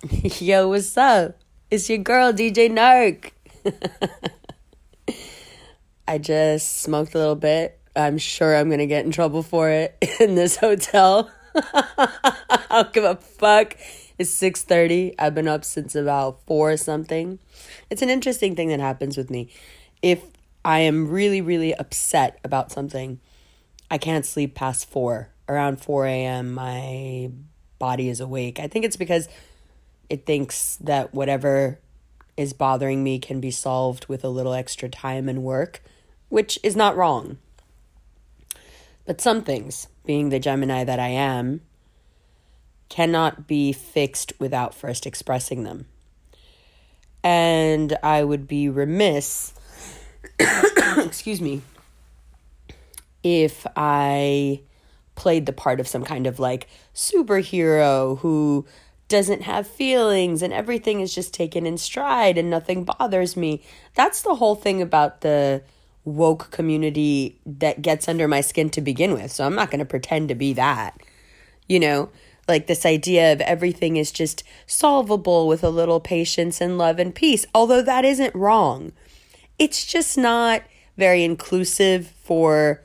Yo, what's up? It's your girl, DJ Nark. I just smoked a little bit. I'm sure I'm going to get in trouble for it in this hotel. I don't give a fuck. It's 6:30. I've been up since about 4 or something. It's an interesting thing that happens with me. If I am really, really upset about something, I can't sleep past 4. Around 4 a.m., my body is awake. I think it's because it thinks that whatever is bothering me can be solved with a little extra time and work, which is not wrong. But some things, being the Gemini that I am, cannot be fixed without first expressing them. And I would be remiss, excuse me, if I played the part of some kind of like superhero who doesn't have feelings and everything is just taken in stride and nothing bothers me. That's the whole thing about the woke community that gets under my skin to begin with. So I'm not going to pretend to be that. You know, like this idea of everything is just solvable with a little patience and love and peace, although that isn't wrong. It's just not very inclusive for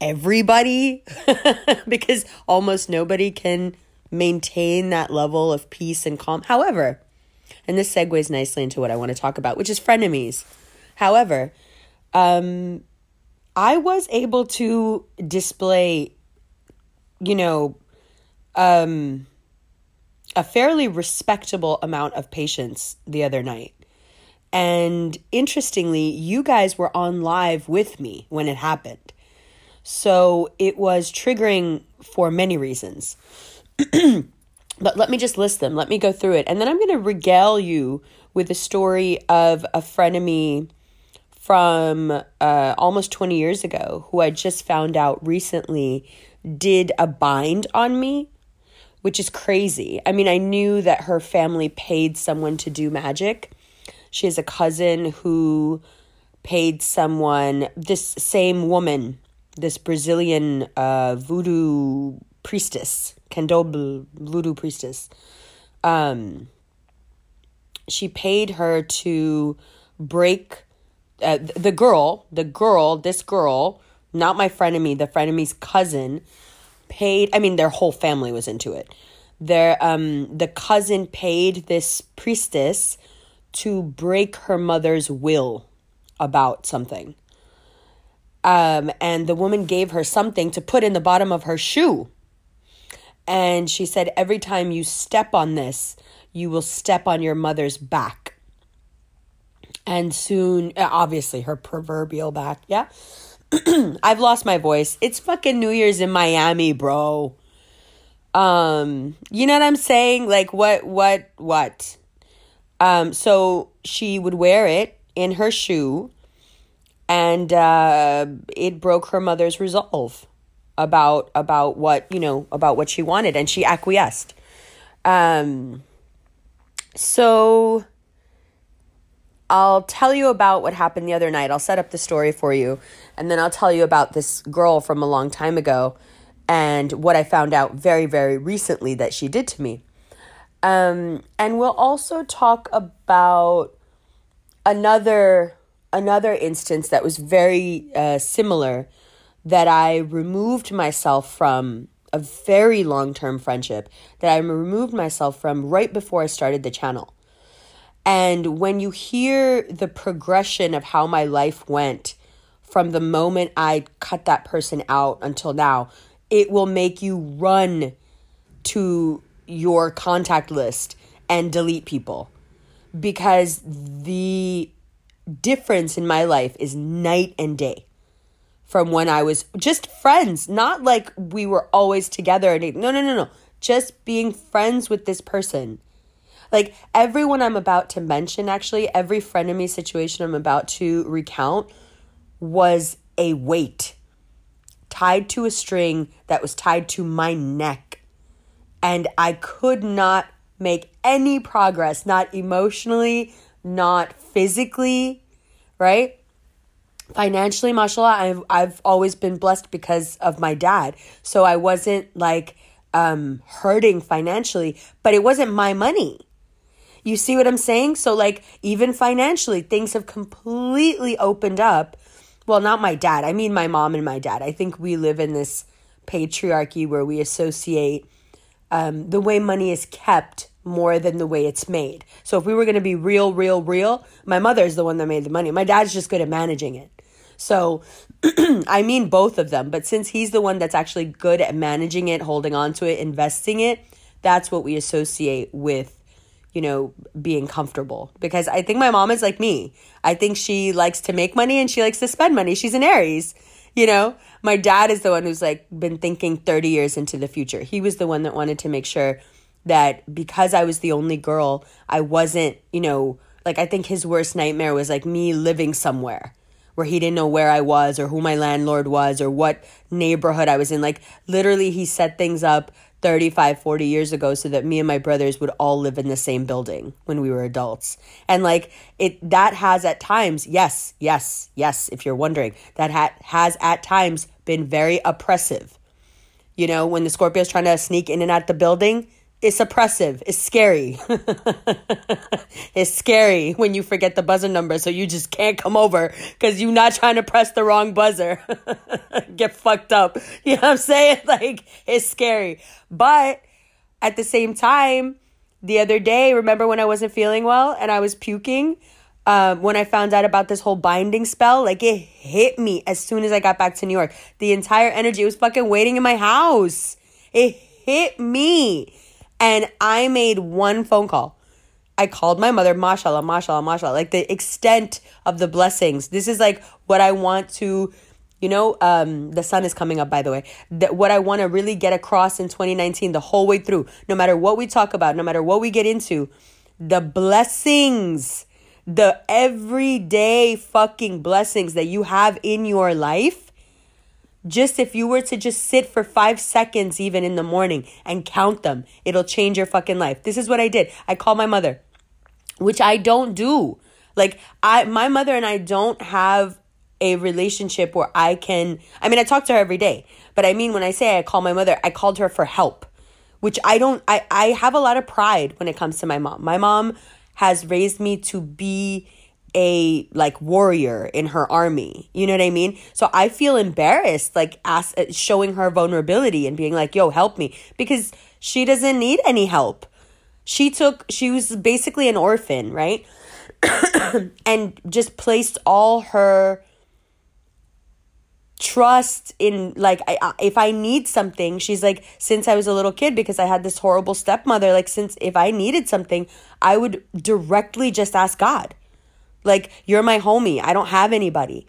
everybody because almost nobody can maintain that level of peace and calm. However, and this segues nicely into what I want to talk about, which is frenemies. However, um, I was able to display, you know, um, a fairly respectable amount of patience the other night. And interestingly, you guys were on live with me when it happened. So it was triggering for many reasons. But let me just list them. Let me go through it. And then I'm going to regale you with a story of a frenemy from uh, almost 20 years ago who I just found out recently did a bind on me, which is crazy. I mean, I knew that her family paid someone to do magic. She has a cousin who paid someone, this same woman, this Brazilian uh, voodoo priestess, Candomblé voodoo priestess. Um, she paid her to break uh, the girl, the girl, this girl, not my frenemy, the frenemy's cousin, paid. I mean, their whole family was into it. Their um, the cousin paid this priestess to break her mother's will about something. Um, and the woman gave her something to put in the bottom of her shoe. And she said, Every time you step on this, you will step on your mother's back. And soon, uh, obviously, her proverbial back. Yeah. I've lost my voice. It's fucking New Year's in Miami, bro. Um, you know what I'm saying? Like what what what? Um, so she would wear it in her shoe and uh it broke her mother's resolve about about what you know about what she wanted and she acquiesced um so I'll tell you about what happened the other night. I'll set up the story for you and then I'll tell you about this girl from a long time ago and what I found out very very recently that she did to me. Um and we'll also talk about another another instance that was very uh, similar that I removed myself from a very long term friendship that I removed myself from right before I started the channel. And when you hear the progression of how my life went from the moment I cut that person out until now, it will make you run to your contact list and delete people because the difference in my life is night and day from when I was just friends, not like we were always together. No, no, no, no. Just being friends with this person. Like everyone I'm about to mention, actually, every frenemy situation I'm about to recount was a weight tied to a string that was tied to my neck. And I could not make any progress, not emotionally, not physically, right? Financially, mashallah, I've I've always been blessed because of my dad. So I wasn't like um, hurting financially, but it wasn't my money. You see what I'm saying? So, like, even financially, things have completely opened up. Well, not my dad. I mean, my mom and my dad. I think we live in this patriarchy where we associate um, the way money is kept more than the way it's made. So, if we were going to be real, real, real, my mother is the one that made the money. My dad's just good at managing it. So, I mean both of them, but since he's the one that's actually good at managing it, holding on to it, investing it, that's what we associate with you know, being comfortable. Because I think my mom is like me. I think she likes to make money and she likes to spend money. She's an Aries, you know? My dad is the one who's like been thinking 30 years into the future. He was the one that wanted to make sure that because I was the only girl, I wasn't, you know, like I think his worst nightmare was like me living somewhere where he didn't know where I was or who my landlord was or what neighborhood I was in. Like literally he set things up 35, 40 years ago so that me and my brothers would all live in the same building when we were adults. And like it that has at times, yes, yes, yes, if you're wondering, that ha- has at times been very oppressive. You know, when the Scorpio's trying to sneak in and out the building, it's oppressive. It's scary. it's scary when you forget the buzzer number, so you just can't come over because you're not trying to press the wrong buzzer. Get fucked up. You know what I'm saying? Like, it's scary. But at the same time, the other day, remember when I wasn't feeling well and I was puking? Um, when I found out about this whole binding spell, like it hit me as soon as I got back to New York. The entire energy was fucking waiting in my house. It hit me and I made one phone call. I called my mother, mashallah, mashallah, mashallah. Like the extent of the blessings. This is like what I want to, you know, um, the sun is coming up, by the way. That what I want to really get across in 2019, the whole way through, no matter what we talk about, no matter what we get into, the blessings, the everyday fucking blessings that you have in your life just if you were to just sit for five seconds, even in the morning, and count them, it'll change your fucking life. This is what I did. I called my mother, which I don't do. Like, I, my mother and I don't have a relationship where I can, I mean, I talk to her every day, but I mean, when I say I call my mother, I called her for help, which I don't, I, I have a lot of pride when it comes to my mom. My mom has raised me to be a like warrior in her army. You know what I mean? So I feel embarrassed like ask, uh, showing her vulnerability and being like, "Yo, help me." Because she doesn't need any help. She took she was basically an orphan, right? and just placed all her trust in like I, if I need something, she's like since I was a little kid because I had this horrible stepmother, like since if I needed something, I would directly just ask God like, you're my homie. I don't have anybody.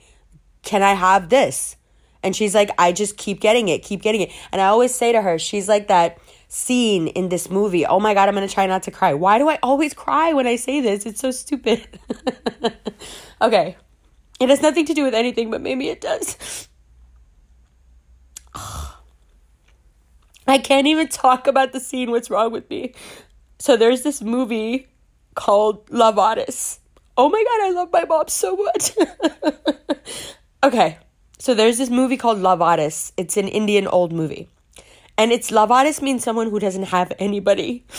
Can I have this? And she's like, I just keep getting it, keep getting it. And I always say to her, she's like that scene in this movie. Oh my God, I'm going to try not to cry. Why do I always cry when I say this? It's so stupid. okay. It has nothing to do with anything, but maybe it does. I can't even talk about the scene. What's wrong with me? So there's this movie called Laawaris oh my god, I love my mom so much. okay, so there's this movie called Laawaris. It's an Indian old movie. And it's Laawaris means someone who doesn't have anybody.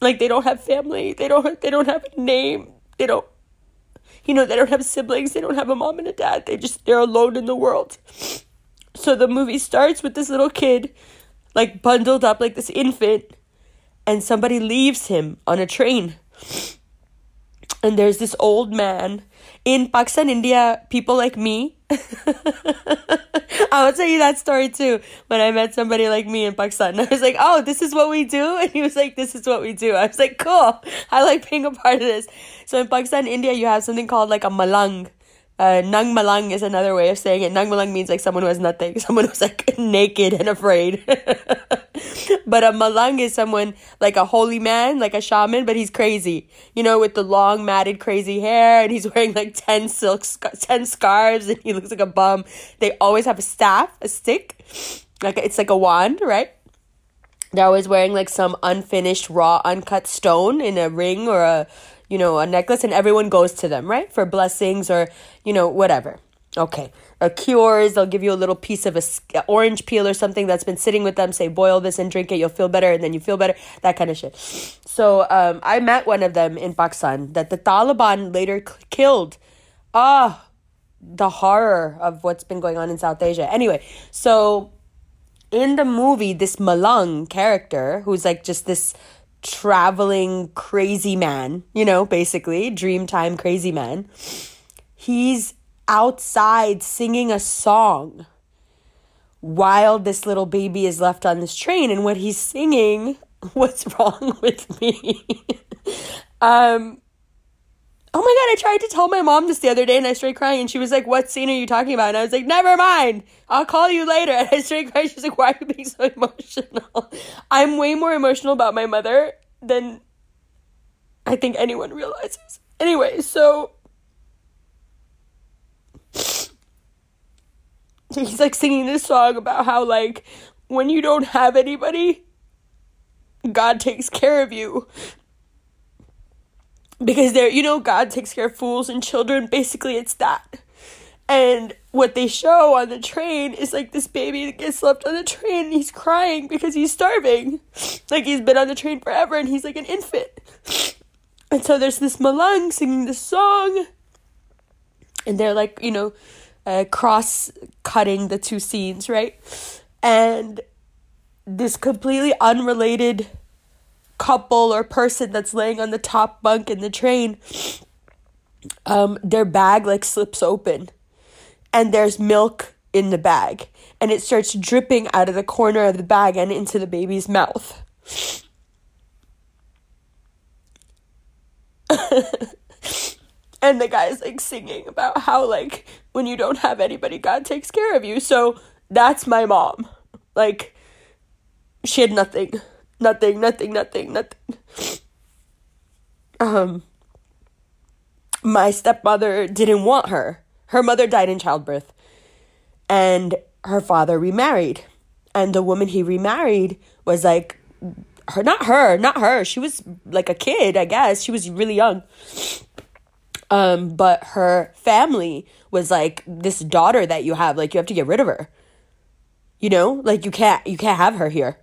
Like they don't have family, they don't they don't have a name, they don't you know, they don't have siblings, they don't have a mom and a dad. They just they're alone in the world. So the movie starts with this little kid like bundled up like this infant and somebody leaves him on a train and there's this old man in Pakistan, India, people like me. I will tell you that story too. When I met somebody like me in Pakistan, I was like, "Oh, this is what we do," and he was like, "This is what we do." I was like, "Cool, I like being a part of this." So in Pakistan, India, you have something called like a malang, uh, nang malang is another way of saying it. Nang malang means like someone who has nothing, someone who's like naked and afraid. but a malang is someone like a holy man, like a shaman, but he's crazy. You know, with the long matted crazy hair, and he's wearing like ten silk, ten scarves, and he looks like a bum. They always have a staff, a stick, like it's like a wand, right? They're always wearing like some unfinished, raw, uncut stone in a ring or a you know, a necklace and everyone goes to them, right? For blessings or, you know, whatever. Okay. A cures, they'll give you a little piece of a orange peel or something that's been sitting with them. Say, boil this and drink it. You'll feel better, and then you feel better. That kind of shit. So um, I met one of them in Pakistan that the Taliban later c- killed. Ah, the horror of what's been going on in South Asia. Anyway, so in the movie, this Malang character, who's like just this traveling crazy man, you know, basically, dreamtime crazy man, he's outside singing a song while this little baby is left on this train. And what he's singing, what's wrong with me? um, Oh my god, I tried to tell my mom this the other day and I started crying and she was like, What scene are you talking about? And I was like, Never mind. I'll call you later. And I started crying. She's like, Why are you being so emotional? I'm way more emotional about my mother than I think anyone realizes. Anyway, so he's like singing this song about how like when you don't have anybody, God takes care of you because they're you know god takes care of fools and children. Basically it's that. And what they show on the train is like this baby that gets left on the train and he's crying because he's starving. Like he's been on the train forever and he's like an infant. And so there's this malang singing this song. And they're like you know uh, cross cutting the two scenes right? And this completely unrelated couple or person that's laying on the top bunk in the train um their bag like slips open and there's milk in the bag and it starts dripping out of the corner of the bag and into the baby's mouth. And the guy's like singing about how like when you don't have anybody god takes care of you. So that's my mom. Like she had nothing nothing nothing nothing nothing. Um my stepmother didn't want her. Her mother died in childbirth. And her father remarried. And the woman he remarried was like her not her not her. She was like a kid i guess. She was really young. Um but her family was like this daughter that you have like you have to get rid of her. You know? Like you can't you can't have her here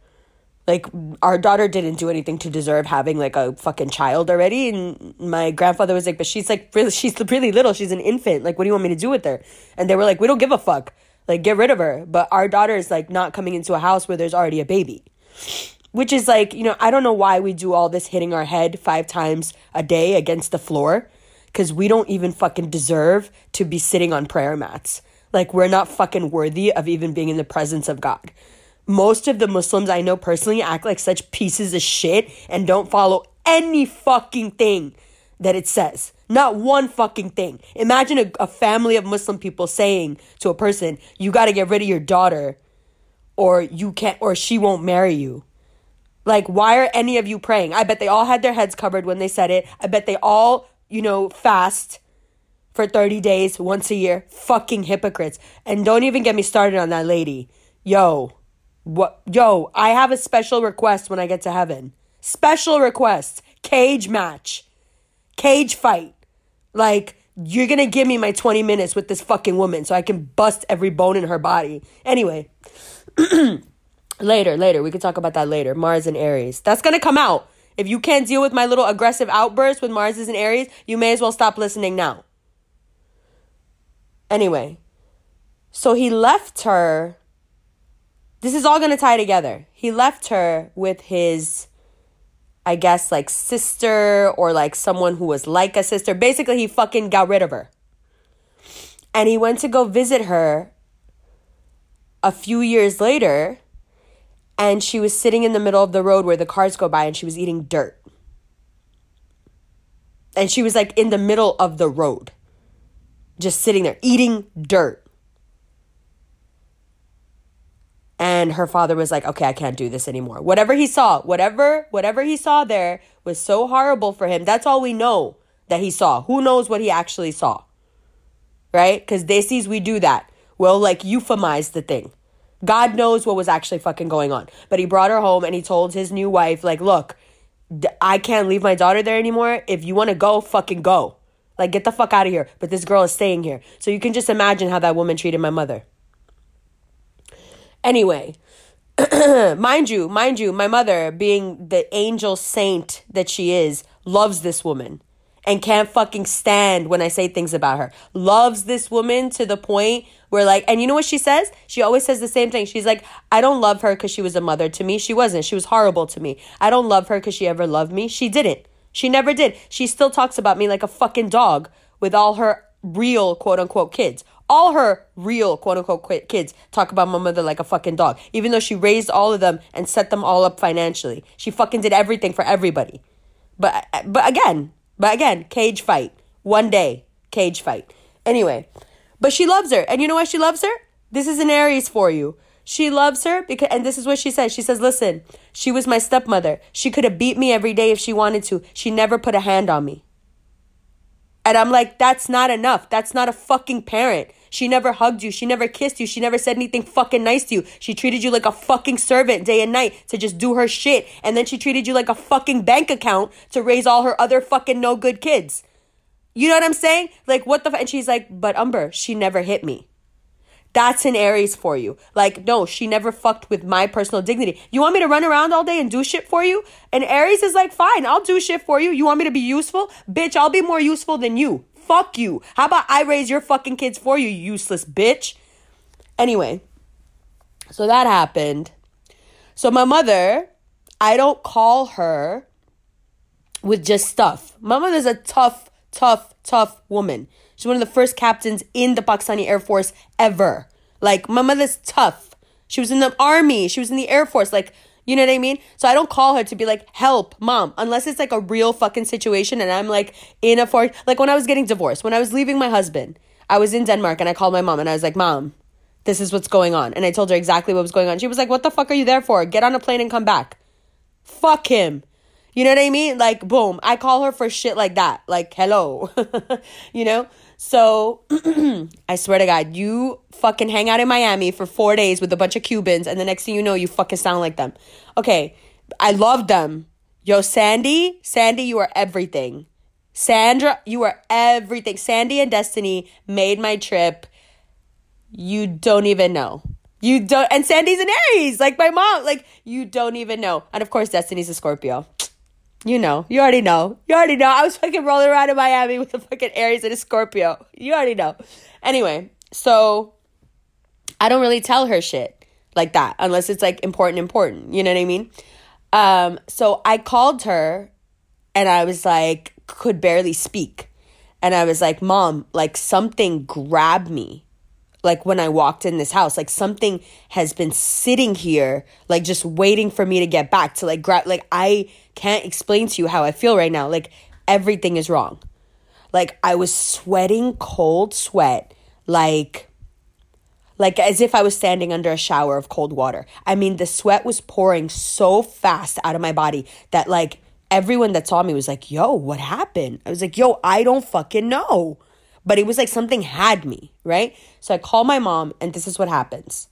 like our daughter didn't do anything to deserve having like a fucking child already. And my grandfather was like but she's like really she's really little. She's an infant. Like what do you want me to do with her? And they were like we don't give a fuck. Like get rid of her. But our daughter is like not coming into a house where there's already a baby. Which is like you know i don't know why we do all this hitting our head five times a day against the floor because we don't even fucking deserve to be sitting on prayer mats. Like we're not fucking worthy of even being in the presence of god most of the Muslims I know personally act like such pieces of shit and don't follow any fucking thing that it says. Not one fucking thing. Imagine a, a family of Muslim people saying to a person, you got to get rid of your daughter or you can't, or she won't marry you. Like, why are any of you praying? I bet they all had their heads covered when they said it. I bet they all, you know, fast for 30 days once a year. Fucking hypocrites. And don't even get me started on that lady. Yo, what yo, I have a special request when I get to heaven. Special request. Cage match. Cage fight. Like you're to give me my 20 minutes with this fucking woman so I can bust every bone in her body. Anyway, later, later. We can talk about that later. Mars and Aries. That's to come out. If you can't deal with my little aggressive outburst with Mars and Aries, you may as well stop listening now. Anyway, so he left her. This is all going to tie together. He left her with his, I guess, like sister or like someone who was like a sister. Basically, he fucking got rid of her. And he went to go visit her a few years later. And she was sitting in the middle of the road where the cars go by and she was eating dirt. And she was like in the middle of the road, just sitting there eating dirt. And her father was like okay i can't do this anymore. Whatever he saw whatever whatever he saw there was so horrible for him. That's all we know that he saw. Who knows what he actually saw right? Because desis we do that. We'll like euphemize the thing. God knows what was actually fucking going on. But he brought her home and he told his new wife like look i can't leave my daughter there anymore. If you want to go fucking go. Like, get the fuck out of here. But this girl is staying here. So you can just imagine how that woman treated my mother. Anyway, mind you, mind you, my mother, being the angel saint that she is, loves this woman and can't fucking stand when I say things about her. Loves this woman to the point where, like, and you know what she says? She always says the same thing. She's like, I don't love her because she was a mother to me. She wasn't. She was horrible to me. I don't love her because she ever loved me. She didn't. She never did. She still talks about me like a fucking dog with all her real quote unquote kids. All her real quote unquote kids talk about my mother like a fucking dog, even though she raised all of them and set them all up financially. She fucking did everything for everybody. But but again, but again, cage fight. One day, cage fight. Anyway, but she loves her. And you know why she loves her? This is an Aries for you. She loves her because, and this is what she says. She says, listen, she was my stepmother. She could have beat me every day if she wanted to. She never put a hand on me. And I'm like, that's not enough. That's not a fucking parent. She never hugged you. She never kissed you. She never said anything fucking nice to you. She treated you like a fucking servant day and night to just do her shit. And then she treated you like a fucking bank account to raise all her other fucking no good kids. You know what I'm saying? Like, what the? F-? And she's like, but Umber, she never hit me. That's an Aries for you. Like, no, she never fucked with my personal dignity. You want me to run around all day and do shit for you? And Aries is like, fine, I'll do shit for you. You want me to be useful? Bitch, I'll be more useful than you. Fuck you. How about I raise your fucking kids for you, useless bitch? Anyway, so that happened. So my mother, I don't call her with just stuff. My mother's a tough, tough, tough woman. She's one of the first captains in the Pakistani Air Force ever. Like, my mother's tough. She was in the army. She was in the Air Force. Like, you know what I mean? So I don't call her to be like, help, mom, unless it's like a real fucking situation and I'm like in a for like when I was getting divorced, when I was leaving my husband, I was in Denmark and I called my mom and I was like, Mom, this is what's going on. And I told her exactly what was going on. She was like, What the fuck are you there for? Get on a plane and come back. Fuck him. You know what I mean? Like, boom. I call her for shit like that. Like, hello. you know? So I swear to God, you fucking hang out in Miami for four days with a bunch of Cubans, and the next thing you know, you fucking sound like them. Okay, I love them. Yo, Sandy, Sandy, you are everything. Sandra, you are everything. Sandy and Destiny made my trip. You don't even know. You don't, and Sandy's an Aries, like my mom. Like, you don't even know. And of course, Destiny's a Scorpio. You know, you already know. You already know. I was fucking rolling around in Miami with a fucking Aries and a Scorpio. You already know. Anyway, so I don't really tell her shit like that unless it's like important, important. You know what I mean? Um, so I called her and I was like, could barely speak. And I was like, Mom, like something grabbed me like when I walked in this house. Like something has been sitting here, like just waiting for me to get back to like grab. Like I can't explain to you how I feel right now. Like everything is wrong. Like I was sweating cold sweat, like like as if I was standing under a shower of cold water. I mean, the sweat was pouring so fast out of my body that like everyone that saw me was like, "Yo, what happened?" I was like, "Yo, I don't fucking know." But it was like something had me, right? So I call my mom, and this is what happens.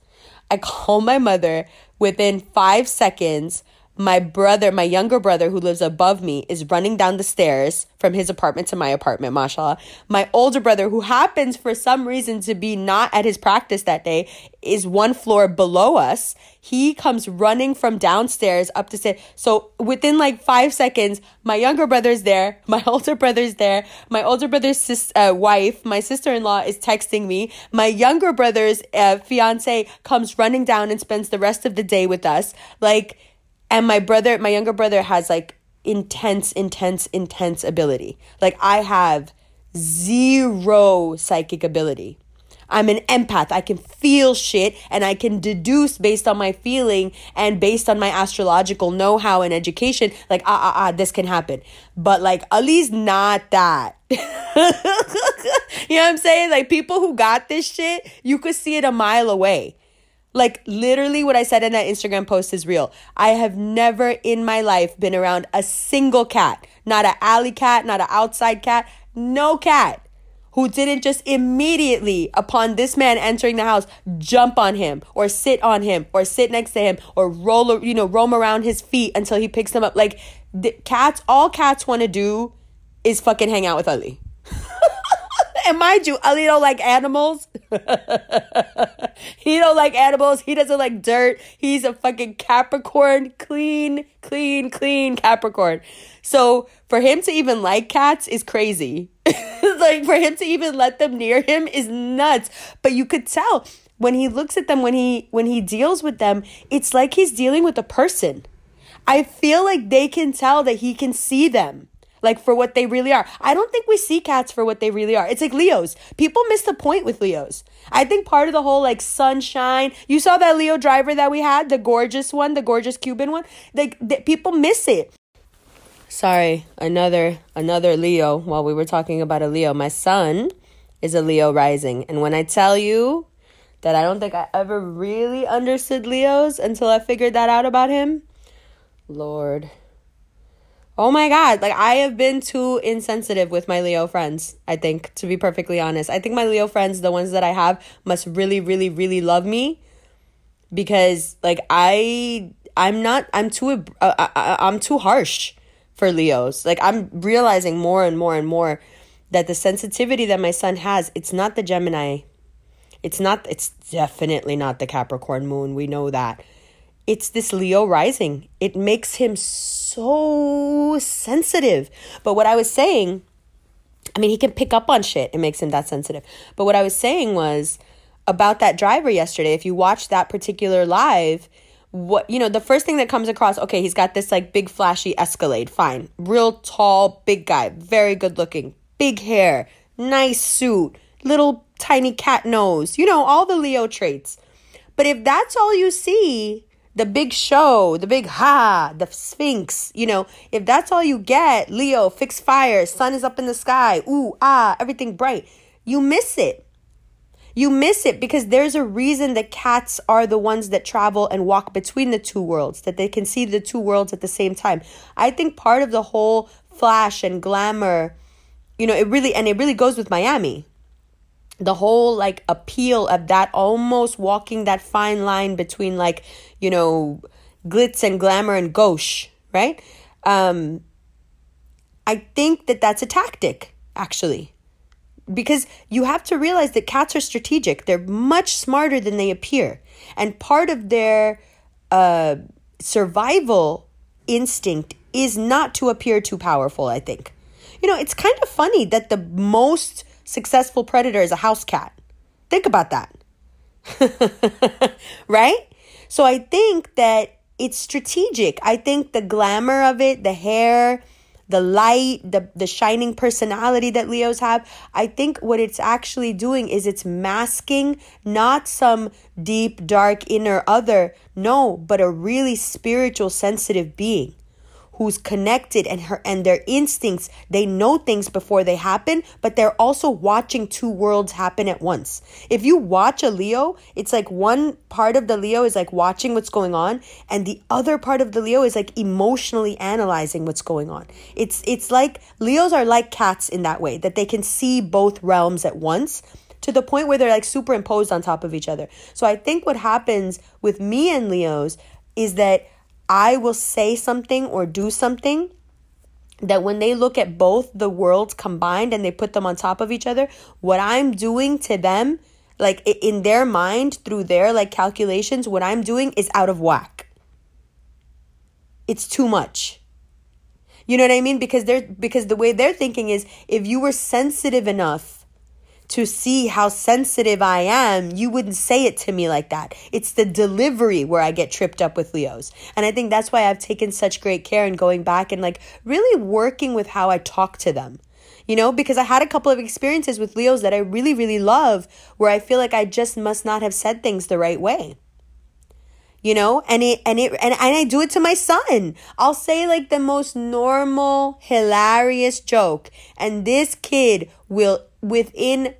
I call my mother within five seconds my brother, my younger brother who lives above me, is running down the stairs from his apartment to my apartment, mashallah. My older brother, who happens for some reason to be not at his practice that day, is one floor below us. He comes running from downstairs up to say, So within like five seconds, my younger brother's there, my older brother's there, my older brother's sis- uh, wife, my sister in law is texting me. My younger brother's uh, fiance comes running down and spends the rest of the day with us. Like, and my brother, my younger brother has like intense, intense, intense ability. Like I have zero psychic ability. I'm an empath. I can feel shit and I can deduce based on my feeling and based on my astrological know how and education, like, ah, ah, ah, this can happen. But like, Ali's not that. you know what I'm saying? Like, people who got this shit, you could see it a mile away. Like literally what I said in that Instagram post is real. I have never in my life been around a single cat, not an alley cat, not an outside cat, no cat who didn't just immediately upon this man entering the house jump on him or sit on him or sit next to him or roll you know roam around his feet until he picks them up. Like the cats all cats want to do is fucking hang out with Ali and mind you, Ali don't like animals. he don't like animals. He doesn't like dirt. He's a fucking Capricorn, clean, clean, clean Capricorn. So for him to even like cats is crazy. like for him to even let them near him is nuts. But you could tell when he looks at them when he when he deals with them, it's like he's dealing with a person. I feel like they can tell that he can see them like for what they really are. I don't think we see cats for what they really are. It's like Leos. People miss the point with Leos. I think part of the whole like sunshine. You saw that Leo driver that we had, the gorgeous one, the gorgeous Cuban one. Like people miss it. Sorry, another another Leo. While we were talking about a Leo, my son is a Leo rising, and when I tell you that I don't think I ever really understood Leos until I figured that out about him, Lord. Oh my God. Like, I have been too insensitive with my Leo friends, I think, to be perfectly honest. I think my Leo friends, the ones that I have, must really, really, really love me because, like, I. I'm not. I'm too. Uh, I, I'm too harsh for Leos. Like I'm realizing more and more and more that the sensitivity that my son has, it's not the Gemini. It's not. It's definitely not the Capricorn moon. We know that it's this Leo rising. It makes him so sensitive. But what I was saying, I mean, he can pick up on shit. It makes him that sensitive. But what I was saying was about that driver yesterday. If you watch that particular live, what you know, the first thing that comes across, okay, he's got this like big flashy Escalade, fine, real tall, big guy, very good looking, big hair, nice suit, little tiny cat nose, you know, all the Leo traits. But if that's all you see, the big show, the big ha, the sphinx, you know, if that's all you get, Leo, fix fire, sun is up in the sky, ooh, ah, everything bright, you miss it. You miss it because there's a reason that cats are the ones that travel and walk between the two worlds, that they can see the two worlds at the same time. I think part of the whole flash and glamour, you know, it really, and it really goes with Miami the whole like appeal of that almost walking that fine line between like you know glitz and glamour and gauche right um i think that that's a tactic actually because you have to realize that cats are strategic they're much smarter than they appear and part of their uh survival instinct is not to appear too powerful i think you know it's kind of funny that the most successful predator is a house cat. Think about that. right? So I think that it's strategic. I think the glamour of it, the hair, the light, the the shining personality that Leos have, I think what it's actually doing is it's masking not some deep dark inner other, no, but a really spiritual sensitive being who's connected and her and their instincts. They know things before they happen but they're also watching two worlds happen at once. If you watch a leo it's like one part of the leo is like watching what's going on and the other part of the leo is like emotionally analyzing what's going on. It's it's like leos are like cats in that way that they can see both realms at once to the point where they're like superimposed on top of each other. So i think what happens with me and leos is that I will say something or do something that when they look at both the worlds combined and they put them on top of each other, what I'm doing to them, like in their mind through their like calculations, what I'm doing is out of whack. It's too much. You know what I mean? Because they're because the way they're thinking is if you were sensitive enough to see how sensitive I am, you wouldn't say it to me like that. It's the delivery where I get tripped up with Leos. And I think that's why I've taken such great care in going back and like really working with how I talk to them. You know, because I had a couple of experiences with Leos that I really, really love where I feel like I just must not have said things the right way you know and it and it and, and i do it to my son i'll say like the most normal hilarious joke and this kid will within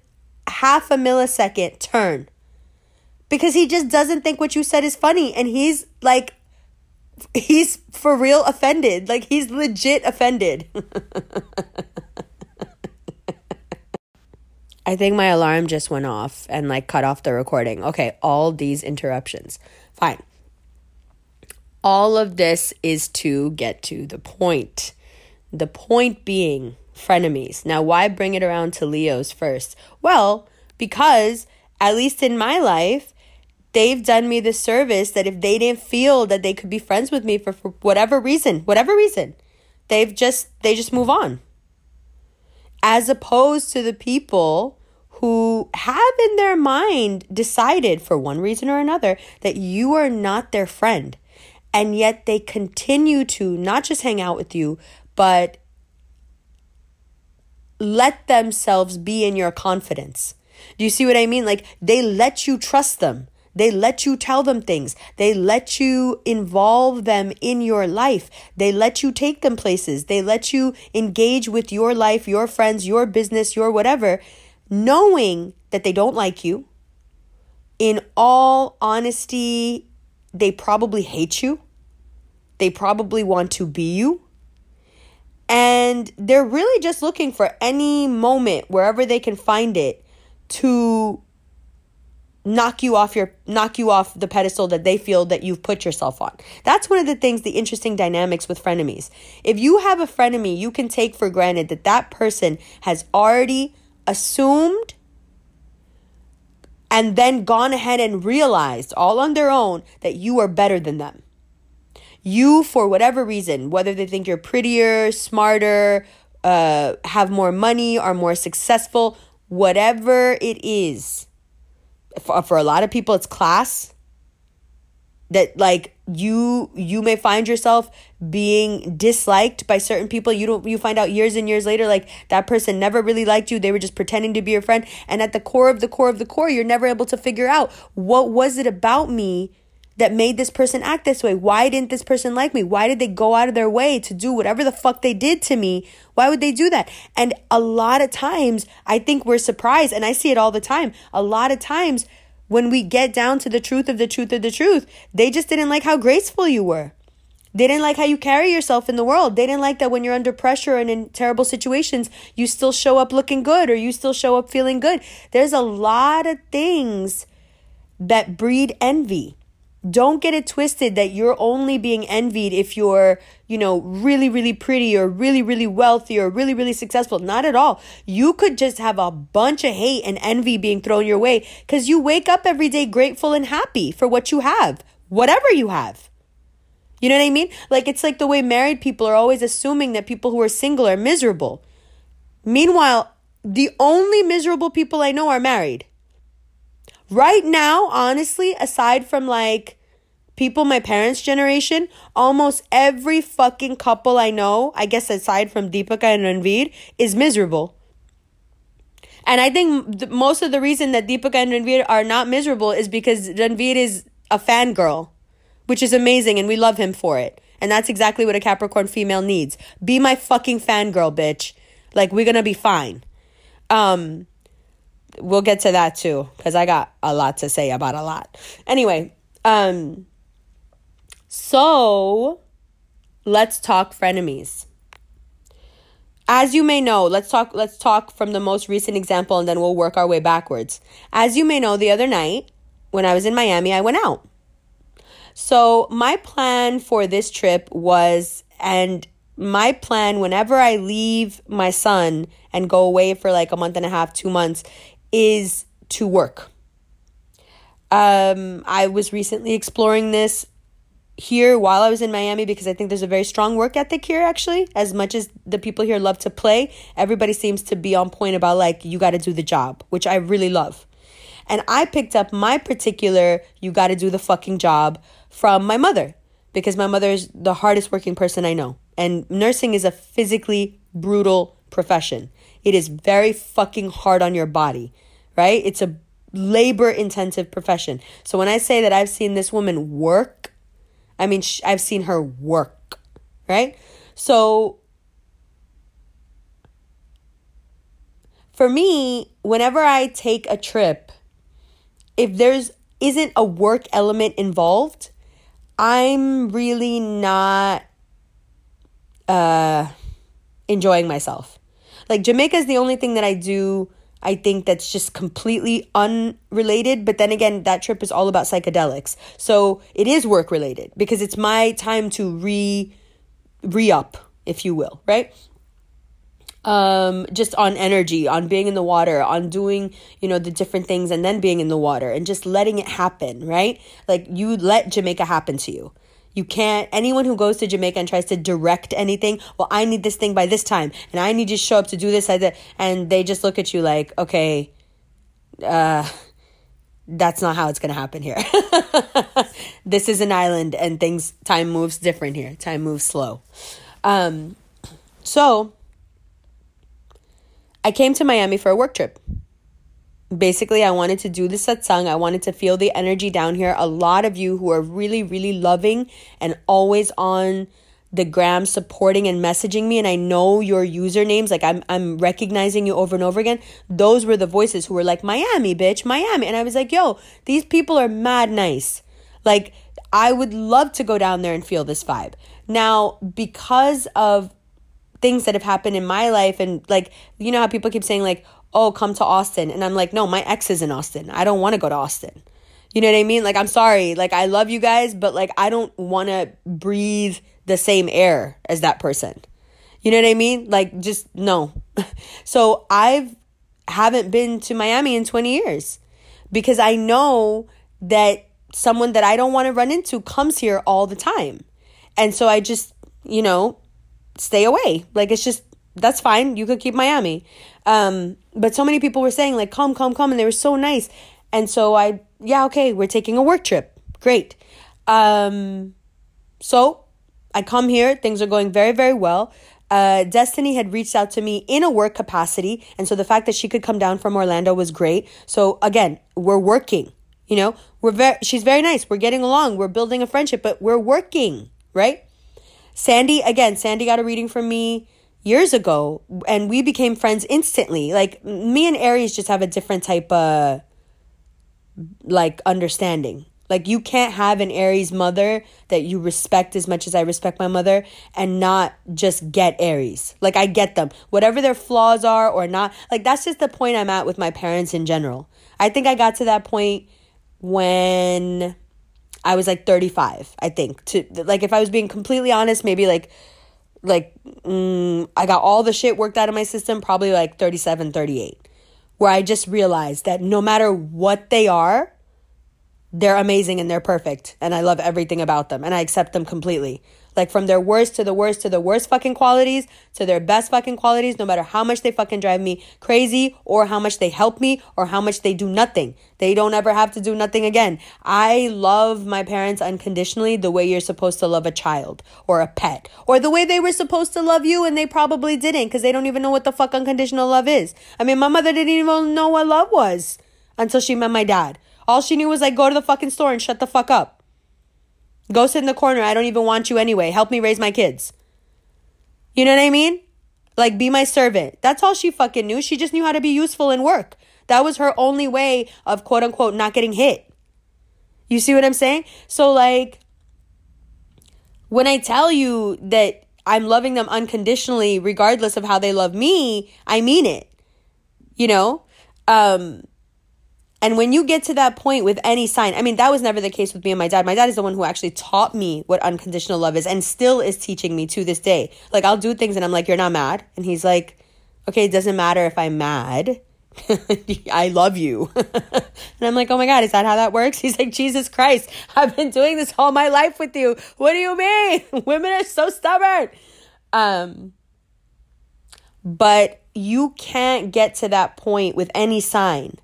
half a millisecond turn because he just doesn't think what you said is funny and he's like he's for real offended like he's legit offended I think my alarm just went off and like cut off the recording. Okay, all these interruptions. Fine. All of this is to get to the point. The point being frenemies. Now, why bring it around to Leos first? Well, because at least in my life, they've done me the service that if they didn't feel that they could be friends with me for, for whatever reason, whatever reason, they've just they just move on. As opposed to the people who have in their mind decided for one reason or another that you are not their friend. And yet they continue to not just hang out with you, but let themselves be in your confidence. Do you see what I mean? Like they let you trust them. They let you tell them things. They let you involve them in your life. They let you take them places. They let you engage with your life, your friends, your business, your whatever, knowing that they don't like you. In all honesty, they probably hate you. They probably want to be you. And they're really just looking for any moment, wherever they can find it, to knock you off your knock you off the pedestal that they feel that you've put yourself on. That's one of the things the interesting dynamics with frenemies. If you have a frenemy, you can take for granted that that person has already assumed and then gone ahead and realized all on their own that you are better than them. You, for whatever reason, whether they think you're prettier, smarter, uh, have more money, are more successful, whatever it is, for, for a lot of people it's class. That like you you may find yourself being disliked by certain people. You don't you find out years and years later like that person never really liked you. They were just pretending to be your friend. And at the core of the core of the core you're never able to figure out what was it about me that made this person act this way? Why didn't this person like me? Why did they go out of their way to do whatever the fuck they did to me? Why would they do that? And a lot of times, I think we're surprised, and I see it all the time. A lot of times, when we get down to the truth of the truth of the truth, they just didn't like how graceful you were. They didn't like how you carry yourself in the world. They didn't like that when you're under pressure and in terrible situations, you still show up looking good or you still show up feeling good. There's a lot of things that breed envy. Don't get it twisted that you're only being envied if you're, you know, really, really pretty or really, really wealthy or really, really successful. Not at all. You could just have a bunch of hate and envy being thrown your way because you wake up every day grateful and happy for what you have, whatever you have. You know what I mean? Like, it's like the way married people are always assuming that people who are single are miserable. Meanwhile, the only miserable people I know are married. Right now, honestly, aside from like people my parents' generation, almost every fucking couple I know, I guess aside from Deepika and Ranveer, is miserable. And I think th- most of the reason that Deepika and Ranveer are not miserable is because Ranveer is a fangirl, which is amazing and we love him for it. And that's exactly what a Capricorn female needs. Be my fucking fangirl, bitch. Like, we're gonna be fine. Um, we'll get to that too because I got a lot to say about a lot. Anyway, um so let's talk frenemies. As you may know, let's talk let's talk from the most recent example and then we'll work our way backwards. As you may know, the other night when I was in Miami, I went out. So, my plan for this trip was and my plan whenever I leave my son and go away for like a month and a half, 2 months is to work. Um, I was recently exploring this here while I was in Miami because I think there's a very strong work ethic here, actually. As much as the people here love to play, everybody seems to be on point about like, you got to do the job, which I really love. And I picked up my particular, you got to do the fucking job from my mother because my mother is the hardest working person I know. And nursing is a physically brutal profession. It is very fucking hard on your body, right? It's a labor intensive profession. So when I say that I've seen this woman work, I mean, sh- I've seen her work, right? So for me, whenever I take a trip, if there's isn't a work element involved, I'm really not uh enjoying myself. Like Jamaica is the only thing that I do I think that's just completely unrelated. But then again, that trip is all about psychedelics. So it is work related because it's my time to re re up, if you will, right? um, just on energy, on being in the water, on doing, you know, the different things and then being in the water and just letting it happen, right? Like you let Jamaica happen to you. You can't, anyone who goes to Jamaica and tries to direct anything, well, I need this thing by this time and I need you to show up to do this, and they just look at you like, okay, uh, that's not how it's going to happen here. this is an island and things, time moves different here. Time moves slow. Um, so, I came to Miami for a work trip. Basically, I wanted to do the satsang. I wanted to feel the energy down here. A lot of you who are really, really loving and always on the gram supporting and messaging me and I know your usernames like I'm I'm recognizing you over and over again those were the voices who were like Miami bitch Miami and I was like yo these people are mad nice like I would love to go down there and feel this vibe now because of things that have happened in my life and like you know how people keep saying like oh come to austin. And i'm like no my ex is in austin. I don't want to go to austin. You know what i mean? Like i'm sorry. Like i love you guys but like i don't want to breathe the same air as that person. You know what i mean? Like just no. So i've haven't been to miami in 20 years because i know that someone that i don't want to run into comes here all the time. And so i just you know stay away. Like it's just that's fine. You could keep Miami. Um, but so many people were saying like come, come, come, and they were so nice. And so I yeah, okay, we're taking a work trip. Great. Um, so I come here, things are going very, very well. Uh, Destiny had reached out to me in a work capacity, and so the fact that she could come down from Orlando was great. So again, we're working. You know, we're very. She's very nice. We're getting along. We're building a friendship, but we're working, right? Sandy, again, Sandy got a reading from me years ago and we became friends instantly. Like me and Aries just have a different type of like understanding. Like you can't have an Aries mother that you respect as much as I respect my mother and not just get Aries. Like I get them. Whatever their flaws are or not. Like that's just the point I'm at with my parents in general. I think I got to that point when I was like 35, I think. To like if I was being completely honest, maybe like like mm, I got all the shit worked out of my system probably like 37, 38. Where I just realized that no matter what they are, they're amazing and they're perfect and I love everything about them and I accept them completely. Like from their worst to the worst to the worst fucking qualities to their best fucking qualities, no matter how much they fucking drive me crazy or how much they help me or how much they do nothing. They don't ever have to do nothing again. I love my parents unconditionally the way you're supposed to love a child or a pet or the way they were supposed to love you and they probably didn't because they don't even know what the fuck unconditional love is. I mean, my mother didn't even know what love was until she met my dad. All she knew was like, go to the fucking store and shut the fuck up. Go sit in the corner. I don't even want you anyway. Help me raise my kids. You know what I mean? Like, be my servant. That's all she fucking knew. She just knew how to be useful and work. That was her only way of quote unquote not getting hit. You see what I'm saying? So, like, when I tell you that I'm loving them unconditionally, regardless of how they love me, I mean it. You know? Um, and when you get to that point with any sign, I mean, that was never the case with me and my dad. My dad is the one who actually taught me what unconditional love is and still is teaching me to this day. Like, I'll do things and I'm like, you're not mad. And he's like, okay, it doesn't matter if I'm mad. I love you. and I'm like, oh my God, is that how that works? He's like, Jesus Christ, I've been doing this all my life with you. What do you mean? Women are so stubborn. Um, but you can't get to that point with any sign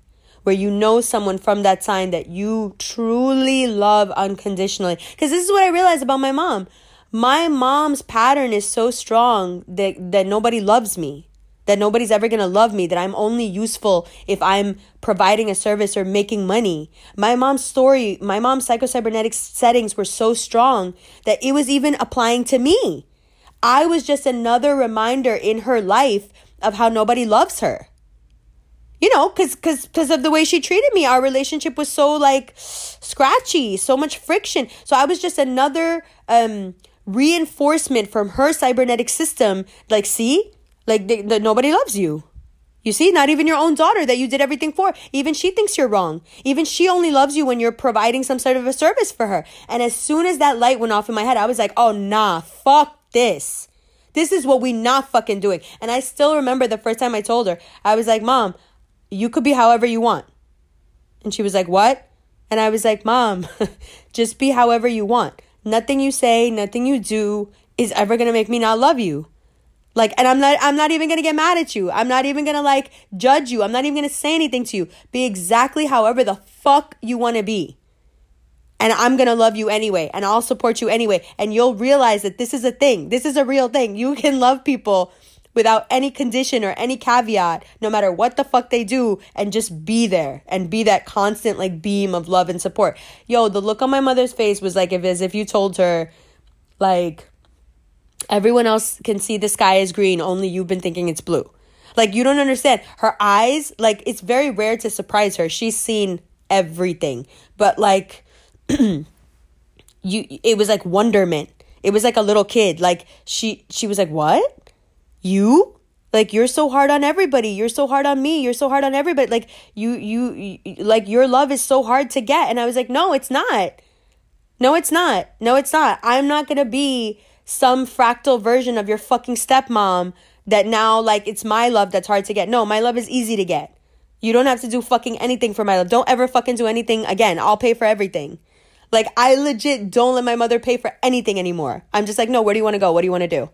where you know someone from that sign that you truly love unconditionally. Because this is what I realized about my mom. My mom's pattern is so strong that, that nobody loves me, that nobody's ever gonna love me, that I'm only useful if I'm providing a service or making money. My mom's story, my mom's psychocybernetic settings were so strong that it was even applying to me. I was just another reminder in her life of how nobody loves her you know, cause, cause, cause of the way she treated me. Our relationship was so like scratchy, so much friction. So I was just another um reinforcement from her cybernetic system. Like, see, like the, nobody loves you. You see, not even your own daughter that you did everything for. Even she thinks you're wrong. Even she only loves you when you're providing some sort of a service for her. And as soon as that light went off in my head, I was like, oh, nah, fuck this. This is what we not fucking doing. And I still remember the first time I told her, I was like, Mom, you could be however you want. And she was like, What? And I was like, Mom, just be however you want. Nothing you say, nothing you do is ever gonna make me not love you. Like, and I'm not, I'm not even gonna get mad at you. I'm not even gonna like judge you. I'm not even gonna say anything to you. Be exactly however the fuck you wanna be. And I'm gonna love you anyway. And I'll support you anyway. And you'll realize that this is a thing. This is a real thing. You can love people without any condition or any caveat, no matter what the fuck they do, and just be there and be that constant like beam of love and support. Yo, the look on my mother's face was like if as if you told her, like, Everyone else can see the sky is green, only you've been thinking it's blue. Like, you don't understand. Her eyes, like, it's very rare to surprise her. She's seen everything. But, like, you, it was like wonderment. It was like a little kid. Like, she, she was like, what? You? Like, you're so hard on everybody. You're so hard on me. You're so hard on everybody. Like, you, you, you like, your love is so hard to get. And I was like, no, it's not. No, it's not. No, it's not. I'm not to be some fractal version of your fucking stepmom that now like it's my love that's hard to get. No, my love is easy to get. You don't have to do fucking anything for my love. Don't ever fucking do anything again. I'll pay for everything. Like I legit don't let my mother pay for anything anymore. I'm just like, "No, where do you want to go? What do you want to do?"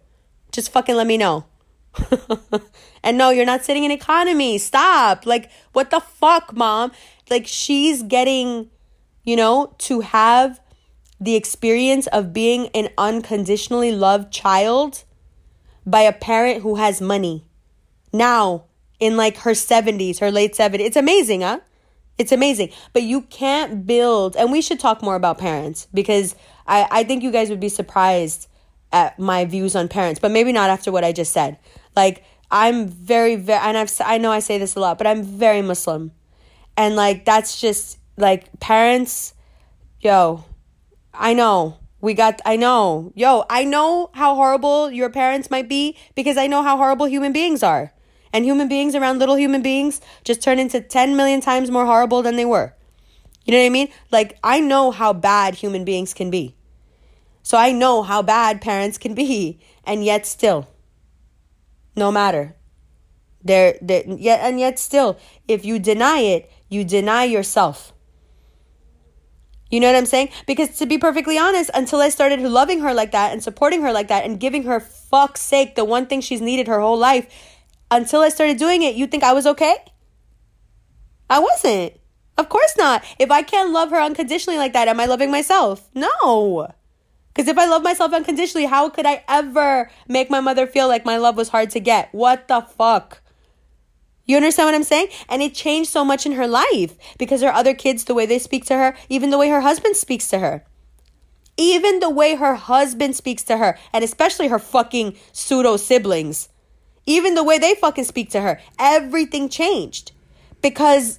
Just fucking let me know. and no, you're not sitting in economy. Stop. Like what the fuck, mom? Like she's getting, you know, to have the experience of being an unconditionally loved child by a parent who has money. Now, in like her 70s, her late 70s. It's amazing, huh? It's amazing. But you can't build, and we should talk more about parents because I, I think you guys would be surprised at my views on parents, but maybe not after what I just said. Like, I'm very, very, and I've, I know I say this a lot, but I'm very Muslim. And like, that's just like parents, yo, I know. We got, I know. Yo, I know how horrible your parents might be because I know how horrible human beings are. And human beings around little human beings just turn into 10 million times more horrible than they were. You know what I mean? Like, I know how bad human beings can be. So I know how bad parents can be. And yet, still, no matter. They're, yet, and yet, still, if you deny it, you deny yourself. You know what I'm saying? Because to be perfectly honest, until I started loving her like that and supporting her like that and giving her fuck's sake the one thing she's needed her whole life, until I started doing it, you think I was okay? I wasn't. Of course not. If I can't love her unconditionally like that, am I loving myself? No. Because if I love myself unconditionally, how could I ever make my mother feel like my love was hard to get? What the fuck? You understand what I'm saying? And it changed so much in her life because her other kids, the way they speak to her, even the way her husband speaks to her. Even the way her husband speaks to her, and especially her fucking pseudo siblings, even the way they fucking speak to her, everything changed. Because,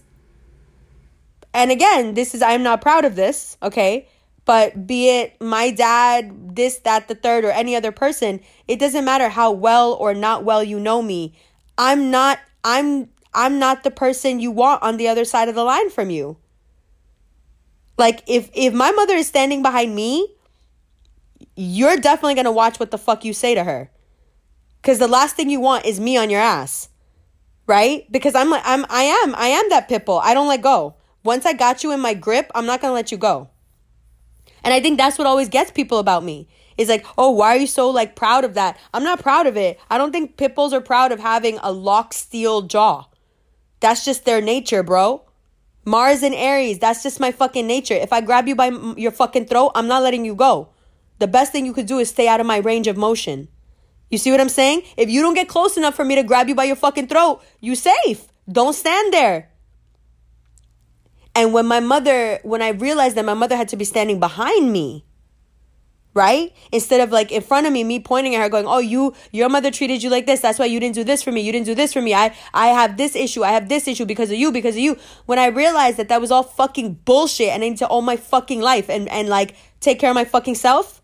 and again, this is, I'm not proud of this, okay? But be it my dad, this, that, the third, or any other person, it doesn't matter how well or not well you know me. I'm not I'm I'm not the person you want on the other side of the line from you. Like if if my mother is standing behind me, you're definitely going to watch what the fuck you say to her. Cuz the last thing you want is me on your ass. Right? Because I'm like I'm I am I am that pit bull. I don't let go. Once I got you in my grip, I'm not going to let you go. And I think that's what always gets people about me is like, oh, why are you so like proud of that? I'm not proud of it. I don't think pit bulls are proud of having a lock steel jaw. That's just their nature, bro. Mars and Aries, that's just my fucking nature. If I grab you by your fucking throat, I'm not letting you go. The best thing you could do is stay out of my range of motion. You see what I'm saying? If you don't get close enough for me to grab you by your fucking throat, you safe. Don't stand there. And when my mother, when I realized that my mother had to be standing behind me, right? Instead of like in front of me me pointing at her going oh you your mother treated you like this. That's why you didn't do this for me. You didn't do this for me. I i have this issue. I have this issue because of you because of you. When i realized that that was all fucking bullshit and i need to own my fucking life and and like take care of my fucking self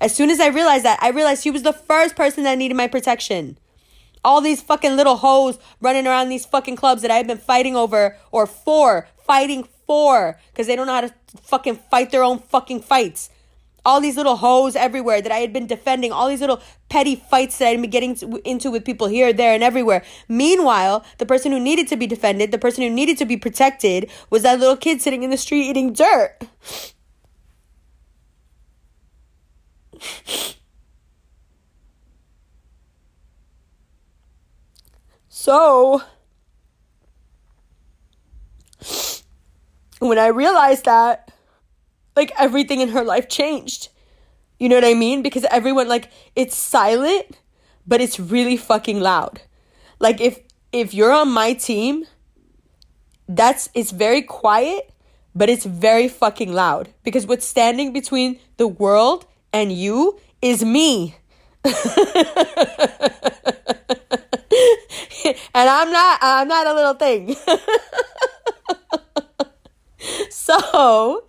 as soon as i realized that i realized she was the first person that needed my protection all these fucking little hoes running around these fucking clubs that i've been fighting over or for fighting for because they don't know how to fucking fight their own fucking fights all these little hoes everywhere that I had been defending, all these little petty fights that I'd been getting into with people here, there, and everywhere. Meanwhile, the person who needed to be defended, the person who needed to be protected, was that little kid sitting in the street eating dirt. So, when I realized that, like everything in her life changed. You know what I mean? Because everyone like it's silent, but it's really fucking loud. Like if if you're on my team, that's it's very quiet, but it's very fucking loud because what's standing between the world and you is me. and I'm not I'm not a little thing. so,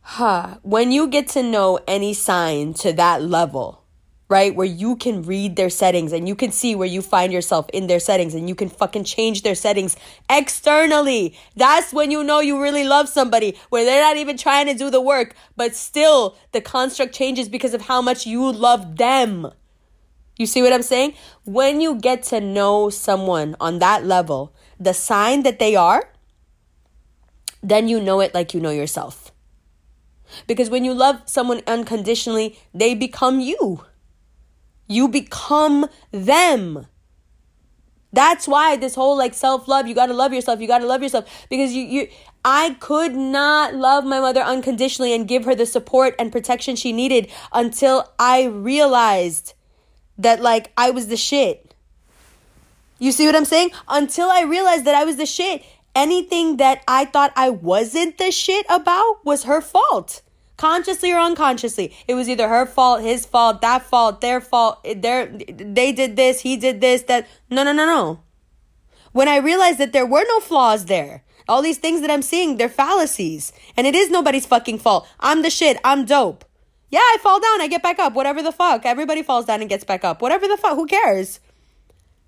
huh, when you get to know any sign to that level, right, where you can read their settings and you can see where you find yourself in their settings and you can fucking change their settings externally, that's when you know you really love somebody, where they're not even trying to do the work, but still the construct changes because of how much you love them. You see what I'm saying? When you get to know someone on that level, the sign that they are, then you know it like you know yourself. Because when you love someone unconditionally, they become you. You become them. That's why this whole like self-love, you got to love yourself, you got to love yourself because you you I could not love my mother unconditionally and give her the support and protection she needed until I realized that like I was the shit. You see what I'm saying? Until I realized that I was the shit anything that I thought I wasn't the shit about was her fault. Consciously or unconsciously. It was either her fault, his fault, that fault, their fault, eh, their they did this, he did this, that no no no no. When I realized that there were no flaws there. All these things that I'm seeing, they're fallacies. And it is nobody's fucking fault. I'm the shit. I'm dope. Yeah, I fall down, I get back up. Whatever the fuck. Everybody falls down and gets back up. Whatever the fuck. Who cares?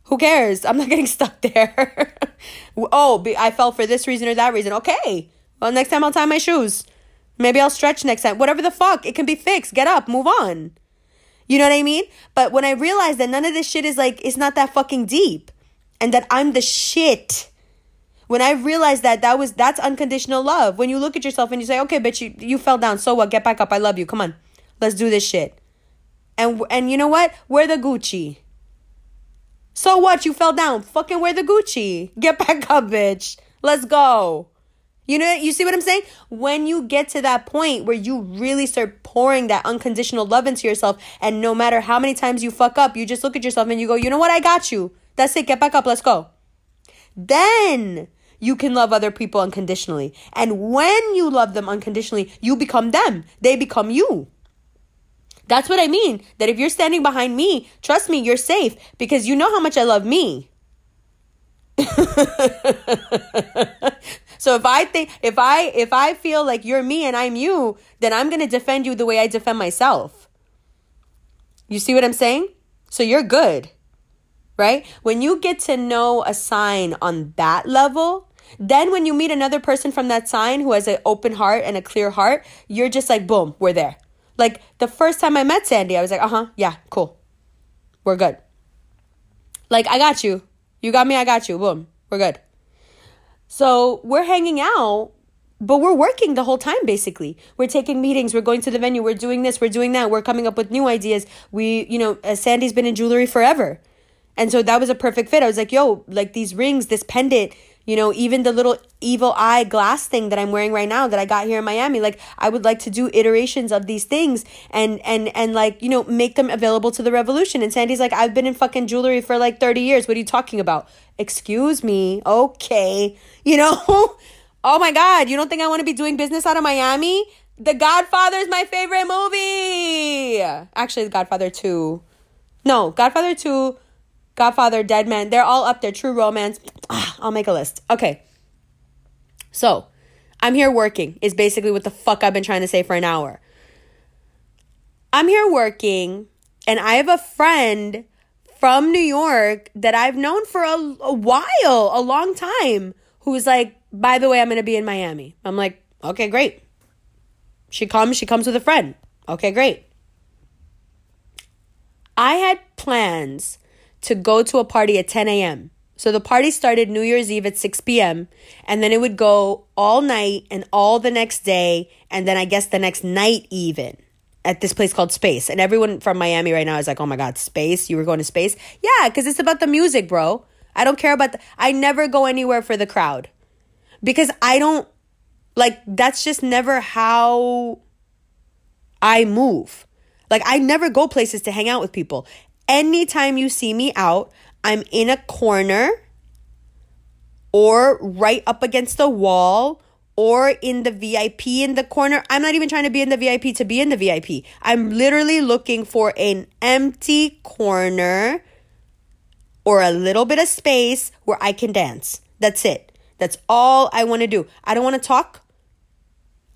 Who cares? I'm not getting stuck there. oh, I fell for this reason or that reason. Okay. Well, next time I'll tie my shoes. Maybe I'll stretch next time. Whatever the fuck. It can be fixed. Get up. Move on. You know what I mean? But when I realized that none of this shit is like, it's not that fucking deep and that I'm the shit. When I realized that that was that's unconditional love. When you look at yourself and you say, "Okay, bitch, you you fell down. So what? Get back up. I love you. Come on. Let's do this shit." And and you know what? Wear the Gucci. So what? You fell down. Fucking wear the Gucci. Get back up, bitch. Let's go. You know, you see what I'm saying? When you get to that point where you really start pouring that unconditional love into yourself, and no matter how many times you fuck up, you just look at yourself and you go, you know what? I got you. That's it. Get back up. Let's go. Then you can love other people unconditionally. And when you love them unconditionally, you become them. They become you. That's what I mean. That if you're standing behind me, trust me, you're safe because you know how much I love me. so if I think if I if I feel like you're me and I'm you, then I'm going to defend you the way I defend myself. You see what I'm saying? So you're good. Right? When you get to know a sign on that level, then when you meet another person from that sign who has an open heart and a clear heart, you're just like boom, we're there. Like the first time I met Sandy, I was like, uh huh, yeah, cool. We're good. Like, I got you. You got me, I got you. Boom. We're good. So we're hanging out, but we're working the whole time basically. We're taking meetings, we're going to the venue, we're doing this, we're doing that, we're coming up with new ideas. We, you know, uh, Sandy's been in jewelry forever. And so that was a perfect fit. I was like, yo, like these rings, this pendant, you know, even the little evil eye glass thing that I'm wearing right now that I got here in Miami, like I would like to do iterations of these things and and and like, you know, make them available to the revolution. And Sandy's like, "I've been in fucking jewelry for like 30 years. What are you talking about?" Excuse me. Okay. You know? oh my god, you don't think I want to be doing business out of Miami? The Godfather is my favorite movie. Actually, The Godfather 2. No, Godfather 2 Godfather, Dead Man, they're all up there. True Romance. Ah, I'll make a list. Okay. So, I'm here working, is basically what the fuck I've been trying to say for an hour. I'm here working, and I have a friend from New York that I've known for a, a while, a long time, who's like, by the way, I'm going to be in Miami. I'm like, okay, great. She comes, she comes with a friend. Okay, great. I had plans to go to a party at 10 a.m. So the party started New Year's Eve at 6 p.m. and then it would go all night and all the next day and then I guess the next night even at this place called Space. And everyone from Miami right now is like, "Oh my god, Space? You were going to Space?" Yeah, cuz it's about the music, bro. I don't care about the I never go anywhere for the crowd. Because I don't like that's just never how I move. Like I never go places to hang out with people. Anytime you see me out, I'm in a corner or right up against the wall or in the VIP in the corner. I'm not even trying to be in the VIP to be in the VIP. I'm literally looking for an empty corner or a little bit of space where I can dance. That's it. That's all I want to do. I don't want to talk.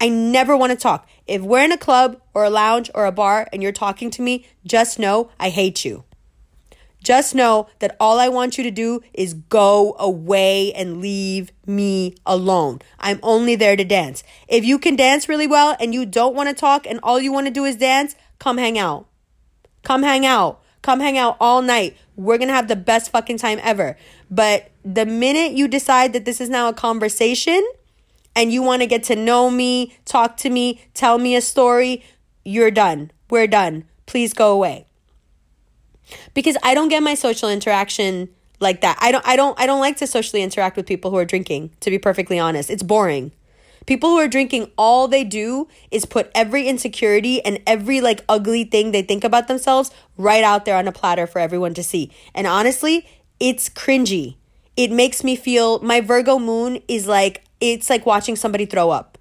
I never want to talk. If we're in a club or a lounge or a bar and you're talking to me, just know I hate you. Just know that all I want you to do is go away and leave me alone. I'm only there to dance. If you can dance really well and you don't want to talk and all you want to do is dance, come hang out. Come hang out. Come hang out all night. We're going to have the best fucking time ever. But the minute you decide that this is now a conversation and you want to get to know me, talk to me, tell me a story, you're done. We're done. Please go away because I don't get my social interaction like that. I don't I don't I don't like to socially interact with people who are drinking, to be perfectly honest. It's boring. People who are drinking all they do is put every insecurity and every like ugly thing they think about themselves right out there on a platter for everyone to see. And honestly, it's cringy. It makes me feel my Virgo moon is like it's like watching somebody throw up.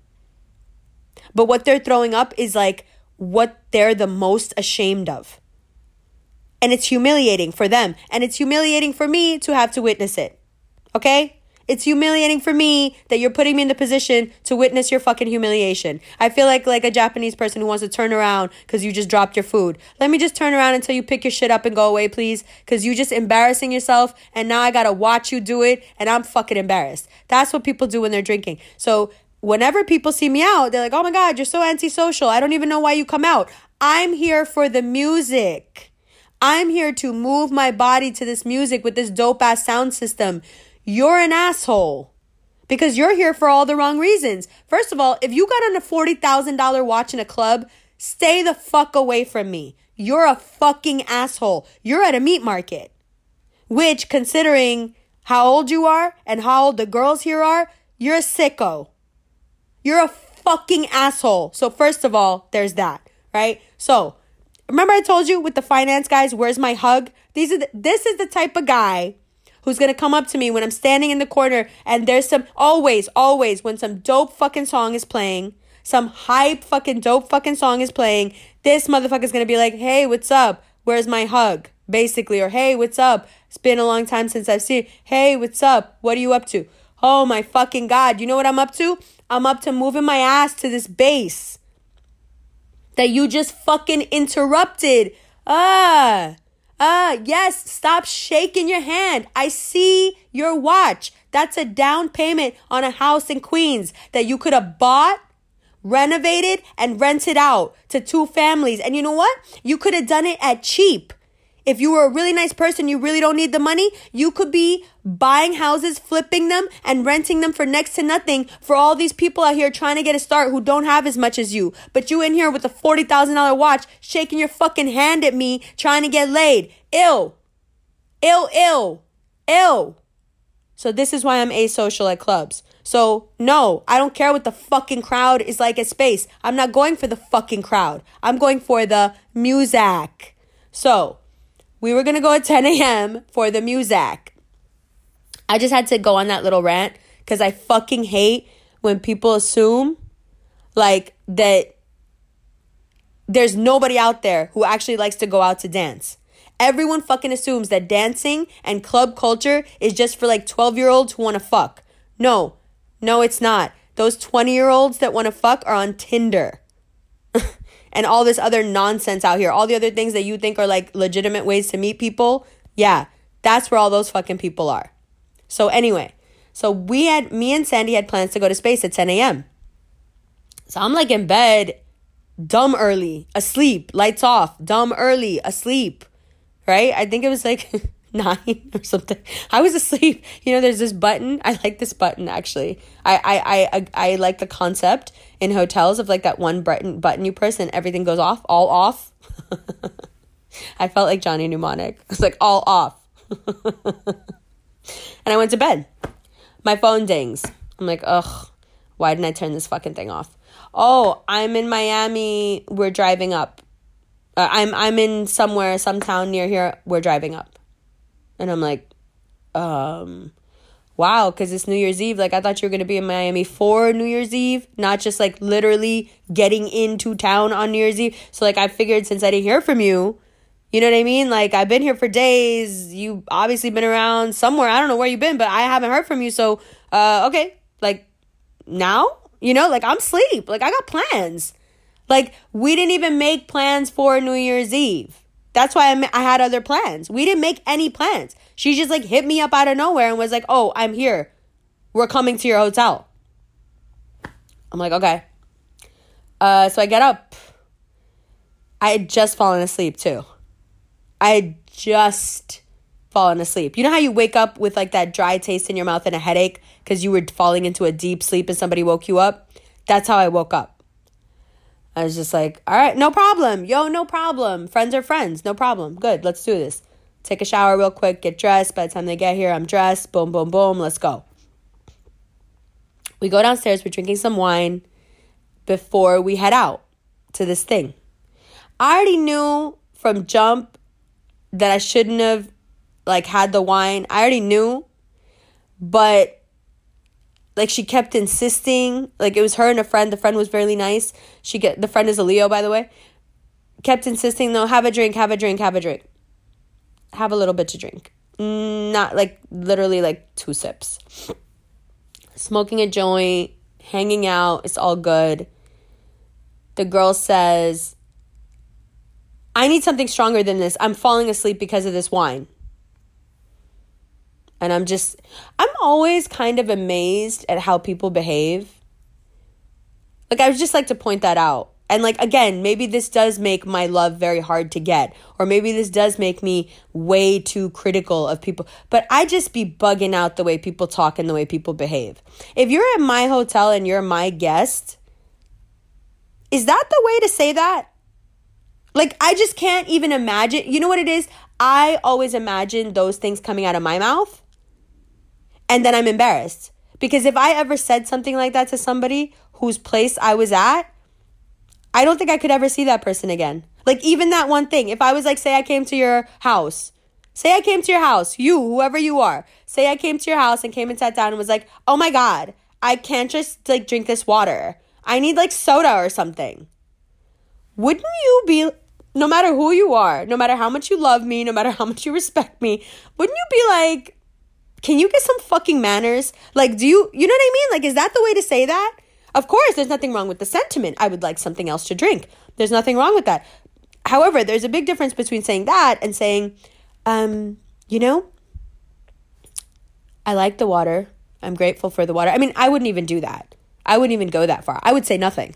But what they're throwing up is like what they're the most ashamed of. And it's humiliating for them. And it's humiliating for me to have to witness it. Okay? It's humiliating for me that you're putting me in the position to witness your fucking humiliation. I feel like like a Japanese person who wants to turn around because you just dropped your food. Let me just turn around until you pick your shit up and go away, please. Because you just embarrassing yourself and now I gotta watch you do it and I'm fucking embarrassed. That's what people do when they're drinking. So whenever people see me out, they're like, oh my God, you're so antisocial. I don't even know why you come out. I'm here for the music. I'm here to move my body to this music with this dope ass sound system. You're an asshole because you're here for all the wrong reasons. First of all, if you got on a $40,000 watch in a club, stay the fuck away from me. You're a fucking asshole. You're at a meat market. Which, considering how old you are and how old the girls here are, you're a sicko. You're a fucking asshole. So, first of all, there's that, right? So, Remember I told you with the finance guys, where's my hug? These are the, this is the type of guy who's gonna come up to me when I'm standing in the corner and there's some always, always when some dope fucking song is playing, some hype fucking dope fucking song is playing, this motherfucker's gonna be like, hey, what's up? Where's my hug? Basically, or hey, what's up? It's been a long time since I've seen. Hey, what's up? What are you up to? Oh my fucking god! You know what I'm up to? I'm up to moving my ass to this bass that you just fucking interrupted. Ah, ah, yes, stop shaking your hand. I see your watch. That's a down payment on a house in Queens that you could have bought, renovated, and rented out to two families. And you know what? You could have done it at cheap. If you were a really nice person, you really don't need the money, you could be buying houses, flipping them, and renting them for next to nothing for all these people out here trying to get a start who don't have as much as you. But you in here with a $40,000 watch, shaking your fucking hand at me, trying to get laid. Ill. Ill, ill, ill. So this is why I'm asocial at clubs. So no, I don't care what the fucking crowd is like at space. I'm not going for the fucking crowd. I'm going for the music. So we were gonna go at 10 a.m. for the music. I just had to go on that little rant because I fucking hate when people assume like that there's nobody out there who actually likes to go out to dance. Everyone fucking assumes that dancing and club culture is just for like 12 year olds who wanna fuck. No, no, it's not. Those 20 year olds that wanna fuck are on Tinder and all this other nonsense out here, all the other things that you think are like legitimate ways to meet people, yeah, that's where all those fucking people are. So, anyway, so we had, me and Sandy had plans to go to space at 10 a.m. So I'm like in bed dumb early, asleep, lights off, dumb early, asleep, right? I think it was like nine or something. I was asleep. You know, there's this button. I like this button actually. I I I I, I like the concept in hotels of like that one button button you press and everything goes off, all off. I felt like Johnny Mnemonic. It's like all off. and I went to bed. My phone dings. I'm like, ugh, why didn't I turn this fucking thing off? Oh, I'm in Miami. We're driving up. Uh, I'm I'm in somewhere, some town near here. We're driving up, and I'm like, um, wow, because it's New Year's Eve. Like I thought you were gonna be in Miami for New Year's Eve, not just like literally getting into town on New Year's Eve. So like I figured since I didn't hear from you, you know what I mean? Like I've been here for days. You obviously been around somewhere. I don't know where you've been, but I haven't heard from you. So uh, okay, like now you know, like I'm sleep. Like I got plans. Like we didn't even make plans for New Year's Eve. That's why I, I had other plans. We didn't make any plans. She just like hit me up out of nowhere and was like, "Oh, I'm here. We're coming to your hotel." I'm like, "Okay." Uh, so I get up. I had just fallen asleep too. I had just fallen asleep. You know how you wake up with like that dry taste in your mouth and a headache because you were falling into a deep sleep and somebody woke you up? That's how I woke up. I was just like, all right, no problem. Yo, no problem. Friends are friends. No problem. Good. Let's do this. Take a shower real quick, get dressed. By the time they get here, I'm dressed. Boom, boom, boom. Let's go. We go downstairs. We're drinking some wine before we head out to this thing. I already knew from jump that I shouldn't have like had the wine. I already knew, but like she kept insisting. Like it was her and a friend. The friend was very nice. She get the friend is a Leo, by the way. Kept insisting, though, have a drink, have a drink, have a drink, have a little bit to drink. Not like literally like two sips. Smoking a joint, hanging out, it's all good. The girl says, I need something stronger than this. I'm falling asleep because of this wine. And I'm just, I'm always kind of amazed at how people behave. Like, I would just like to point that out. And, like, again, maybe this does make my love very hard to get, or maybe this does make me way too critical of people. But I just be bugging out the way people talk and the way people behave. If you're at my hotel and you're my guest, is that the way to say that? Like, I just can't even imagine. You know what it is? I always imagine those things coming out of my mouth and then I'm embarrassed. Because if I ever said something like that to somebody whose place I was at, I don't think I could ever see that person again. Like, even that one thing, if I was like, say, I came to your house, say, I came to your house, you, whoever you are, say, I came to your house and came and sat down and was like, oh my God, I can't just like drink this water. I need like soda or something. Wouldn't you be, no matter who you are, no matter how much you love me, no matter how much you respect me, wouldn't you be like, can you get some fucking manners? Like, do you, you know what I mean? Like, is that the way to say that? Of course, there's nothing wrong with the sentiment. I would like something else to drink. There's nothing wrong with that. However, there's a big difference between saying that and saying, um, you know, I like the water. I'm grateful for the water. I mean, I wouldn't even do that. I wouldn't even go that far. I would say nothing.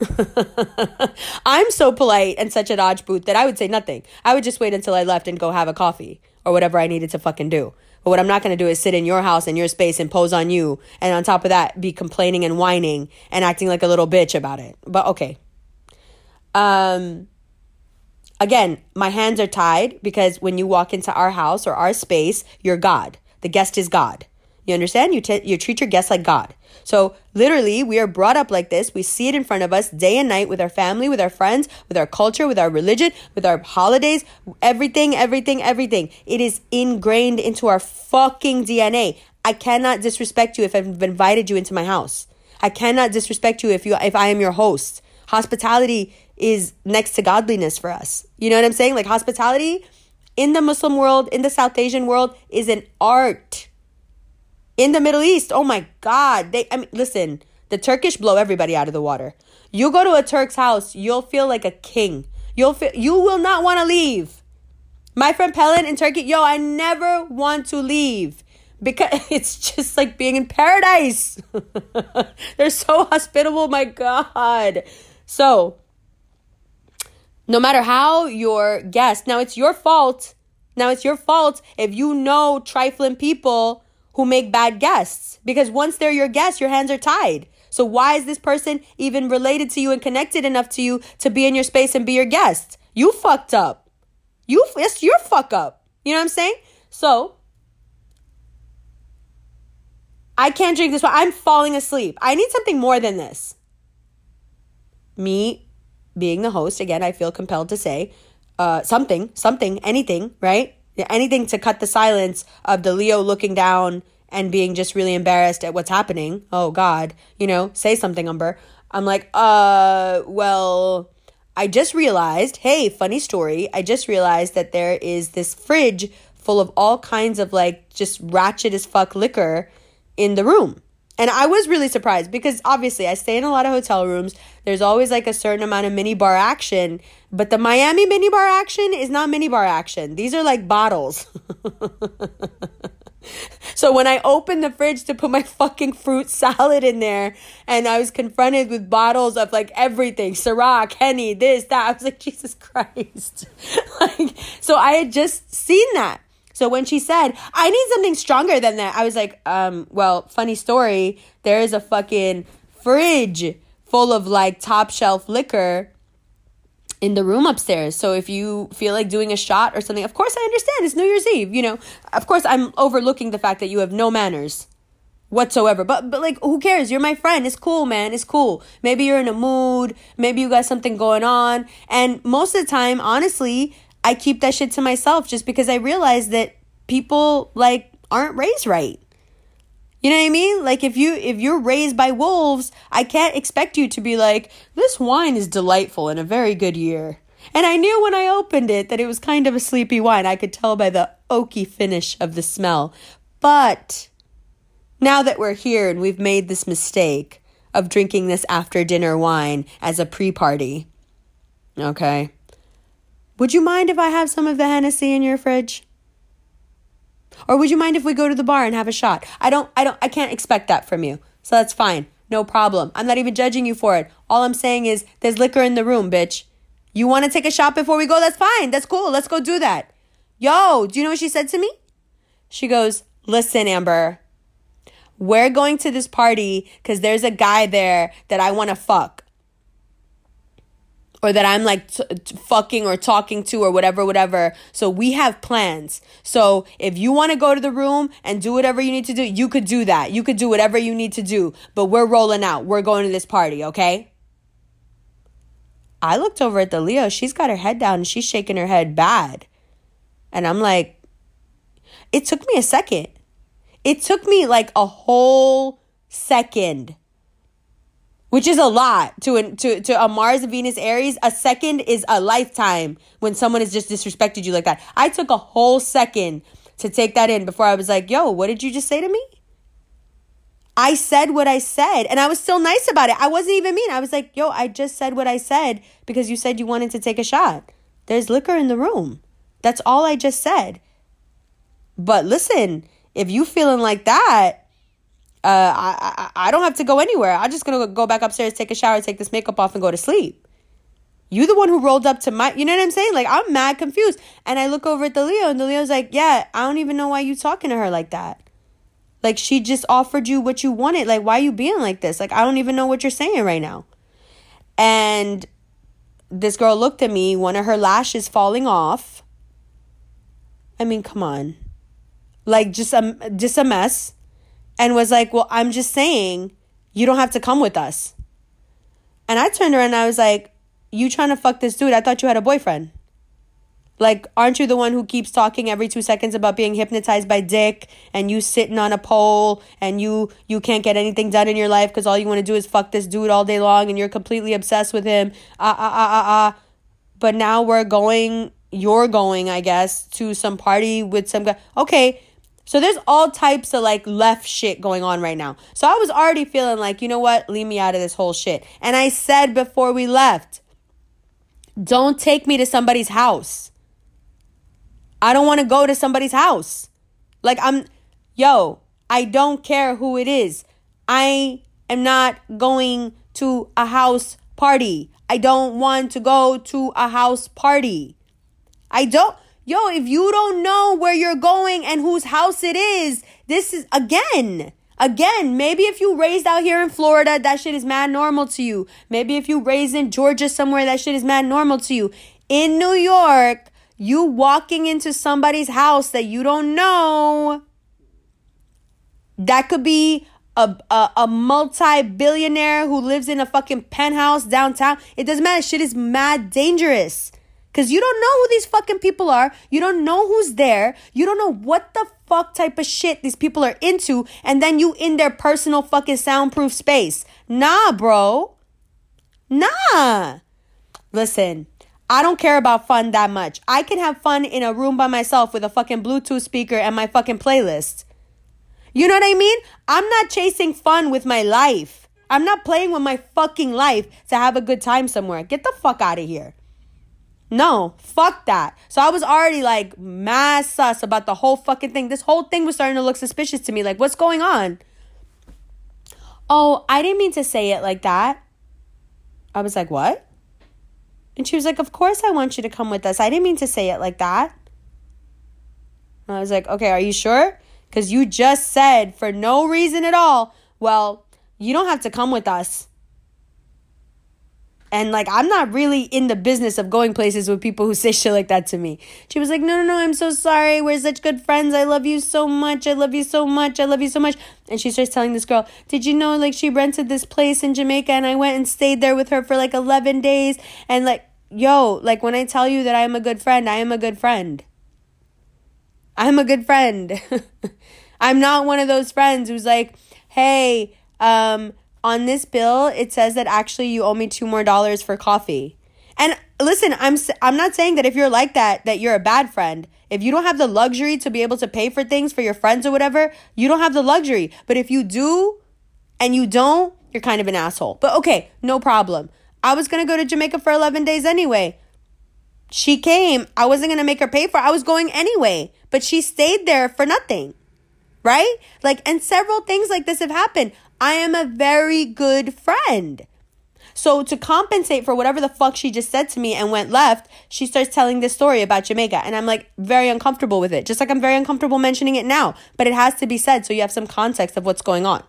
I'm so polite and such a dodge boot that I would say nothing. I would just wait until I left and go have a coffee or whatever I needed to fucking do. But what I'm not going to do is sit in your house in your space and pose on you. And on top of that, be complaining and whining and acting like a little bitch about it. But okay. Um, again, my hands are tied because when you walk into our house or our space, you're God. The guest is God. You understand? You, t- you treat your guests like God. So, literally, we are brought up like this. We see it in front of us day and night with our family, with our friends, with our culture, with our religion, with our holidays, everything, everything, everything. It is ingrained into our fucking DNA. I cannot disrespect you if I've invited you into my house. I cannot disrespect you if you if I am your host. Hospitality is next to godliness for us. You know what I'm saying? Like hospitality in the Muslim world, in the South Asian world is an art in the Middle East. Oh my God. They, I mean, listen, the Turkish blow everybody out of the water. You go to a Turk's house, you'll feel like a king. You'll feel, you will not want to leave. My friend Pelin in Turkey, yo, I never want to leave because it's just like being in paradise. They're so hospitable, my God. So, No matter how your guest, now it's your fault. Now it's your fault if you know trifling people who make bad guests because once they're your guests, your hands are tied. So why is this person even related to you and connected enough to you to be in your space and be your guest? You fucked up. You it's your fuck up. You know what I'm saying? So I can't drink this. One. I'm falling asleep. I need something more than this. Me being the host, again, I feel compelled to say uh, something, something, anything, right? Anything to cut the silence of the Leo looking down and being just really embarrassed at what's happening. Oh God, you know, say something, Umber. I'm like, uh, well, I just realized, hey, funny story. I just realized that there is this fridge full of all kinds of like just ratchet as fuck liquor in the room. And I was really surprised because obviously I stay in a lot of hotel rooms. There's always like a certain amount of mini bar action, but the Miami mini bar action is not mini bar action. These are like bottles. so when I opened the fridge to put my fucking fruit salad in there and I was confronted with bottles of like everything, Ciroc, Henny, this, that, I was like, Jesus Christ. like, so I had just seen that. So when she said, I need something stronger than that, I was like, um, well, funny story. There is a fucking fridge full of like top shelf liquor in the room upstairs. So if you feel like doing a shot or something, of course I understand. It's New Year's Eve, you know. Of course I'm overlooking the fact that you have no manners whatsoever. But but like who cares? You're my friend. It's cool, man. It's cool. Maybe you're in a mood, maybe you got something going on. And most of the time, honestly, I keep that shit to myself just because I realize that people like aren't raised right. You know what I mean? Like if you if you're raised by wolves, I can't expect you to be like, this wine is delightful and a very good year. And I knew when I opened it that it was kind of a sleepy wine. I could tell by the oaky finish of the smell. But now that we're here and we've made this mistake of drinking this after dinner wine as a pre party, okay, would you mind if I have some of the Hennessy in your fridge? Or would you mind if we go to the bar and have a shot? I don't I don't I can't expect that from you. So that's fine. No problem. I'm not even judging you for it. All I'm saying is there's liquor in the room, bitch. You want to take a shot before we go? That's fine. That's cool. Let's go do that. Yo, do you know what she said to me? She goes, "Listen, Amber. We're going to this party cuz there's a guy there that I want to fuck or that I'm like t- t- fucking or talking to or whatever, whatever. So we have plans. So if you want to go to the room and do whatever you need to do, you could do that. You could do whatever you need to do. But we're rolling out. We're going to this party, okay? I looked over at the Leo. She's got her head down and she's shaking her head bad. And I'm like, it took me a second. It took me like a whole second which is a lot to an, to to a Mars, Venus, Aries. A second is a lifetime when someone has just disrespected you like that. I took a whole second to take that in before I was like, "Yo, what did you just say to me?" I said what I said, and I was still nice about it. I wasn't even mean. I was like, "Yo, I just said what I said because you said you wanted to take a shot. There's liquor in the room. That's all I just said." But listen, if you feeling like that, uh, I, I, I don't have to go anywhere. I'm just gonna go back upstairs, take a shower, take this makeup off, and go to sleep. You the one who rolled up to my, you know what I'm saying? Like I'm mad confused, and I look over at the Leo, and the Leo's like, "Yeah, I don't even know why you talking to her like that. Like she just offered you what you wanted. Like why you being like this? Like I don't even know what you're saying right now." And this girl looked at me, one of her lashes falling off. I mean, come on, like just a just a mess and was like, Well, I'm just saying, you don't have to come with us. And I turned around and I was like, You trying to fuck this dude? I thought you had a boyfriend. Like, aren't you the one who keeps talking every two seconds about being hypnotized by dick and you sitting on a pole and you you can't get anything done in your life because all you want to do is fuck this dude all day long and you're completely obsessed with him? Ah ah ah ah ah. But now we're going, you're going, I guess, to some party with some guy. Okay, so there's all types of like left shit going on right now. So I was already feeling like, you know what? Leave me out of this whole shit. And I said before we left, don't take me to somebody's house. I don't want to go to somebody's house. Like I'm yo, I don't care who it is. I am not going to a house party. I don't want to go to a house party. I don't. Yo, if you don't know where you're going and whose house it is, this is again. Again, maybe if you raised out here in Florida, that shit is mad normal to you. Maybe if you raised in Georgia somewhere, that shit is mad normal to you. In New York, you walking into somebody's house that you don't know, that could be a, a, a multi-billionaire who lives in a fucking penthouse downtown. It doesn't matter. Shit is mad dangerous. Cause you don't know who these fucking people are. You don't know who's there. You don't know what the fuck type of shit these people are into. And then you in their personal fucking soundproof space. Nah, bro. Nah. Listen, I don't care about fun that much. I can have fun in a room by myself with a fucking Bluetooth speaker and my fucking playlist. You know what I mean? I'm not chasing fun with my life. I'm not playing with my fucking life to have a good time somewhere. Get the fuck out of here. No, fuck that. So I was already like mad sus about the whole fucking thing. This whole thing was starting to look suspicious to me. Like, what's going on? Oh, I didn't mean to say it like that. I was like, what? And she was like, Of course I want you to come with us. I didn't mean to say it like that. And I was like, Okay, are you sure? Because you just said for no reason at all, well, you don't have to come with us. And like, I'm not really in the business of going places with people who say shit like that to me. She was like, No, no, no, I'm so sorry. We're such good friends. I love you so much. I love you so much. I love you so much. And she starts telling this girl, Did you know, like, she rented this place in Jamaica and I went and stayed there with her for like 11 days. And like, yo, like, when I tell you that I am a good friend, I am a good friend. I'm a good friend. I'm not one of those friends who's like, Hey, um, on this bill it says that actually you owe me two more dollars for coffee. And listen i'm i'm not saying that if you're like that that you're a bad friend. If you don't have the luxury to be able to pay for things for your friends or whatever you don't have the luxury. But if you do and you don't you're kind of an asshole. But okay no problem. I was to go to jamaica for 11 days anyway. She came. I wasn't to make her pay for it. i was going anyway. But she stayed there for nothing right? Like, and several things like this have happened. I am a very good friend. So to compensate for whatever the fuck she just said to me and went left, she starts telling this story about Jamaica. And I'm like very uncomfortable with it. Just like I'm very uncomfortable mentioning it now. But it has to be said so you have some context of what's going on.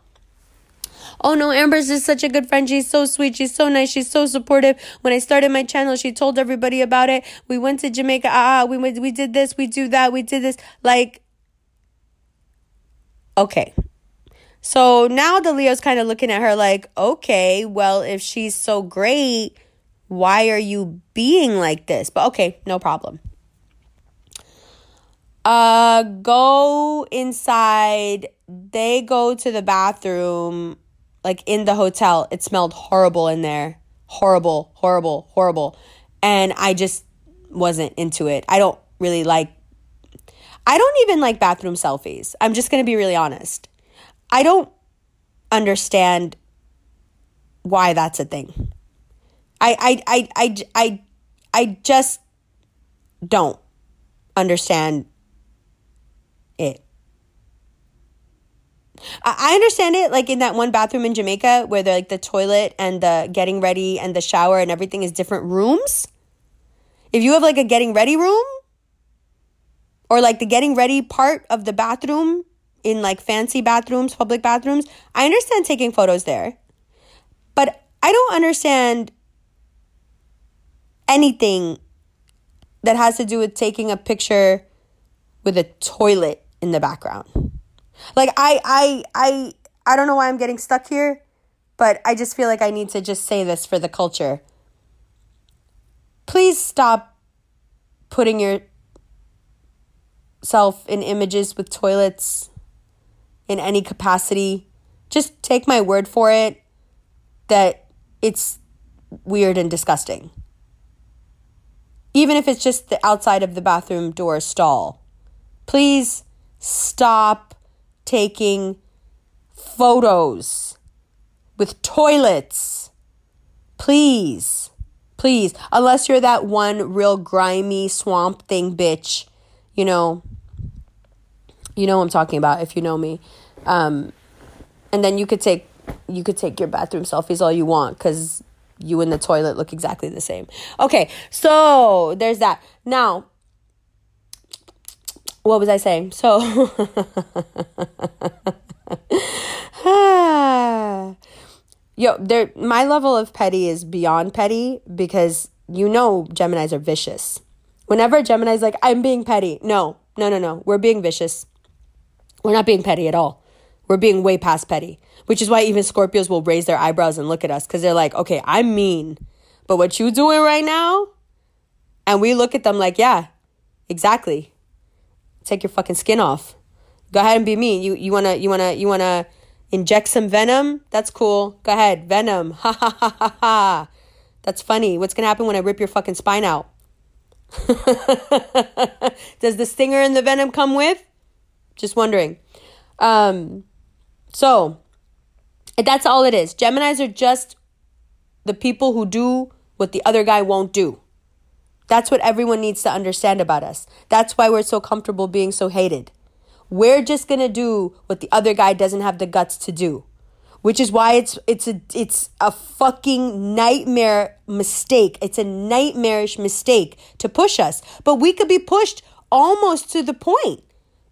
Oh no, Amber's just such a good friend. She's so sweet. She's so nice. She's so supportive. When I started my channel, she told everybody about it. We went to Jamaica. Ah, we went, we did this, we do that, we did this. Like, okay, so now the Leo's kind of looking at her like, okay, well, if she's so great, why are you being like this? But okay, no problem. Uh, go inside. They go to the bathroom, like in the hotel. It smelled horrible in there. Horrible, horrible, horrible. And I just wasn't into it. I don't really like, I don't even like bathroom selfies. I'm just going to be really honest. I don't understand why that's a thing. I I I I I, I just don't understand it. I understand it like in that one bathroom in Jamaica where the like the toilet and the getting ready and the shower and everything is different rooms. If you have like a getting ready room or like the getting ready part of the bathroom in like fancy bathrooms, public bathrooms, I understand taking photos there. But I don't understand anything that has to do with taking a picture with a toilet in the background. Like I I I I don't know why I'm getting stuck here, but I just feel like I need to just say this for the culture. Please stop putting yourself in images with toilets in any capacity, just take my word for it that it's weird and disgusting. Even if it's just the outside of the bathroom door stall. Please stop taking photos with toilets. Please. Please. Unless you're that one real grimy swamp thing bitch, you know. You know what I'm talking about if you know me. Um, and then you could take you could take your bathroom selfies all you want because you and the toilet look exactly the same. Okay, so there's that. Now, what was I saying? So, yo, there. My level of petty is beyond petty because you know Gemini's are vicious. Whenever Gemini's like, I'm being petty. No, no, no, no. We're being vicious. We're not being petty at all. We're being way past petty, which is why even Scorpios will raise their eyebrows and look at us because they're like, okay, I'm mean, but what you doing right now? And we look at them like, yeah, exactly. Take your fucking skin off. Go ahead and be mean. You you wanna you wanna you wanna inject some venom? That's cool. Go ahead, venom. Ha ha ha ha ha. That's funny. What's gonna happen when I rip your fucking spine out? Does the stinger and the venom come with? Just wondering. Um, so that's all it is. Geminis are just the people who do what the other guy won't do. That's what everyone needs to understand about us. That's why we're so comfortable being so hated. We're just going to do what the other guy doesn't have the guts to do. Which is why it's it's a it's a fucking nightmare mistake. It's a nightmarish mistake to push us. But we could be pushed almost to the point.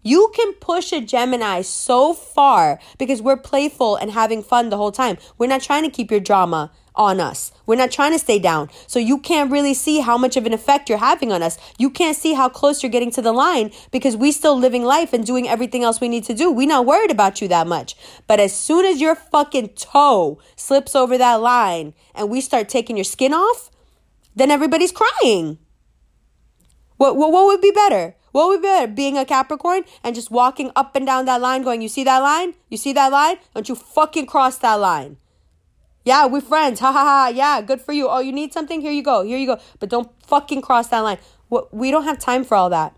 You can push a Gemini so far because we're playful and having fun the whole time. We're not trying to keep your drama on us. We're not trying to stay down. So you can't really see how much of an effect you're having on us. You can't see how close you're getting to the line because we still living life and doing everything else we need to do. We're not worried about you that much. But as soon as your fucking toe slips over that line and we start taking your skin off, then everybody's crying. What, what, what would be better? What would be better? Being a Capricorn and just walking up and down that line going, you see that line? You see that line? Don't you fucking cross that line. Yeah, we're friends. Ha ha ha. Yeah, good for you. Oh, you need something? Here you go. Here you go. But don't fucking cross that line. We don't have time for all that.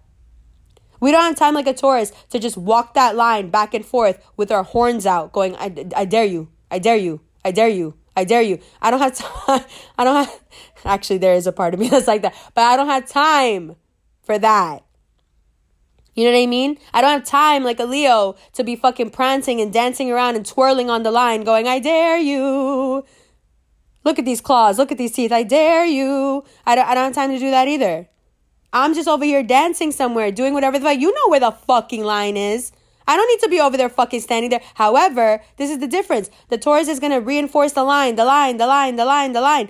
We don't have time like a Taurus to just walk that line back and forth with our horns out, going, I, I dare you. I dare you. I dare you. I dare you. I don't have time. I don't have. Actually, there is a part of me that's like that. But I don't have time for that. You know what I mean? I don't have time like a Leo to be fucking prancing and dancing around and twirling on the line going, I dare you. Look at these claws. Look at these teeth. I dare you. I don't, I don't have time to do that either. I'm just over here dancing somewhere, doing whatever the fuck. You know where the fucking line is. I don't need to be over there fucking standing there. However, this is the difference. The Taurus is gonna reinforce the line, the line, the line, the line, the line.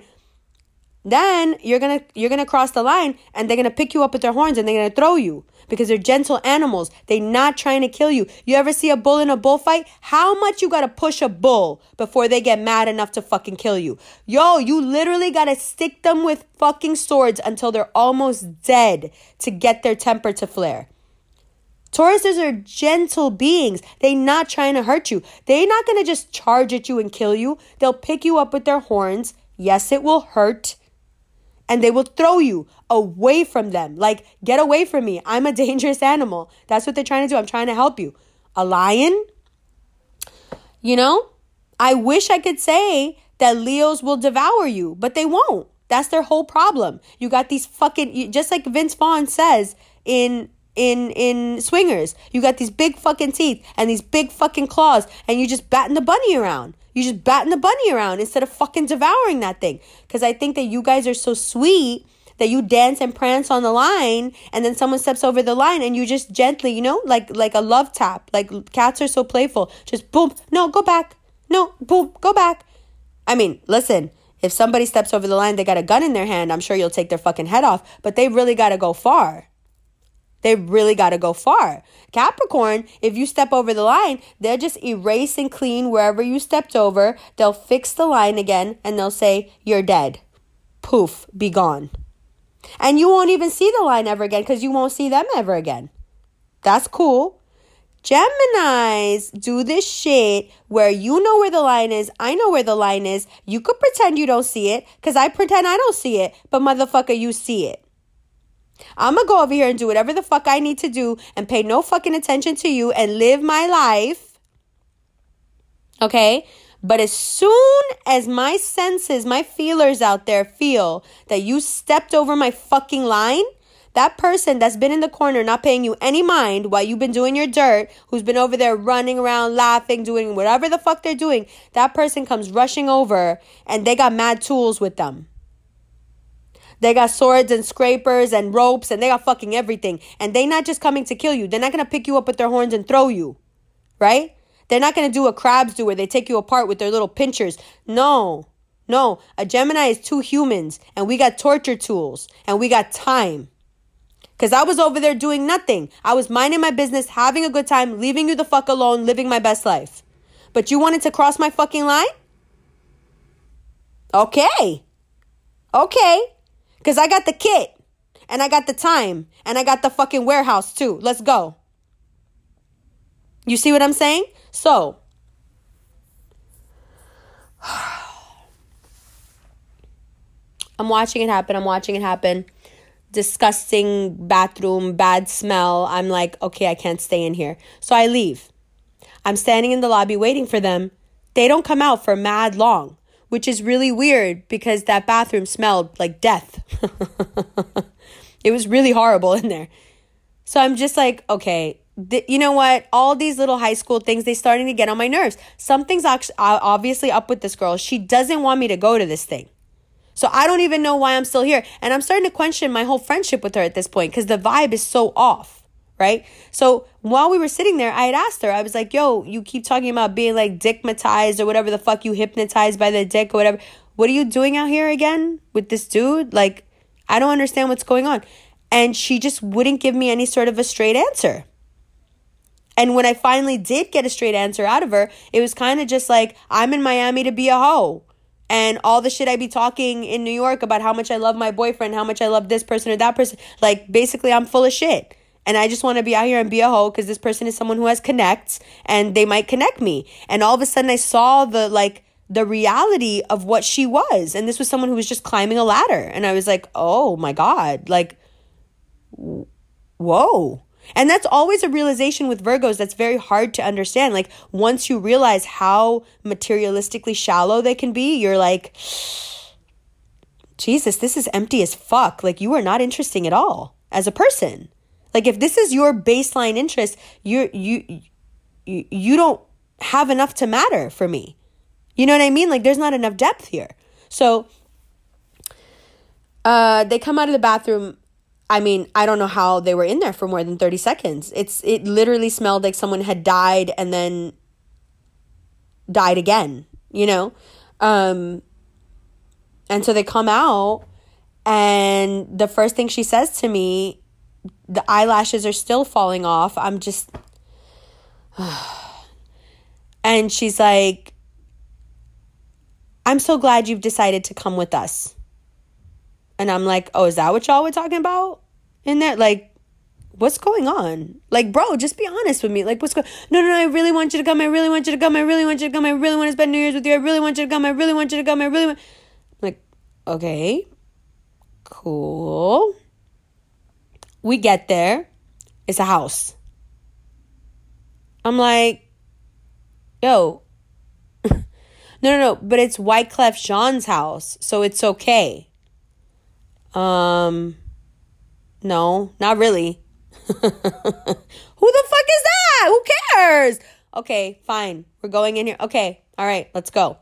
Then you're gonna you're gonna cross the line and they're gonna pick you up with their horns and they're gonna throw you because they're gentle animals. They're not trying to kill you. You ever see a bull in a bullfight? How much you gotta push a bull before they get mad enough to fucking kill you? Yo, you literally gotta stick them with fucking swords until they're almost dead to get their temper to flare. Tauruses are gentle beings. They're not trying to hurt you. They're not gonna just charge at you and kill you. They'll pick you up with their horns. Yes, it will hurt and they will throw you away from them. Like, get away from me. I'm a dangerous animal. That's what they're trying to do. I'm trying to help you. A lion, you know, I wish I could say that Leos will devour you, but they won't. That's their whole problem. You got these fucking, just like Vince Vaughn says in in in swingers you got these big fucking teeth and these big fucking claws and you just batting the bunny around you just batting the bunny around instead of fucking devouring that thing. Because I think that you guys are so sweet that you dance and prance on the line and then someone steps over the line and you just gently, you know, like like a love tap. Like cats are so playful. Just boom, no, go back. No, boom, go back. I mean, listen, if somebody steps over the line, they got a gun in their hand, I'm sure you'll take their fucking head off, but they really got to go far. They really got to go far. Capricorn, if you step over the line, they'll just erase and clean wherever you stepped over. They'll fix the line again and they'll say, You're dead. Poof, be gone. And you won't even see the line ever again because you won't see them ever again. That's cool. Geminis do this shit where you know where the line is, I know where the line is. You could pretend you don't see it because I pretend I don't see it, but motherfucker, you see it. I'm gonna go over here and do whatever the fuck I need to do and pay no fucking attention to you and live my life. Okay? But as soon as my senses, my feelers out there feel that you stepped over my fucking line, That person that's been in the corner not paying you any mind while you've been doing your dirt, who's been over there running around, laughing, doing whatever the fuck they're doing, that person comes rushing over and they got mad tools with them. They got swords and scrapers and ropes and they got fucking everything. And they not just coming to kill you. They're not gonna pick you up with their horns and throw you. Right? They're not gonna do what crabs do where they take you apart with their little pinchers. No. No. A Gemini is two humans and we got torture tools and we got time. Cause I was over there doing nothing. I was minding my business, having a good time, leaving you the fuck alone, living my best life. But you wanted to cross my fucking line? Okay. Okay. Because I got the kit and I got the time and I got the fucking warehouse too. Let's go. You see what I'm saying? So, I'm watching it happen. I'm watching it happen. Disgusting bathroom, bad smell. I'm like, okay, I can't stay in here. So I leave. I'm standing in the lobby waiting for them. They don't come out for mad long which is really weird because that bathroom smelled like death. it was really horrible in there. So I'm just like, okay, th- you know what? All these little high school things, they starting to get on my nerves. Something's obviously up with this girl. She doesn't want me to go to this thing. So I don't even know why I'm still here. And I'm starting to question my whole friendship with her at this point because the vibe is so off right? So while we were sitting there, I had asked her, I was like, yo, you keep talking about being like dickmatized or whatever the fuck you hypnotized by the dick or whatever. What are you doing out here again with this dude? Like, I don't understand what's going on. And she just wouldn't give me any sort of a straight answer. And when I finally did get a straight answer out of her, it was kind of just like, I'm in Miami to be a hoe. And all the shit I be talking in New York about how much I love my boyfriend, how much I love this person or that person. Like, basically, I'm full of shit and I just want to be out here and be a hoe because this person is someone who has connects and they might connect me. And all of a sudden I saw the like the reality of what she was. And this was someone who was just climbing a ladder. And I was like, oh my God, like, whoa. And that's always a realization with Virgos that's very hard to understand. Like, once you realize how materialistically shallow they can be, you're like, Jesus, this is empty as fuck. Like, you are not interesting at all as a person. Like if this is your baseline interest, you you you you don't have enough to matter for me. You know what I mean? Like there's not enough depth here. So uh they come out of the bathroom I mean, I don't know how they were in there for more than 30 seconds. It's it literally smelled like someone had died and then died again, you know? Um and so they come out and the first thing she says to me the eyelashes are still falling off. I'm just. and she's like, I'm so glad you've decided to come with us. And I'm like, oh, is that what y'all were talking about in there? Like, what's going on? Like, bro, just be honest with me. Like, what's going No, no, no, I really want you to come. I really want you to come. I really want you to come. I really want to spend New Year's with you. I really want you to come. I really want you to come. I really want. like, okay, cool. We get there, it's a house. I'm like, yo, no, no, no, but it's Wyclef Jean's house, so it's okay. Um, no, not really. Who the fuck is that? Who cares? Okay, fine. We're going in here. Okay, all right, let's go.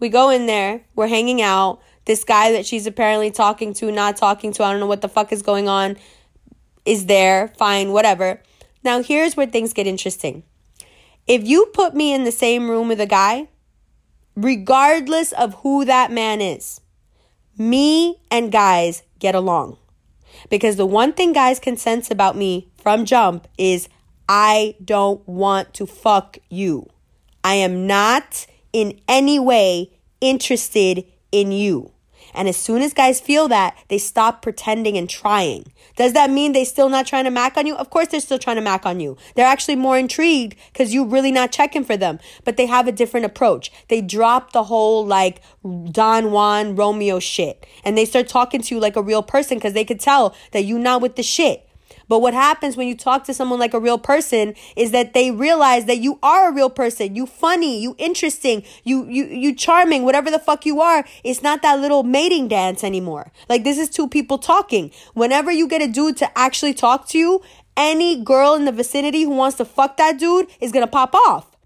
We go in there, we're hanging out. This guy that she's apparently talking to, not talking to, I don't know what the fuck is going on is there, fine, whatever. Now, here's where things get interesting. If you put me in the same room with a guy, regardless of who that man is, me and guys get along. Because the one thing guys can sense about me from jump is I don't want to fuck you. I am not in any way interested in you. And as soon as guys feel that, they stop pretending and trying. Does that mean they still not trying to mac on you? Of course they're still trying to mac on you. They're actually more intrigued because you really not checking for them. But they have a different approach. They drop the whole like Don Juan Romeo shit. And they start talking to you like a real person because they could tell that you not with the shit. But what happens when you talk to someone like a real person is that they realize that you are a real person. You funny, you interesting, you you you charming, whatever the fuck you are. It's not that little mating dance anymore. Like this is two people talking. Whenever you get a dude to actually talk to you, any girl in the vicinity who wants to fuck that dude is gonna pop off.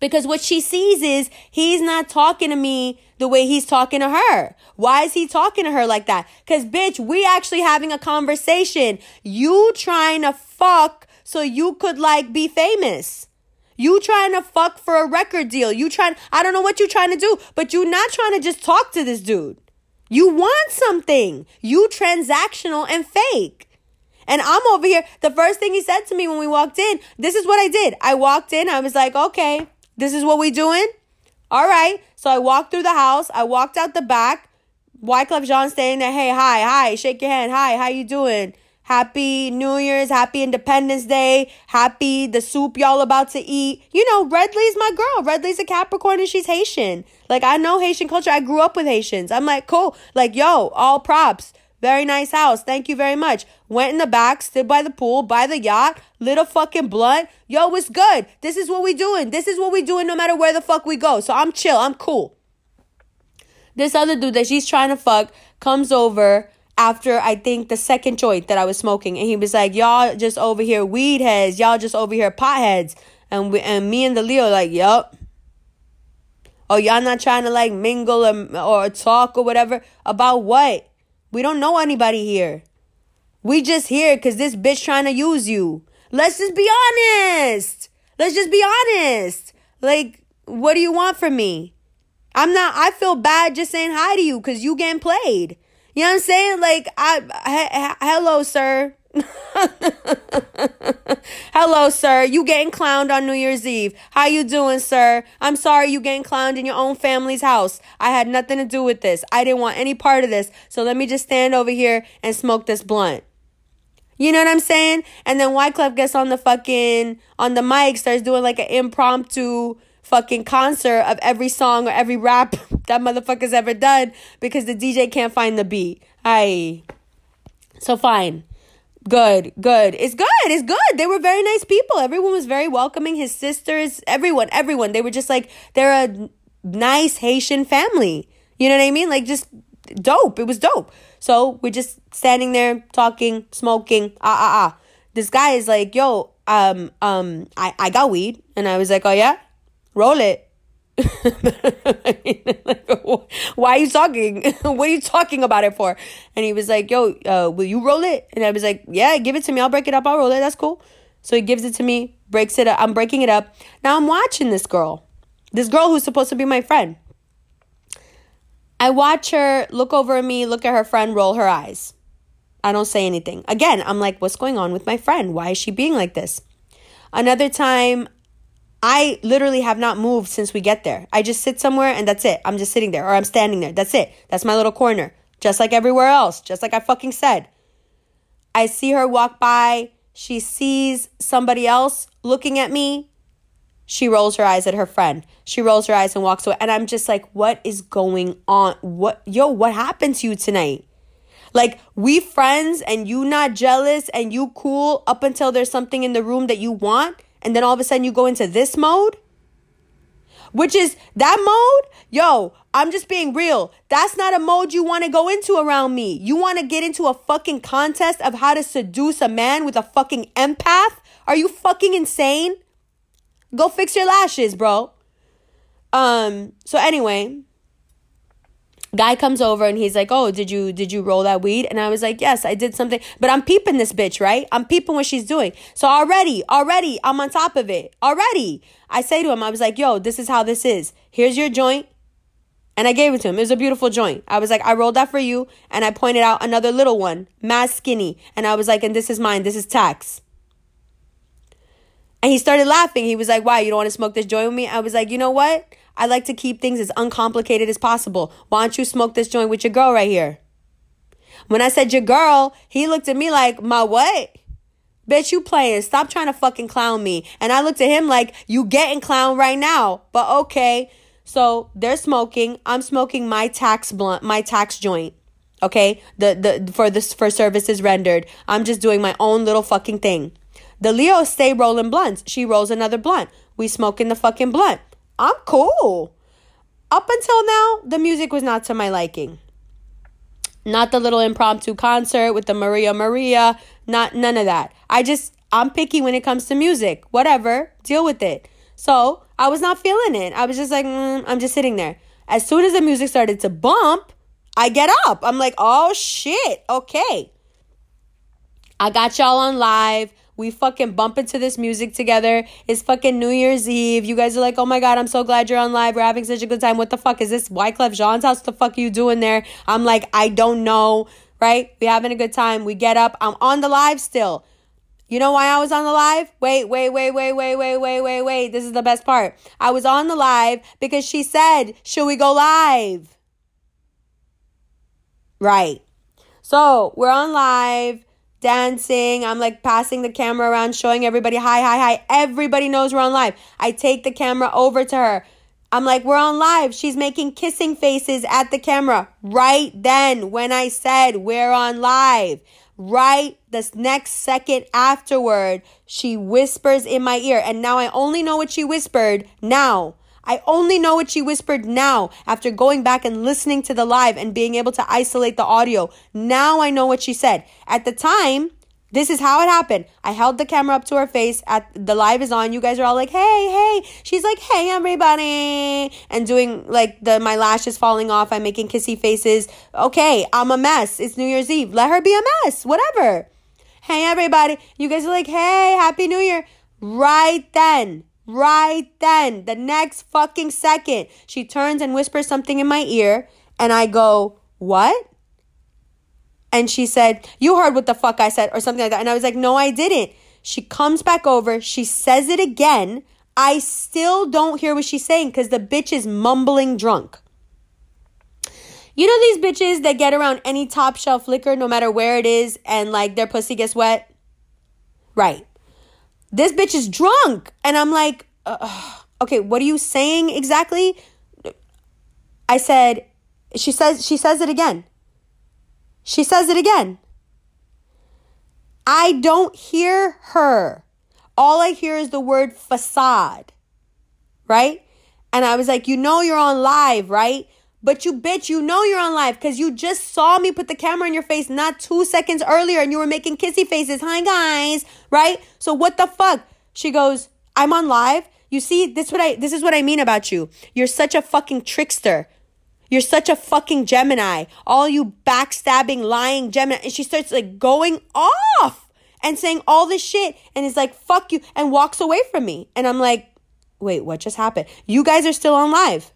Because what she sees is he's not talking to me the way he's talking to her. Why is he talking to her like that? Cause bitch, we actually having a conversation. You trying to fuck so you could like be famous. You trying to fuck for a record deal. You trying, I don't know what you trying to do, but you not trying to just talk to this dude. You want something. You transactional and fake. And I'm over here. The first thing he said to me when we walked in, this is what I did. I walked in. I was like, okay, this is what we doing? All right. So I walked through the house. I walked out the back. Wyclef Jean standing there. Hey, hi, hi. Shake your hand. Hi, how you doing? Happy New Year's, happy Independence Day, happy the soup y'all about to eat. You know, Redley's my girl. Redley's a Capricorn and she's Haitian. Like, I know Haitian culture. I grew up with Haitians. I'm like, cool. Like, yo, all props. Very nice house. Thank you very much. Went in the back, stood by the pool, by the yacht, lit a fucking blunt. Yo, it's good. This is what we doing. This is what we doing no matter where the fuck we go. So I'm chill. I'm cool. This other dude that she's trying to fuck comes over after I think the second joint that I was smoking, and he was like, "Y'all just over here weed heads. Y'all just over here pot heads." And we and me and the Leo like, "Yup." Oh, y'all not trying to like mingle or, or talk or whatever about what? We don't know anybody here. We just here because this bitch trying to use you. Let's just be honest. Let's just be honest. Like, what do you want from me? I'm not, I feel bad just saying hi to you because you getting played. You know what I'm saying? Like, I, he, hello, sir. Hello, sir. You getting clowned on New Year's Eve. How you doing, sir? I'm sorry you getting clowned in your own family's house. I had nothing to do with this. I didn't want any part of this. So let me just stand over here and smoke this blunt. You know what I'm saying? And then Wyclef gets on the fucking on the mic, starts doing like an impromptu fucking concert of every song or every rap that motherfucker's ever done because the DJ can't find the beat. Aye. So fine. Good, good. It's good. It's good. They were very nice people. Everyone was very welcoming. His sisters, everyone, everyone. They were just like, they're a nice Haitian family. You know what I mean? Like, just dope. It was dope. So we're just standing there talking, smoking. Ah, ah, ah. This guy is like, yo, um, um, I, I got weed. And I was like, oh, yeah? Roll it. why are you talking? what are you talking about it for? And he was like, yo, uh, will you roll it? And I was like, yeah, give it to me. I'll break it up. I'll roll it. That's cool. So he gives it to me, breaks it up. I'm breaking it up. Now I'm watching this girl, this girl who's supposed to be my friend. I watch her look over at me, look at her friend, roll her eyes. I don't say anything. Again, I'm like, what's going on with my friend? Why is she being like this? Another time, I literally have not moved since we get there. I just sit somewhere and that's it. I'm just sitting there or I'm standing there. That's it. That's my little corner. Just like everywhere else. Just like I fucking said. I see her walk by. She sees somebody else looking at me. She rolls her eyes at her friend. She rolls her eyes and walks away. And I'm just like, what is going on? What, yo, what happened to you tonight? Like, we friends and you not jealous and you cool up until there's something in the room that you want and then all of a sudden you go into this mode, which is that mode, yo, I'm just being real. That's not a mode you want to go into around me. You want to get into a fucking contest of how to seduce a man with a fucking empath? Are you fucking insane? Go fix your lashes, bro. Um, so anyway, guy comes over and he's like oh did you did you roll that weed? And i was like yes i did something. But i'm peeping this bitch right? I'm peeping what she's doing. So already already i'm on top of it. Already. I say to him i was like yo this is how this is. Here's your joint. And i gave it to him. It was a beautiful joint. I was like i rolled that for you and i pointed out another little one mass skinny. And i was like and this is mine. This is tax. And he started laughing. He was like why? You don't want to smoke this joint with me? I was like you know what I like to keep things as uncomplicated as possible. Why don't you smoke this joint with your girl right here? When I said your girl, he looked at me like, my what? Bitch, you playing. Stop trying to fucking clown me. And I looked at him like, you getting clown right now. But okay. So they're smoking. I'm smoking my tax blunt, my tax joint. Okay? The the for this for services rendered. I'm just doing my own little fucking thing. The Leo stay rolling blunts. She rolls another blunt. We smoking the fucking blunt. I'm cool. Up until now, the music was not to my liking. Not the little impromptu concert with the Maria Maria, not none of that. I just I'm picky when it comes to music. Whatever, deal with it. So, I was not feeling it. I was just like, mm, I'm just sitting there. As soon as the music started to bump, I get up. I'm like, oh shit, okay. I got y'all on live. We fucking bump into this music together. It's fucking New Year's Eve. You guys are like, oh my God, I'm so glad you're on live. We're having such a good time. What the fuck? Is this Wyclef Jean's house? What the fuck are you doing there? I'm like, I don't know, right? We having a good time. We get up. I'm on the live still. You know why I was on the live? Wait, wait, wait, wait, wait, wait, wait, wait, wait. This is the best part. I was on the live because she said, should we go live? Right. So we're on live, dancing. I'm like passing the camera around, showing everybody, hi, hi, hi. Everybody knows we're on live. I take the camera over to her. I'm like, we're on live. She's making kissing faces at the camera right then when I said we're on live. Right this next second afterward, she whispers in my ear. And now I only know what she whispered now. I only know what she whispered now after going back and listening to the live and being able to isolate the audio. Now I know what she said. At the time, this is how it happened. I held the camera up to her face. At the live is on. You guys are all like, "Hey, hey." She's like, "Hey, everybody," and doing like the my lashes falling off. I'm making kissy faces. Okay, I'm a mess. It's New Year's Eve. Let her be a mess. Whatever. Hey, everybody. You guys are like, "Hey, Happy New Year." Right then, right then, the next fucking second, she turns and whispers something in my ear, and I go, "What?" and she said, You heard what the fuck I said, or something like that. And I was like, No, I didn't. She comes back over, she says it again. I still don't hear what she's saying because the bitch is mumbling drunk. You know these bitches that get around any top shelf liquor, no matter where it is, and like their pussy gets wet? Right. This bitch is drunk. And I'm like, uh, okay, what are you saying exactly? I said, she says, she says it again. She says it again. I don't hear her. All I hear is the word facade. Right? And I was like, you know you're on live, right? But you bitch, you know you're on live because you just saw me put the camera in your face not two seconds earlier and you were making kissy faces. Hi guys, right? So what the fuck? She goes, I'm on live. You see, this what I this is what I mean about you. You're such a fucking trickster. You're such a fucking Gemini. All you backstabbing, lying Gemini. And she starts like going off and saying all this shit and is like, fuck you, and walks away from me. And I'm like, wait, what just happened? You guys are still on live.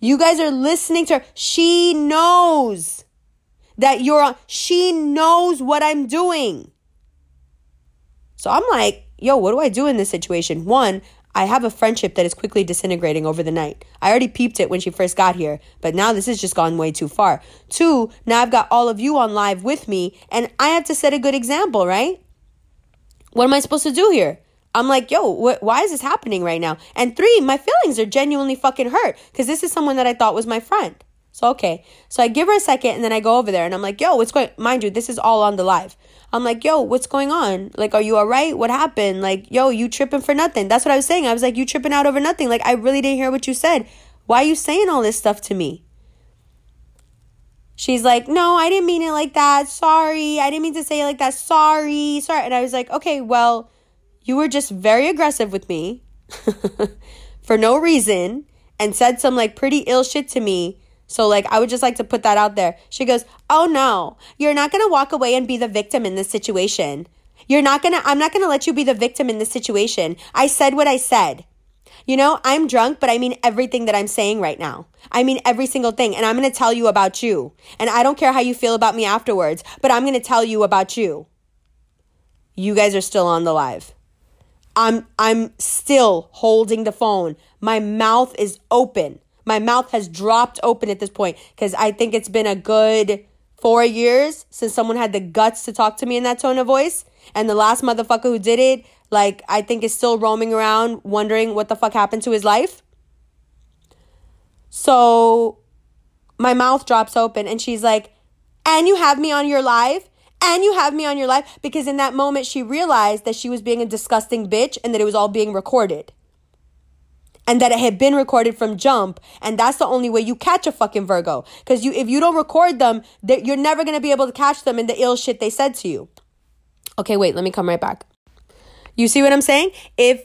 You guys are listening to her. She knows that you're on, she knows what I'm doing. So I'm like, yo, what do I do in this situation? One, I have a friendship that is quickly disintegrating over the night. I already peeped it when she first got here, but now this has just gone way too far. Two, now I've got all of you on live with me, and I have to set a good example, right? What am I supposed to do here? I'm like, yo, wh- why is this happening right now? And three, my feelings are genuinely fucking hurt because this is someone that I thought was my friend. So, okay. So I give her a second and then I go over there and I'm like, yo, what's going Mind you, this is all on the live. I'm like, yo, what's going on? Like, are you all right? What happened? Like, yo, you tripping for nothing. That's what I was saying. I was like, you tripping out over nothing. Like, I really didn't hear what you said. Why are you saying all this stuff to me? She's like, no, I didn't mean it like that. Sorry. I didn't mean to say it like that. Sorry. Sorry. And I was like, okay, well, you were just very aggressive with me for no reason and said some like pretty ill shit to me so, like, I would just like to put that out there. She goes, Oh no, you're not gonna walk away and be the victim in this situation. You're not gonna, I'm not gonna let you be the victim in this situation. I said what I said. You know, I'm drunk, but I mean everything that I'm saying right now. I mean every single thing. And I'm gonna tell you about you. And I don't care how you feel about me afterwards, but I'm gonna tell you about you. You guys are still on the live. I'm I'm still holding the phone. My mouth is open. My mouth has dropped open at this point because I think it's been a good four years since someone had the guts to talk to me in that tone of voice. And the last motherfucker who did it, like, I think is still roaming around wondering what the fuck happened to his life. So my mouth drops open and she's like, and you have me on your live and you have me on your life because in that moment she realized that she was being a disgusting bitch and that it was all being recorded. And that it had been recorded from jump. And that's the only way you catch a fucking virgo. Because you if you don't record them that you're never to be able to catch them in the ill shit they said to you. Okay wait let me come right back. You see what i'm saying? If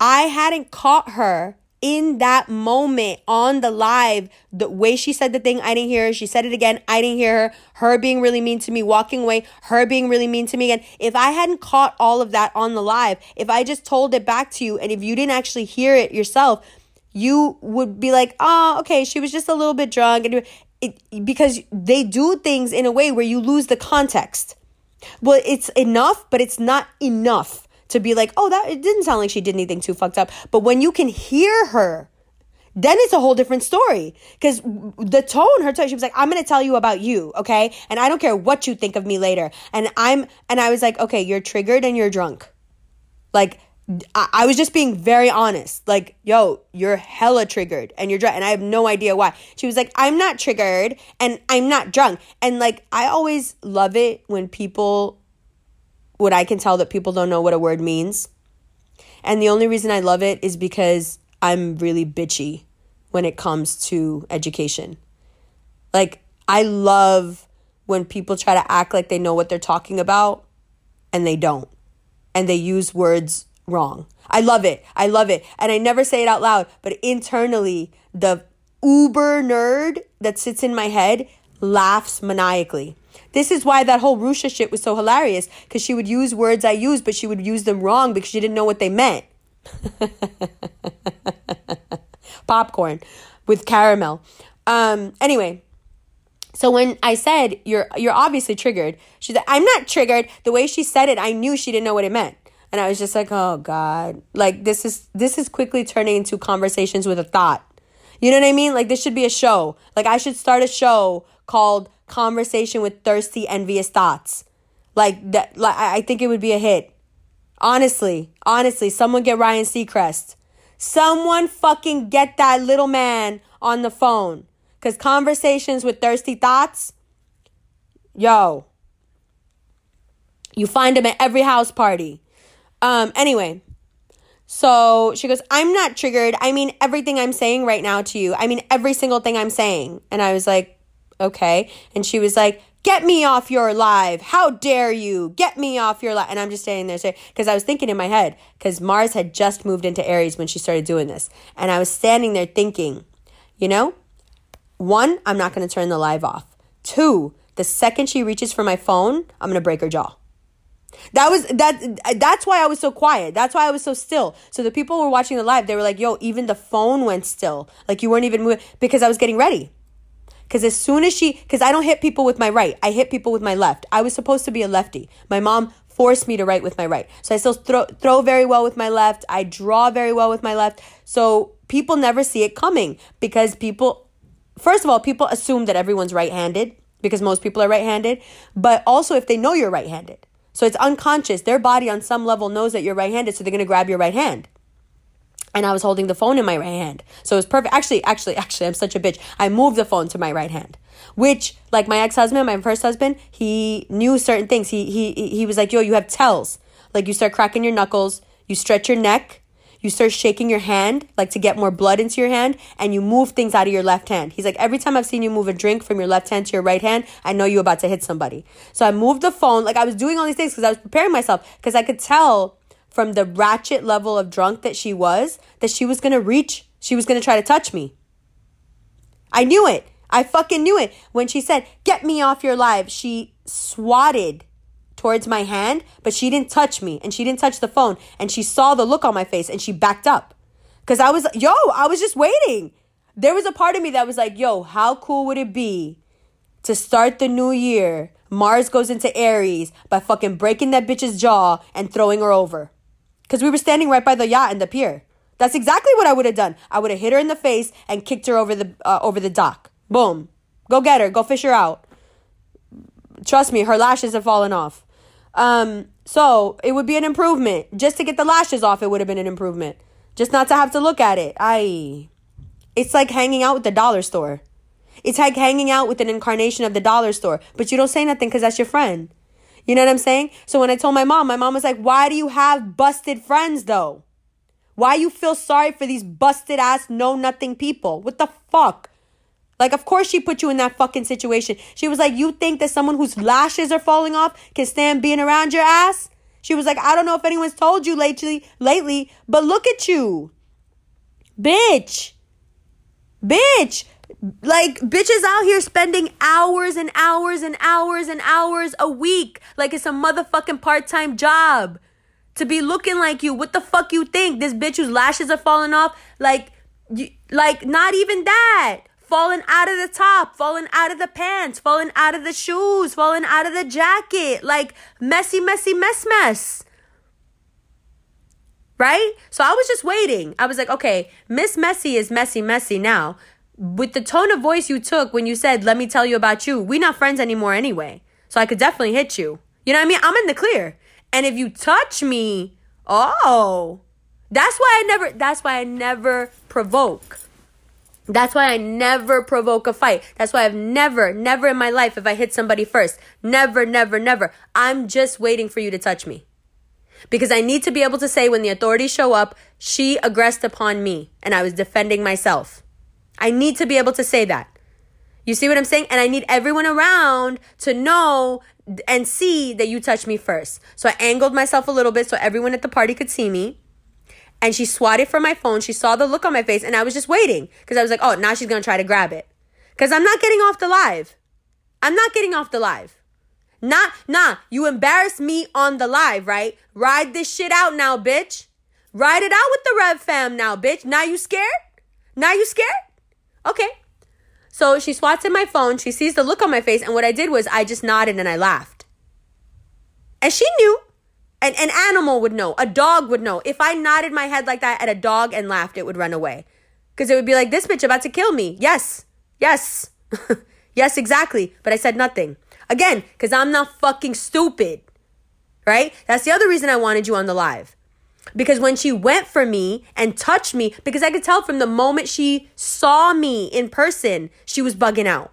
i hadn't caught her in that moment on the live, the way she said the thing, I didn't hear her. She said it again, I didn't hear her. Her being really mean to me, walking away, her being really mean to me again. If I hadn't caught all of that on the live, if I just told it back to you, and if you didn't actually hear it yourself, you would be like, oh, okay, she was just a little bit drunk. And it, because they do things in a way where you lose the context. Well, it's enough, but it's not enough to be like, oh, that it didn't sound like she did anything too fucked up. But when you can hear her, then it's a whole different story. Because the tone, her tone, she was like, I'm gonna tell you about you, okay? And I don't care what you think of me later. And I'm and I was like, okay, you're triggered and you're drunk. Like I, was just being very honest. Like, yo, you're hella triggered and you're drunk. And I have no idea why. She was like, I'm not triggered and I'm not drunk. And like, I always love it when people what I can tell that people don't know what a word means. And the only reason I love it is because I'm really bitchy when it comes to education. Like, I love when people try to act like they know what they're talking about and they don't. And they use words wrong. I love it. I love it. And I never say it out loud, but internally, the uber nerd that sits in my head laughs maniacally. This is why that whole Russia shit was so hilarious because she would use words I use, but she would use them wrong because she didn't know what they meant. Popcorn with caramel. Um, anyway, so when I said you're you're obviously triggered, she said I'm not triggered. The way she said it, I knew she didn't know what it meant. And I was just like, "Oh god. Like this is this is quickly turning into conversations with a thought." You know what I mean? Like this should be a show. Like I should start a show called Conversation with Thirsty Envious Thoughts. Like that like I think it would be a hit. Honestly, honestly, someone get Ryan Seacrest. Someone fucking get that little man on the phone. Cause conversations with thirsty thoughts, yo, you find him at every house party. Um, anyway, so she goes, I'm not triggered. I mean everything I'm saying right now to you. I mean every single thing I'm saying. And I was like, okay. And she was like, get me off your live. How dare you? Get me off your live. And I'm just standing there saying, because I was thinking in my head, because Mars had just moved into Aries when she started doing this. And I was standing there thinking, you know, one, I'm not going to turn the live off. Two, the second she reaches for my phone, I'm going to break her jaw. That was that that's why I was so quiet. That's why I was so still. So the people were watching the live, they were like, "Yo, even the phone went still. Like you weren't even moving because I was getting ready." Cuz as soon as she cuz I don't hit people with my right. I hit people with my left. I was supposed to be a lefty. My mom forced me to write with my right. So I still throw throw very well with my left. I draw very well with my left. So people never see it coming because people first of all, people assume that everyone's right-handed because most people are right-handed, but also if they know you're right-handed. So it's unconscious. Their body on some level knows that you're right handed, so they're going to grab your right hand. And I was holding the phone in my right hand. So it was perfect. Actually, actually, actually, I'm such a bitch. I moved the phone to my right hand, which, like my ex husband, my first husband, he knew certain things. He, he, he was like, yo, you have tells. Like you start cracking your knuckles, you stretch your neck, you start shaking your hand, like to get more blood into your hand, and you move things out of your left hand. He's like, every time I've seen you move a drink from your left hand to your right hand, I know you're about to hit somebody. So I moved the phone, like I was doing all these things because I was preparing myself, because I could tell from the ratchet level of drunk that she was that she was gonna reach, she was gonna try to touch me. I knew it. I fucking knew it. When she said, Get me off your live, she swatted towards my hand, but she didn't touch me and she didn't touch the phone. And she saw the look on my face and she backed up. Cause I was, yo, I was just waiting. There was a part of me that was like, yo, how cool would it be to start the new year? Mars goes into Aries by fucking breaking that bitch's jaw and throwing her over. Cause we were standing right by the yacht and the pier. That's exactly what I would have done. I would have hit her in the face and kicked her over the uh, over the dock. Boom. Go get her. Go fish her out. Trust me, her lashes have fallen off. Um, so it would be an improvement. Just to get the lashes off, it would have been an improvement. Just not to have to look at it. I it's like hanging out with the dollar store. It's like hanging out with an incarnation of the dollar store, but you don't say nothing because that's your friend. You know what I'm saying? So when I told my mom, my mom was like, Why do you have busted friends though? Why you feel sorry for these busted ass know nothing people? What the fuck? Like, of course she put you in that fucking situation. She was like, You think that someone whose lashes are falling off can stand being around your ass? She was like, I don't know if anyone's told you lately, lately, but look at you. Bitch. Bitch. Like, bitches out here spending hours and hours and hours and hours a week like it's a motherfucking part time job to be looking like you. What the fuck you think? This bitch whose lashes are falling off? Like, you, like, not even that falling out of the top, falling out of the pants, falling out of the shoes, falling out of the jacket, like messy, messy, mess, mess. Right? So I was just waiting. I was like, okay, Miss Messy is messy, messy now. With the tone of voice you took when you said, let me tell you about you, we're not friends anymore anyway. So I could definitely hit you. You know what I mean? I'm in the clear. And if you touch me, oh, that's why I never, that's why I never provoke. That's why I never provoke a fight. That's why I've never, never in my life, if I hit somebody first, never, never, never. I'm just waiting for you to touch me. Because I need to be able to say when the authorities show up, she aggressed upon me and I was defending myself. I need to be able to say that. You see what I'm saying? And I need everyone around to know and see that you touched me first. So I angled myself a little bit so everyone at the party could see me and she swatted for my phone. She saw the look on my face, and I was just waiting because I was like, oh, now she's gonna try to grab it. Because I'm not getting off the live. I'm not getting off the live. Not, nah, you embarrassed me on the live, right? Ride this shit out now, bitch. Ride it out with the Rev fam now, bitch. Now you scared? Now you scared? Okay. So she swats in my phone. She sees the look on my face. And what I did was I just nodded and I laughed. And she knew. An, an animal would know. A dog would know. If I nodded my head like that at a dog and laughed, it would run away. Because it would be like, this bitch about to kill me. Yes. Yes. yes, exactly. But I said nothing. Again, because I'm not fucking stupid. Right? That's the other reason I wanted you on the live. Because when she went for me and touched me, because I could tell from the moment she saw me in person, she was bugging out.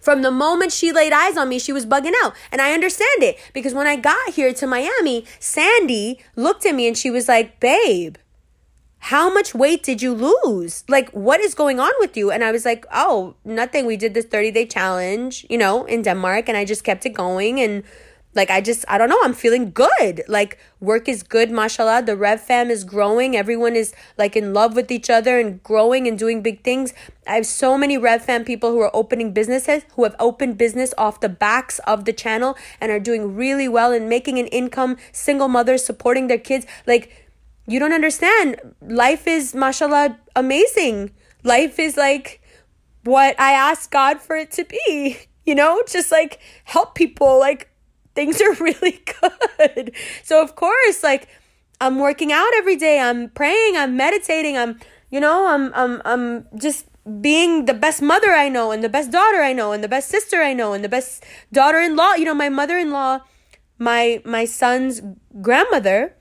From the moment she laid eyes on me, she was bugging out. And I understand it because when I got here to Miami, Sandy looked at me and she was like, Babe, how much weight did you lose? Like, what is going on with you? And I was like, Oh, nothing. We did this 30 day challenge, you know, in Denmark, and I just kept it going. And like I just I don't know, I'm feeling good. Like work is good, mashallah. The Rev fam is growing. Everyone is like in love with each other and growing and doing big things. I have so many Rev fam people who are opening businesses, who have opened business off the backs of the channel and are doing really well and making an income, single mothers supporting their kids. Like you don't understand. Life is mashallah amazing. Life is like what I asked God for it to be. You know, just like help people like things are really good. So of course, like I'm working out every day. I'm praying, I'm meditating, I'm you know, I'm I'm I'm just being the best mother I know and the best daughter I know and the best sister I know and the best daughter-in-law. You know, my mother-in-law, my my son's grandmother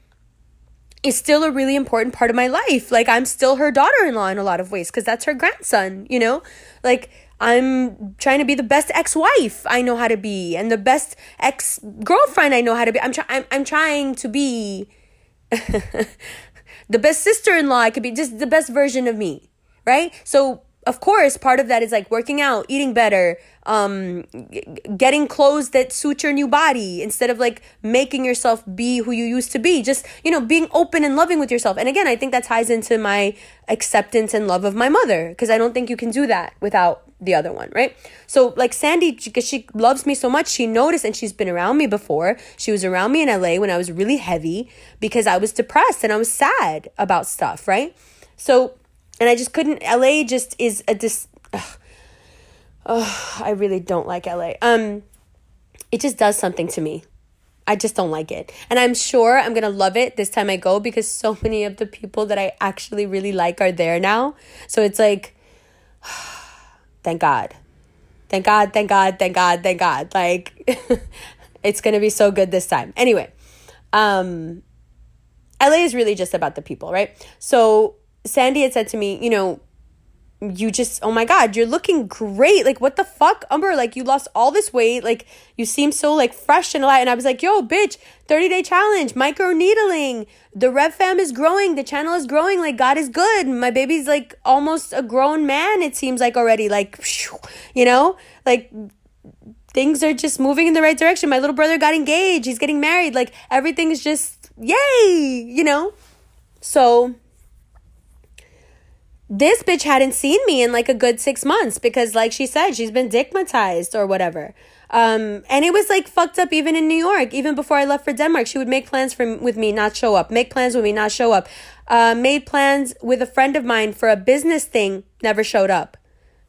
is still a really important part of my life. Like I'm still her daughter-in-law in a lot of ways because that's her grandson, you know? Like I'm trying to be the best ex-wife I know how to be and the best ex-girlfriend I know how to be. I'm trying I'm, I'm trying to be the best sister-in-law I could be, just the best version of me, right? So of course, part of that is like working out, eating better, um, g- getting clothes that suit your new body instead of like making yourself be who you used to be. Just, you know, being open and loving with yourself. And again, I think that ties into my acceptance and love of my mother because I don't think you can do that without the other one, right? So, like Sandy, because she loves me so much, she noticed and she's been around me before. She was around me in LA when I was really heavy because I was depressed and I was sad about stuff, right? So, and I just couldn't. LA just is a dis. Ugh. Oh, I really don't like LA. Um, it just does something to me. I just don't like it. And I'm sure I'm going to love it this time I go because so many of the people that I actually really like are there now. So it's like, thank God. Thank God, thank God, thank God, thank God. Like, it's going to be so good this time. Anyway, um, LA is really just about the people, right? So Sandy had said to me, you know, you just oh my god you're looking great. Like what the fuck? Amber like you lost all this weight. Like you seem so like fresh and alive. And i was like yo bitch 30 day challenge micro needling the rev fam is growing. The channel is growing. Like god is good. My baby's like almost a grown man it seems like already. Like you know? Like things are just moving in the right direction. My little brother got engaged. He's getting married. Like everything's just yay you know? So this bitch hadn't seen me in like a good six months because, like she said, she's been digmatized or whatever. Um, and it was like fucked up even in New York. Even before I left for Denmark, she would make plans for with me, not show up. Make plans with me, not show up. Uh, made plans with a friend of mine for a business thing, never showed up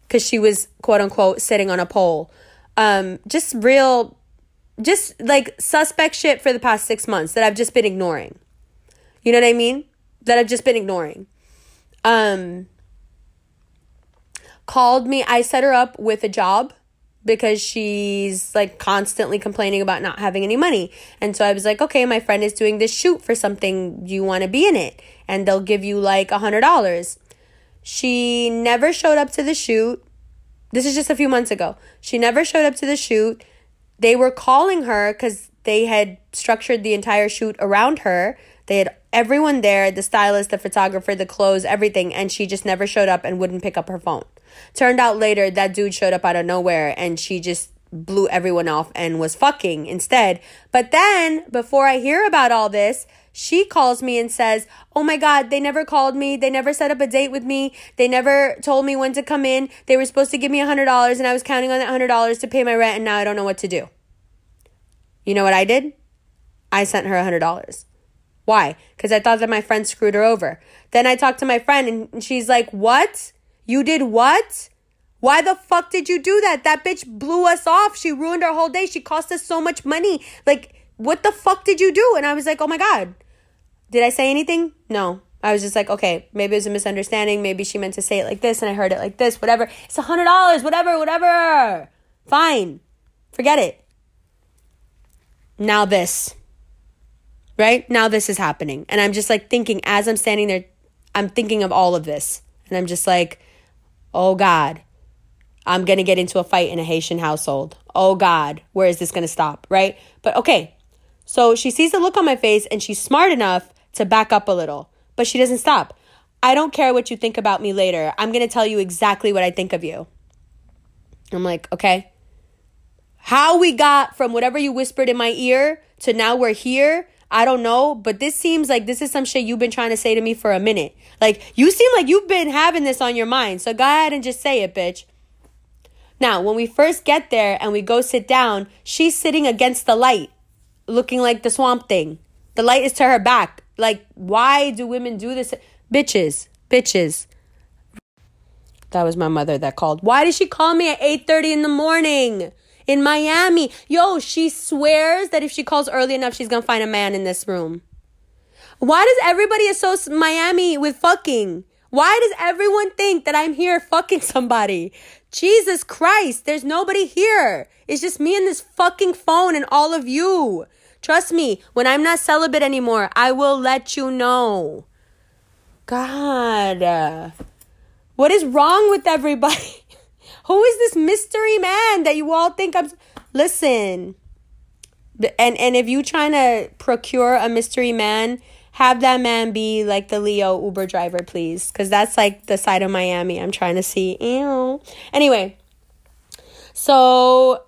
because she was quote unquote sitting on a pole. Um, just real, just like suspect shit for the past six months that I've just been ignoring. You know what I mean? That I've just been ignoring. Um, called me. I set her up with a job because she's like constantly complaining about not having any money. And so I was like, okay, my friend is doing this shoot for something. Do you want to be in it? And they'll give you like a hundred dollars. She never showed up to the shoot. This is just a few months ago. She never showed up to the shoot. They were calling her because they had structured the entire shoot around her. They had everyone there the stylist, the photographer, the clothes, everything. And she just never showed up and wouldn't pick up her phone. Turned out later that dude showed up out of nowhere and she just blew everyone off and was fucking instead. But then, before I hear about all this, she calls me and says, Oh my God, they never called me. They never set up a date with me. They never told me when to come in. They were supposed to give me a $100 and I was counting on that $100 to pay my rent and now I don't know what to do. You know what I did? I sent her a $100. Why? Because I thought that my friend screwed her over. Then I talked to my friend and she's like, What? You did what? Why the fuck did you do that? That bitch blew us off. She ruined our whole day. She cost us so much money. Like, what the fuck did you do? And I was like, oh my God. Did I say anything? No. I was just like, okay, maybe it was a misunderstanding. Maybe she meant to say it like this and I heard it like this, whatever. It's a hundred dollars, whatever, whatever. Fine. Forget it. Now this. Right? Now this is happening. And I'm just like thinking, as I'm standing there, I'm thinking of all of this. And I'm just like, oh God, I'm going to get into a fight in a Haitian household. Oh God, where is this going to stop? Right? But okay. So she sees the look on my face and she's smart enough to back up a little, but she doesn't stop. I don't care what you think about me later. I'm going to tell you exactly what I think of you. I'm like, okay. How we got from whatever you whispered in my ear to now we're here, I don't know, but this seems like this is some shit you've been trying to say to me for a minute. Like, you seem like you've been having this on your mind. So go ahead and just say it, bitch. Now, when we first get there and we go sit down, she's sitting against the light, looking like the swamp thing. The light is to her back. Like, why do women do this? Bitches, bitches. That was my mother that called. Why did she call me at 8:30 in the morning? In Miami. Yo, she swears that if she calls early enough, she's gonna find a man in this room. Why does everybody associate Miami with fucking? Why does everyone think that I'm here fucking somebody? Jesus Christ, there's nobody here. It's just me and this fucking phone and all of you. Trust me, when I'm not celibate anymore, I will let you know. God. What is wrong with everybody? Who is this mystery man that you all think I'm? Listen, and and if you trying to procure a mystery man, have that man be like the Leo Uber driver, please, because that's like the side of Miami I'm trying to see. Ew. Anyway, so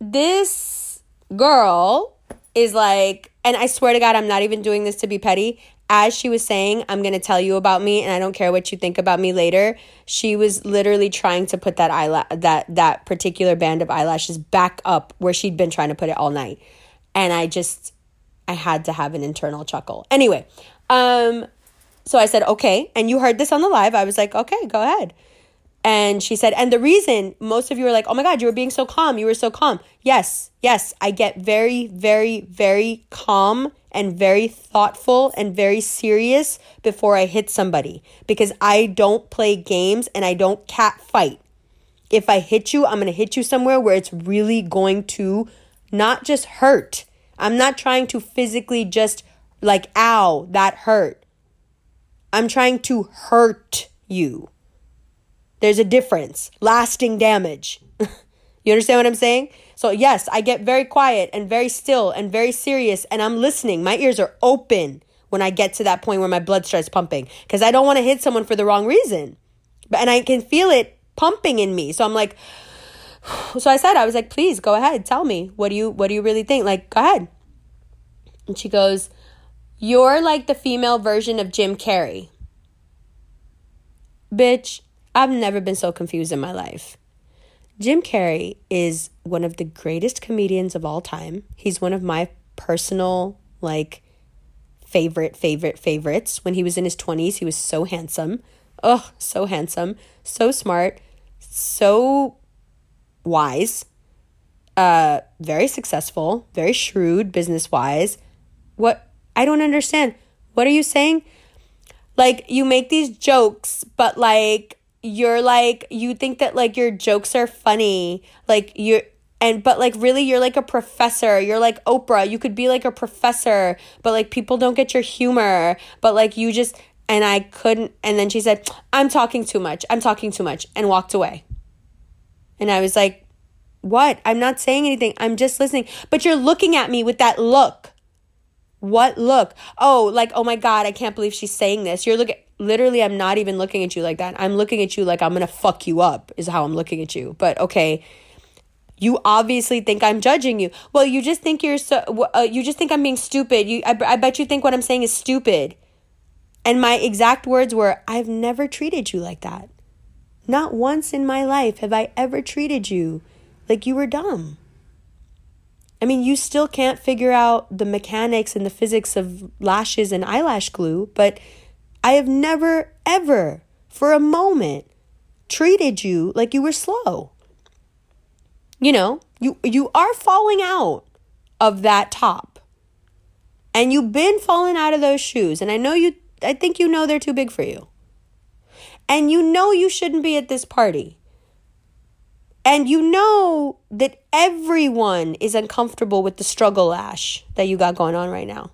this girl is like, and I swear to God, I'm not even doing this to be petty as she was saying, I'm going to tell you about me and I don't care what you think about me later, she was literally trying to put that eyelash that that particular band of eyelashes back up where she'd been trying to put it all night. And I just I had to have an internal chuckle. Anyway, um so I said, "Okay." And you heard this on the live. I was like, "Okay, go ahead." And she said, and the reason most of you are like, oh my God, you were being so calm. You were so calm. Yes, yes, I get very, very, very calm and very thoughtful and very serious before I hit somebody because I don't play games and I don't cat fight. If I hit you, I'm going to hit you somewhere where it's really going to not just hurt. I'm not trying to physically just like, ow, that hurt. I'm trying to hurt you. There's a difference. Lasting damage. you understand what I'm saying? So, yes, I get very quiet and very still and very serious, and I'm listening. My ears are open when I get to that point where my blood starts pumping because I don't want to hit someone for the wrong reason. But and I can feel it pumping in me. So I'm like so I said I was like, "Please go ahead, tell me. What do you what do you really think? Like, go ahead." And she goes, "You're like the female version of Jim Carrey." Bitch, I've never been so confused in my life. Jim Carrey is one of the greatest comedians of all time. He's one of my personal like favorite, favorite, favorites. When he was in his 20s, he was so handsome. Oh, so handsome, so smart, so wise, uh, very successful, very shrewd business wise. What I don't understand. What are you saying? Like, you make these jokes, but like, you're like, you think that like your jokes are funny. Like, you're, and but like really you're like a professor. You're like oprah. You could be like a professor but like people don't get your humor. But like you just and i couldn't and then she said i'm talking too much. I'm talking too much and walked away. And i was like what? I'm not saying anything. I'm just listening. But you're looking at me with that look. What look? Oh like oh my god i can't believe she's saying this. You're looking literally i'm not even looking at you like that i'm looking at you like i'm gonna fuck you up is how i'm looking at you but okay you obviously think I'm judging you. Well, you just think you're so, uh, you just think I'm being stupid. You, I, I bet you think what I'm saying is stupid. And my exact words were, I've never treated you like that. Not once in my life have I ever treated you like you were dumb. I mean, you still can't figure out the mechanics and the physics of lashes and eyelash glue, but I have never, ever, for a moment, treated you like you were slow you know, you you are falling out of that top. And you've been falling out of those shoes and I know you I think you know they're too big for you. And you know you shouldn't be at this party. And you know that everyone is uncomfortable with the struggle lash that you got going on right now.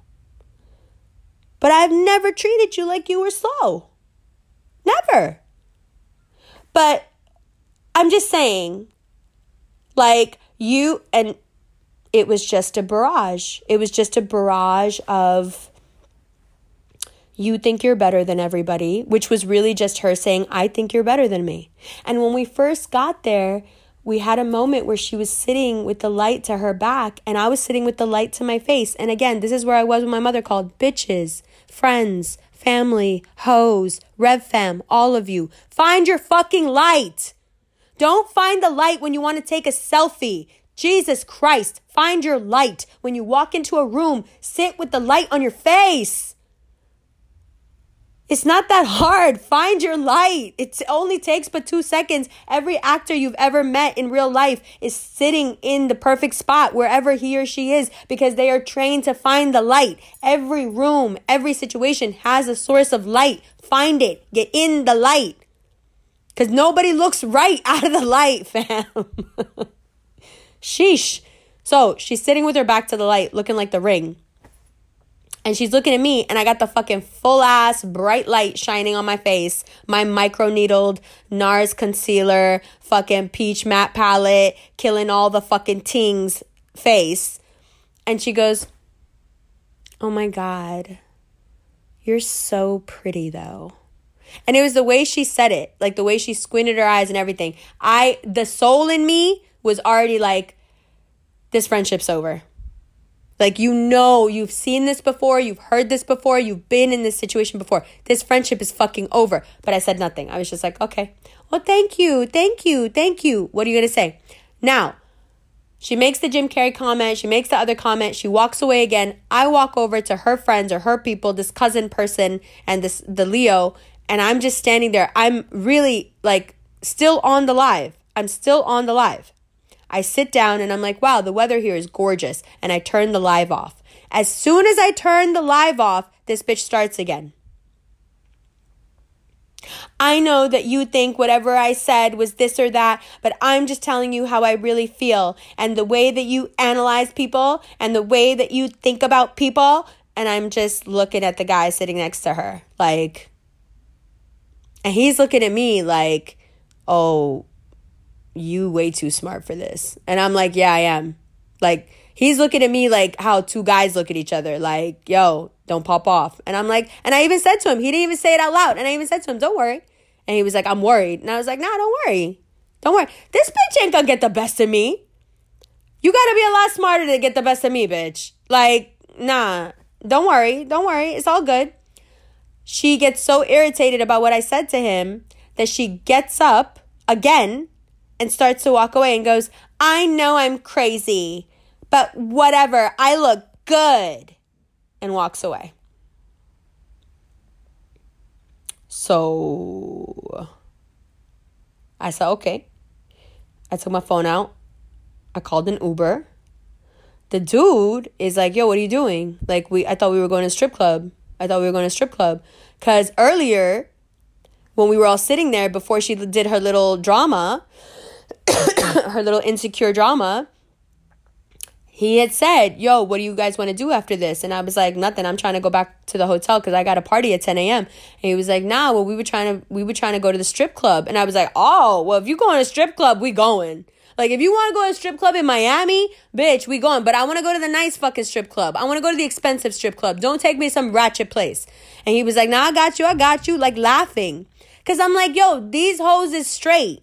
But I've never treated you like you were slow. Never. But I'm just saying like you, and it was just a barrage. It was just a barrage of you think you're better than everybody, which was really just her saying, I think you're better than me. And when we first got there, we had a moment where she was sitting with the light to her back and I was sitting with the light to my face. And again, this is where I was when my mother called bitches, friends, family, hoes, rev fam, all of you. Find your fucking light. Don't find the light when you want to take a selfie. Jesus Christ, find your light. When you walk into a room, sit with the light on your face. It's not that hard. Find your light. It only takes but two seconds. Every actor you've ever met in real life is sitting in the perfect spot wherever he or she is because they are trained to find the light. Every room, every situation has a source of light. Find it. Get in the light. Because nobody looks right out of the light, fam. Sheesh. So she's sitting with her back to the light, looking like the ring. And she's looking at me, and I got the fucking full ass bright light shining on my face. My micro needled NARS concealer, fucking peach matte palette, killing all the fucking tings face. And she goes, Oh my God, you're so pretty though. And it was the way she said it, like the way she squinted her eyes and everything. I, the soul in me was already like, this friendship's over. Like, you know, you've seen this before, you've heard this before, you've been in this situation before. This friendship is fucking over. But I said nothing. I was just like, okay, well, thank you, thank you, thank you. What are you going to say? Now, she makes the Jim Carrey comment. She makes the other comment. She walks away again. I walk over to her friends or her people, this cousin person and this the Leo, and I'm just standing there. I'm really like still on the live. I'm still on the live. I sit down and I'm like, wow, the weather here is gorgeous. And I turn the live off. As soon as I turn the live off, this bitch starts again. I know that you think whatever I said was this or that, but I'm just telling you how I really feel and the way that you analyze people and the way that you think about people. And I'm just looking at the guy sitting next to her like, and he's looking at me like, oh, you way too smart for this. And I'm like, yeah, I am. Like, he's looking at me like how two guys look at each other, like, yo, don't pop off. And I'm like, and I even said to him, he didn't even say it out loud. And I even said to him, don't worry. And he was like, I'm worried. And I was like, nah, don't worry. Don't worry. This bitch ain't gonna get the best of me. You gotta be a lot smarter to get the best of me, bitch. Like, nah, don't worry. Don't worry. It's all good. She gets so irritated about what I said to him that she gets up again and starts to walk away and goes, I know I'm crazy, but whatever. I look good. And walks away. So I said, okay. I took my phone out. I called an Uber. The dude is like, yo, what are you doing? Like we I thought we were going to strip club. I thought we were going to strip club. Cause earlier, when we were all sitting there before she did her little drama, her little insecure drama, he had said, Yo, what do you guys want to do after this? And I was like, Nothing. I'm trying to go back to the hotel because I got a party at 10 a.m. And he was like, Nah, well, we were trying to we were trying to go to the strip club. And I was like, Oh, well, if you go to a strip club, we going. Like, if you want to go to a strip club in Miami, bitch, we going. But I want to go to the nice fucking strip club. I want to go to the expensive strip club. Don't take me to some ratchet place. And he was like, Nah, I got you. I got you. Like, laughing. Because I'm like, Yo, these hoes is straight.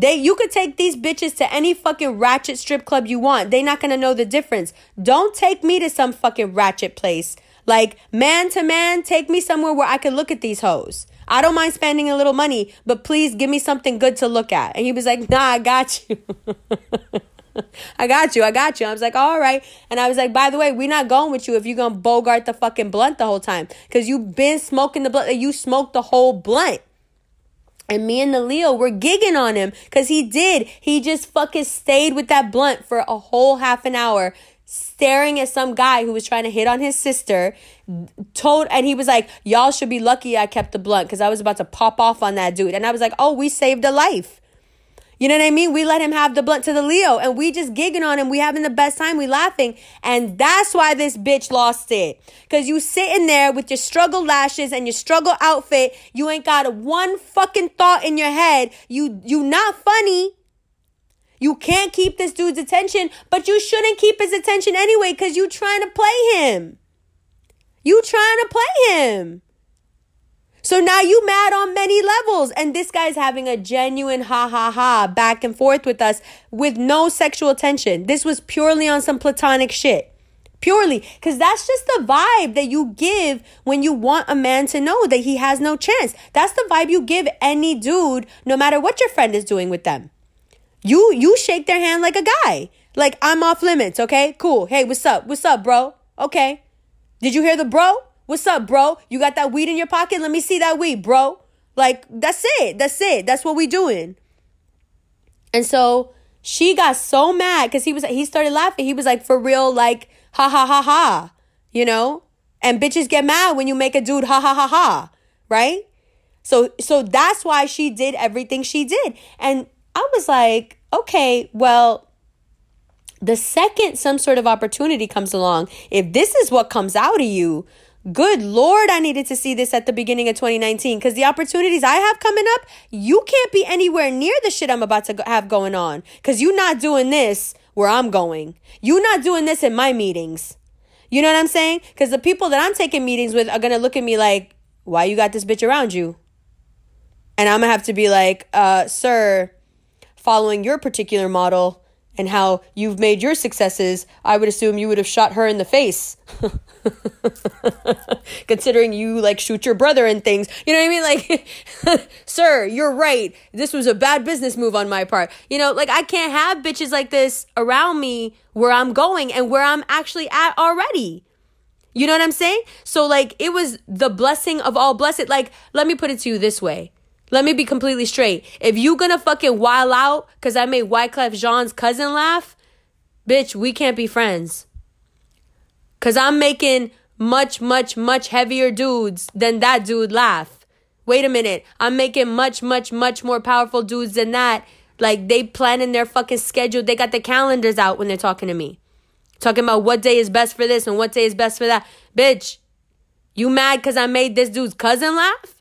They you could take these bitches to any fucking ratchet strip club you want. They not gonna know the difference. Don't take me to some fucking ratchet place. Like man to man, take me somewhere where I can look at these hoes. I don't mind spending a little money, but please give me something good to look at. And he was like, Nah, I got you. I got you. I got you. I was like, all right. And I was like, by the way, we're not going with you if you're going to bogart the fucking blunt the whole time. Because you've been smoking the blunt. You smoked the whole blunt. And me and the Leo were gigging on him because he did. He just fucking stayed with that blunt for a whole half an hour, staring at some guy who was trying to hit on his sister. Told, and he was like, Y'all should be lucky I kept the blunt because I was about to pop off on that dude. And I was like, Oh, we saved a life. You know what I mean? We let him have the blunt to the Leo and we just gigging on him. We having the best time. We laughing. And that's why this bitch lost it. Cause you sitting there with your struggle lashes and your struggle outfit. You ain't got one fucking thought in your head. You, you not funny. You can't keep this dude's attention, but you shouldn't keep his attention anyway because you trying to play him. You trying to play him. So now you mad on many levels. And this guy's having a genuine ha ha ha back and forth with us with no sexual tension. This was purely on some platonic shit. Purely. Because that's just the vibe that you give when you want a man to know that he has no chance. That's the vibe you give any dude, no matter what your friend is doing with them. You you shake their hand like a guy. Like I'm off limits, okay? Cool. Hey, what's up? What's up, bro? Okay. Did you hear the bro? What's up, bro? You got that weed in your pocket? Let me see that weed, bro. Like, that's it. That's it. That's what we doing. And so she got so mad because he was he started laughing. He was like, for real, like, ha ha ha ha. You know? And bitches get mad when you make a dude ha ha ha ha. Right? So so that's why she did everything she did. And I was like, okay, well, the second some sort of opportunity comes along, if this is what comes out of you, Good Lord, I needed to see this at the beginning of 2019 because the opportunities I have coming up, you can't be anywhere near the shit I'm about to have going on because you're not doing this where I'm going. You're not doing this in my meetings. You know what I'm saying? Because the people that I'm taking meetings with are going to look at me like, why you got this bitch around you? And I'm going to have to be like, uh, sir, following your particular model, and how you've made your successes, I would assume you would have shot her in the face. Considering you like shoot your brother and things. You know what I mean? Like, sir, you're right. This was a bad business move on my part. You know, like I can't have bitches like this around me where I'm going and where I'm actually at already. You know what I'm saying? So like it was the blessing of all blessed. Like, let me put it to you this way. Let me be completely straight. If you gonna fucking while out because I made Wyclef Jean's cousin laugh, bitch, we can't be friends. Cause I'm making much, much, much heavier dudes than that dude laugh. Wait a minute. I'm making much, much, much more powerful dudes than that. Like they planning their fucking schedule. They got the calendars out when they're talking to me. Talking about what day is best for this and what day is best for that. Bitch, you mad because I made this dude's cousin laugh?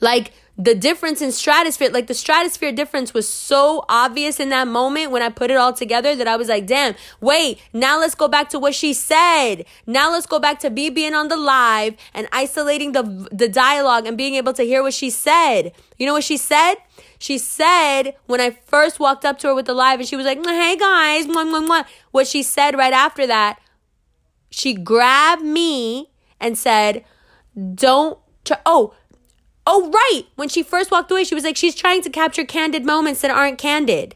Like the difference in stratosphere, like the stratosphere difference was so obvious in that moment when I put it all together that I was like, damn, wait, now let's go back to what she said. Now let's go back to me being on the live and isolating the, the dialogue and being able to hear what she said. You know what she said? She said when I first walked up to her with the live and she was like, hey guys, mwah, mwah, mwah. what she said right after that, she grabbed me and said, don't, try, oh, Oh, right. When she first walked away, she was like, she's trying to capture candid moments that aren't candid.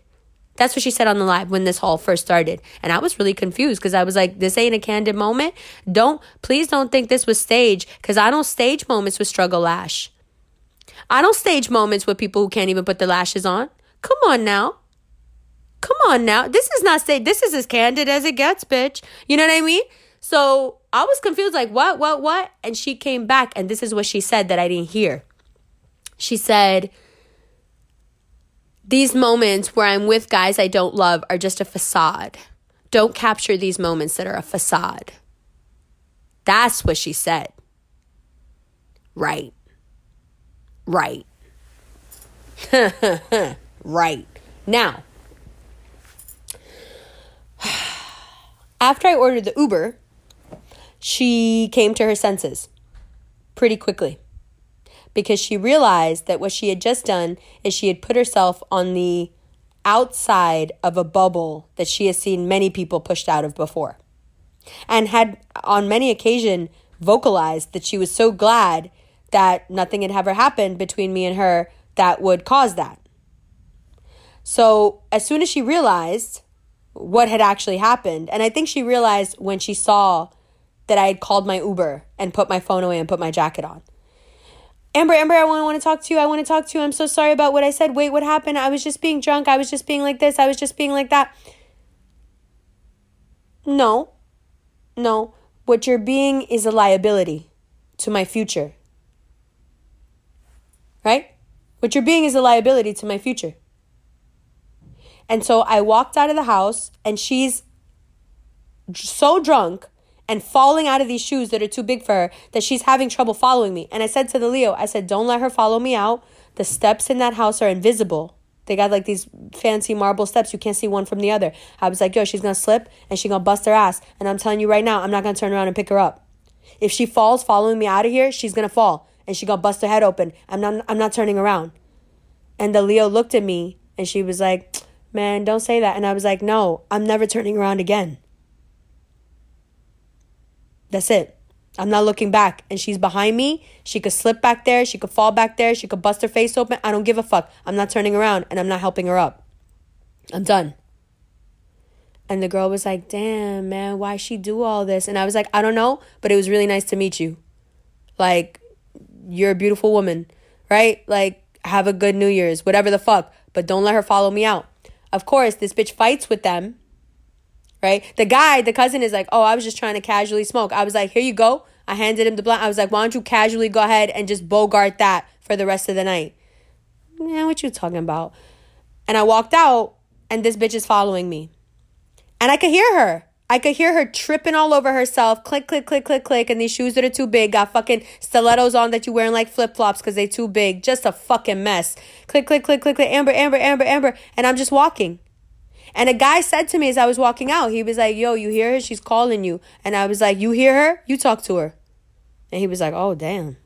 That's what she said on the live when this haul first started. And I was really confused because I was like, this ain't a candid moment. Don't, please don't think this was stage because I don't stage moments with struggle lash. I don't stage moments with people who can't even put their lashes on. Come on now. Come on now. This is not staged. This is as candid as it gets, bitch. You know what I mean? So I was confused, like, what, what, what? And she came back, and this is what she said that I didn't hear. She said, These moments where I'm with guys I don't love are just a facade. Don't capture these moments that are a facade. That's what she said. Right. Right. right. Now, after I ordered the Uber, she came to her senses pretty quickly because she realized that what she had just done is she had put herself on the outside of a bubble that she has seen many people pushed out of before and had on many occasion vocalized that she was so glad that nothing had ever happened between me and her that would cause that. So, as soon as she realized what had actually happened, and I think she realized when she saw that I had called my Uber and put my phone away and put my jacket on. Amber, Amber, I want, want to talk to you. I want to talk to you. I'm so sorry about what I said. Wait, what happened? I was just being drunk. I was just being like this. I was just being like that. No, no. What you're being is a liability to my future. Right? What you're being is a liability to my future. And so I walked out of the house and she's so drunk and falling out of these shoes that are too big for her that she's having trouble following me. And I said to the Leo, I said, don't let her follow me out. The steps in that house are invisible. They got like these fancy marble steps. You can't see one from the other. I was like, yo, she's gonna slip and she's gonna bust her ass. And I'm telling you right now, I'm not gonna turn around and pick her up. If she falls following me out of here, she's gonna fall and she's gonna bust her head open. I'm not I'm not turning around. And the Leo looked at me and she was like, Man, don't say that. And I was like, No, I'm never turning around again. That's it. I'm not looking back. And she's behind me. She could slip back there. She could fall back there. She could bust her face open. I don't give a fuck. I'm not turning around and I'm not helping her up. I'm done. And the girl was like, damn, man, why she do all this? And I was like, I don't know, but it was really nice to meet you. Like, you're a beautiful woman, right? Like, have a good New Year's, whatever the fuck. But don't let her follow me out. Of course, this bitch fights with them right? The guy, the cousin is like, oh, I was just trying to casually smoke. I was like, here you go. I handed him the blunt. I was like, why don't you casually go ahead and just bogart that for the rest of the night? Man, what you talking about? And I walked out, and this bitch is following me. And I could hear her. I could hear her tripping all over herself. Click, click, click, click, click. And these shoes that are too big got fucking stilettos on that you wearing like flip flops because they too big. Just a fucking mess. Click, click, click, click, click. Amber, Amber, Amber, Amber. And I'm just walking. And a guy said to me as I was walking out, he was like, Yo, you hear her? She's calling you. And I was like, You hear her? You talk to her. And he was like, Oh, damn.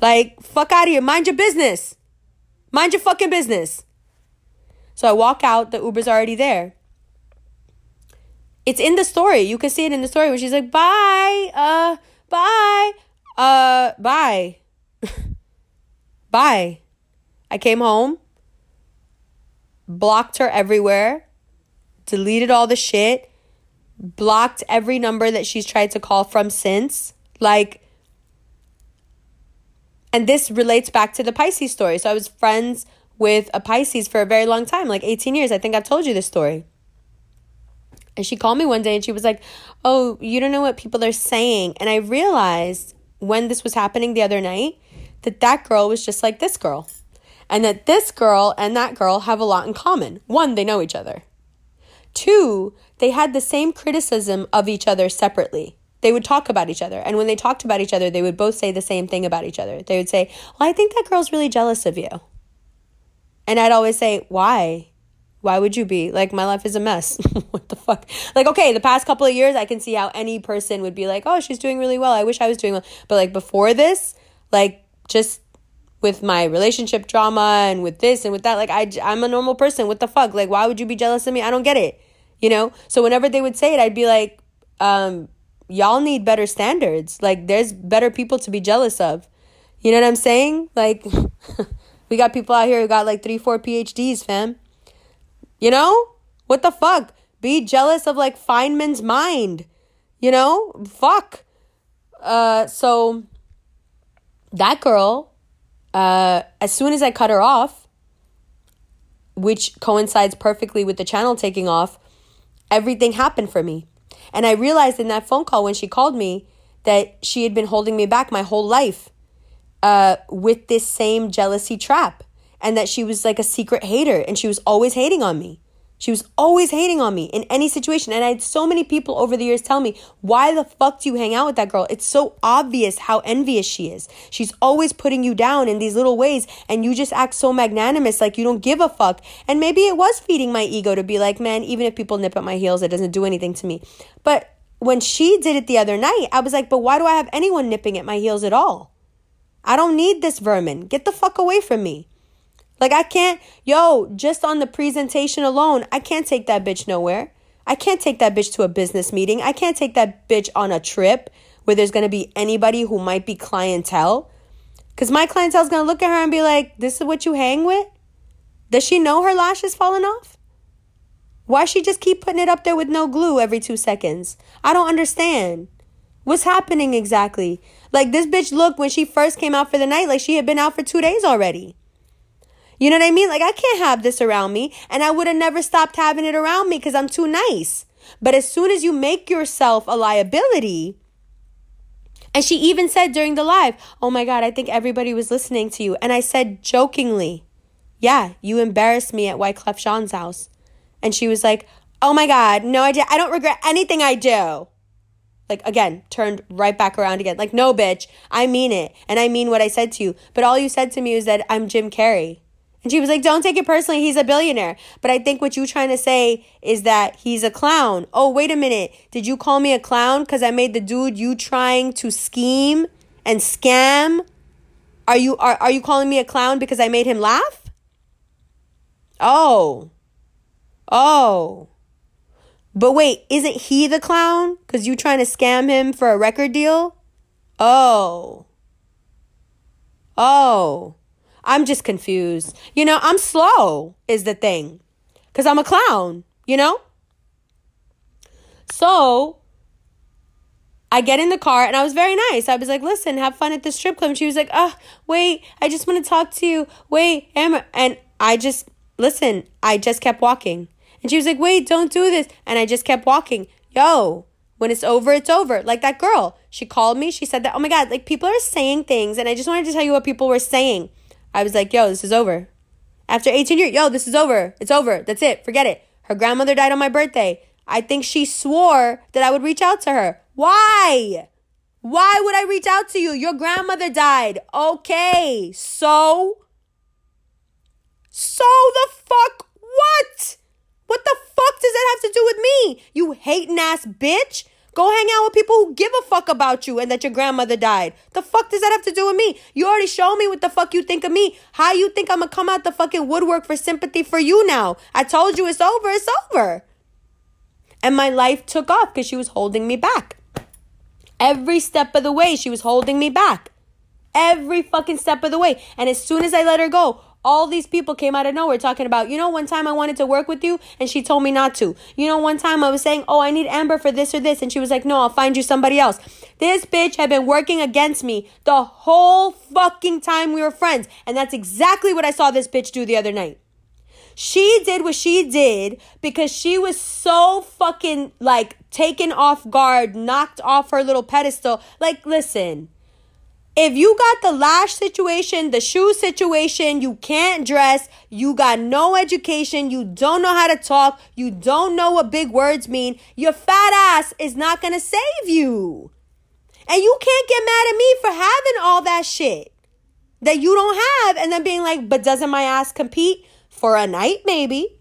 Like, fuck out of here. Mind your business. Mind your fucking business. So I walk out, the Uber's already there. It's in the story. You can see it in the story when she's like, bye, uh, bye, uh, bye. bye. I came home, blocked her everywhere, deleted all the shit, blocked every number that she's tried to call from since. Like, and this relates back to the Pisces story. So I was friends with a Pisces for a very long time, like 18 years. I think I've told you this story. And she called me one day and she was like, Oh, you don't know what people are saying. And I realized when this was happening the other night that that girl was just like this girl. And that this girl and that girl have a lot in common. One, they know each other. Two, they had the same criticism of each other separately. They would talk about each other. And when they talked about each other, they would both say the same thing about each other. They would say, Well, I think that girl's really jealous of you. And I'd always say, Why? Why would you be? Like, my life is a mess. what the fuck? Like, okay, the past couple of years, I can see how any person would be like, oh, she's doing really well. I wish I was doing well. But, like, before this, like, just with my relationship drama and with this and with that, like, I, I'm a normal person. What the fuck? Like, why would you be jealous of me? I don't get it. You know? So, whenever they would say it, I'd be like, um, y'all need better standards. Like, there's better people to be jealous of. You know what I'm saying? Like, we got people out here who got like three, four PhDs, fam. You know? What the fuck? Be jealous of like Feynman's mind. You know? Fuck. Uh so that girl uh as soon as I cut her off, which coincides perfectly with the channel taking off, everything happened for me. And I realized in that phone call when she called me that she had been holding me back my whole life uh, with this same jealousy trap and that she was like a secret hater and she was always hating on me. She was always hating on me in any situation. And I had so many people over the years tell me, why the fuck do you hang out with that girl? It's so obvious how envious she is. She's always putting you down in these little ways, and you just act so magnanimous, like you don't give a fuck. And maybe it was feeding my ego to be like, man, even if people nip at my heels, it doesn't do anything to me. But when she did it the other night, I was like, but why do I have anyone nipping at my heels at all? I don't need this vermin. Get the fuck away from me. Like I can't, yo, just on the presentation alone, I can't take that bitch nowhere. I can't take that bitch to a business meeting. I can't take that bitch on a trip where there's to be anybody who might be clientele. Cuz my clientele's to look at her and be like, "This is what you hang with?" Does she know her lashes falling off? Why she just keep putting it up there with no glue every 2 seconds? I don't understand. What's happening exactly? Like this bitch looked when she first came out for the night like she had been out for 2 days already. You know what I mean? Like, I can't have this around me. And I would have never stopped having it around me because I'm too nice. But as soon as you make yourself a liability, and she even said during the live, Oh my God, I think everybody was listening to you. And I said jokingly, Yeah, you embarrassed me at Wyclef Jean's house. And she was like, Oh my God, no, I, did. I don't regret anything I do. Like, again, turned right back around again. Like, no, bitch, I mean it. And I mean what I said to you. But all you said to me was that I'm Jim Carrey. And she was like, Don't take it personally. He's a billionaire. But I think what you're trying to say is that he's a clown. Oh, wait a minute. Did you call me a clown because I made the dude you trying to scheme and scam? Are you are, are you calling me a clown because I made him laugh? Oh. Oh. But wait, isn't he the clown? Because you trying to scam him for a record deal? Oh. Oh. I'm just confused. You know, I'm slow, is the thing. Because I'm a clown, you know? So I get in the car and I was very nice. I was like, listen, have fun at the strip club. And she was like, oh, wait, I just want to talk to you. Wait, Emma. And I just, listen, I just kept walking. And she was like, wait, don't do this. And I just kept walking. Yo, when it's over, it's over. Like that girl. She called me. She said that, oh my God, like people are saying things. And I just wanted to tell you what people were saying. I was like, yo, this is over. After 18 years, yo, this is over. It's over. That's it. Forget it. Her grandmother died on my birthday. I think she swore that I would reach out to her. Why? Why would I reach out to you? Your grandmother died. Okay. So? So the fuck what? What the fuck does that have to do with me? You hating ass bitch. Go hang out with people who give a fuck about you and that your grandmother died. The fuck does that have to do with me? You already showed me what the fuck you think of me. How you think I'm gonna come out the fucking woodwork for sympathy for you now? I told you it's over, it's over. And my life took off because she was holding me back. Every step of the way, she was holding me back. Every fucking step of the way. And as soon as I let her go, all these people came out of nowhere talking about, you know, one time I wanted to work with you and she told me not to. You know, one time I was saying, oh, I need Amber for this or this. And she was like, no, I'll find you somebody else. This bitch had been working against me the whole fucking time we were friends. And that's exactly what I saw this bitch do the other night. She did what she did because she was so fucking like taken off guard, knocked off her little pedestal. Like, listen, If you got the lash situation, the shoe situation, you can't dress, you got no education, you don't know how to talk, you don't know what big words mean, your fat ass is not gonna save you. And you can't get mad at me for having all that shit that you don't have and then being like, but doesn't my ass compete for a night? Maybe.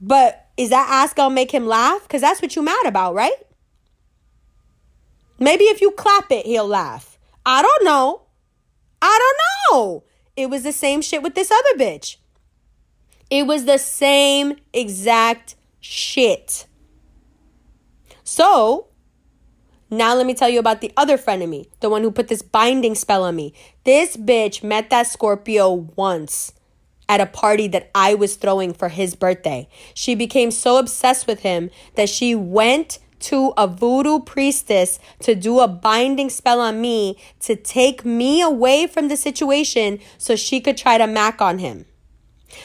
But is that ass gonna make him laugh? Because that's what you mad about, right? Maybe if you clap it, he'll laugh. I don't know. I don't know. It was the same shit with this other bitch. It was the same exact shit. So, now let me tell you about the other friend of me, the one who put this binding spell on me. This bitch met that Scorpio once at a party that I was throwing for his birthday. She became so obsessed with him that she went to a voodoo priestess to do a binding spell on me to take me away from the situation so she could try to mac on him.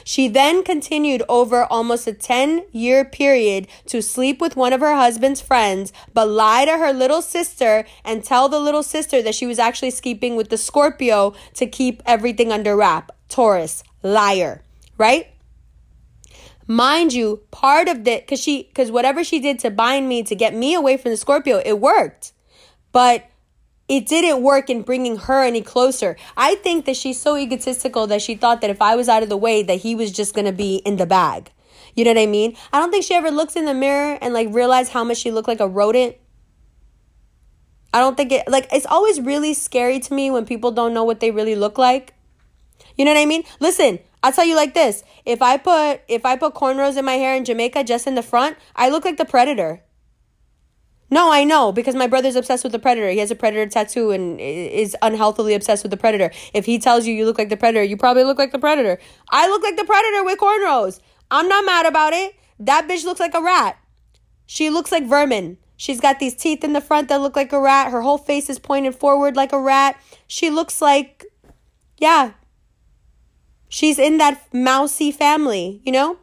She then continued over almost a 10 year period to sleep with one of her husband's friends, but lie to her little sister and tell the little sister that she was actually sleeping with the Scorpio to keep everything under wrap. Taurus, liar, right? Mind you, part of the cuz she cuz whatever she did to bind me to get me away from the Scorpio, it worked. But it didn't work in bringing her any closer. I think that she's so egotistical that she thought that if I was out of the way that he was just going to be in the bag. You know what I mean? I don't think she ever looks in the mirror and like realized how much she looked like a rodent. I don't think it like it's always really scary to me when people don't know what they really look like. You know what I mean? Listen, I'll tell you like this. If I put if I put cornrows in my hair in Jamaica just in the front, I look like the predator. No, I know because my brother's obsessed with the predator. He has a predator tattoo and is unhealthily obsessed with the predator. If he tells you you look like the predator, you probably look like the predator. I look like the predator with cornrows. I'm not mad about it. That bitch looks like a rat. She looks like vermin. She's got these teeth in the front that look like a rat. Her whole face is pointed forward like a rat. She looks like, yeah, she's in that mousy family, you know?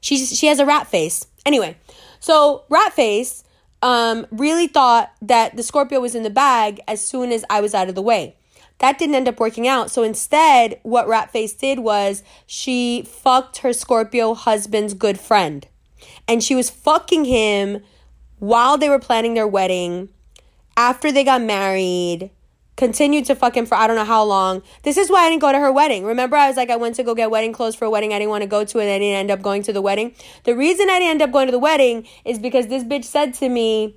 She's, she has a rat face. Anyway, so rat face um, really thought that the Scorpio was in the bag as soon as I was out of the way. That didn't end up working out. So instead, what rat face did was she fucked her Scorpio husband's good friend. And she was fucking him while they were planning their wedding, after they got married, continued to fuck him for I don't know how long. This is why I didn't go to her wedding. Remember, I was like, I went to go get wedding clothes for a wedding I didn't want to go to, and I didn't end up going to the wedding. The reason I didn't end up going to the wedding is because this bitch said to me,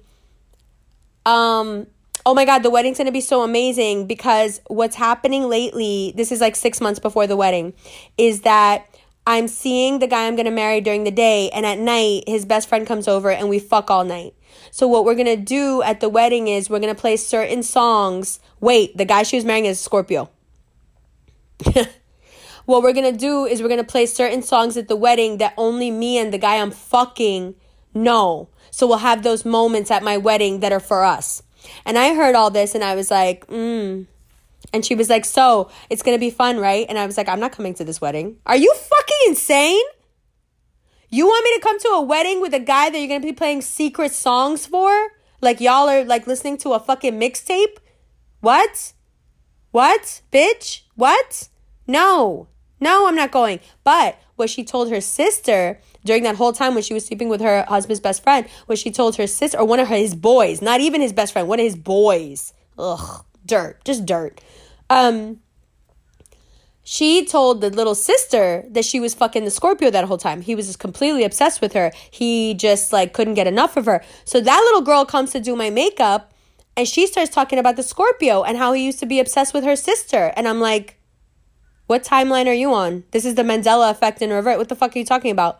um, oh my God, the wedding's gonna be so amazing because what's happening lately, this is like six months before the wedding, is that I'm seeing the guy I'm gonna marry during the day, and at night, his best friend comes over and we fuck all night. So what we're gonna do at the wedding is we're gonna play certain songs. Wait, the guy she was marrying is Scorpio. what we're gonna do is we're gonna play certain songs at the wedding that only me and the guy I'm fucking know. So we'll have those moments at my wedding that are for us. And I heard all this and I was like, mm. And she was like, So it's gonna be fun, right? And I was like, I'm not coming to this wedding. Are you fucking insane? You want me to come to a wedding with a guy that you're gonna be playing secret songs for? Like y'all are like listening to a fucking mixtape? What? What? Bitch? What? No. No, I'm not going. But what she told her sister during that whole time when she was sleeping with her husband's best friend, what she told her sister, or one of his boys, not even his best friend, one of his boys. Ugh, dirt, just dirt. Um, she told the little sister that she was fucking the Scorpio that whole time. He was just completely obsessed with her. He just like couldn't get enough of her. So that little girl comes to do my makeup and she starts talking about the Scorpio and how he used to be obsessed with her sister. And I'm like, what timeline are you on? This is the Mandela effect in reverse. What the fuck are you talking about?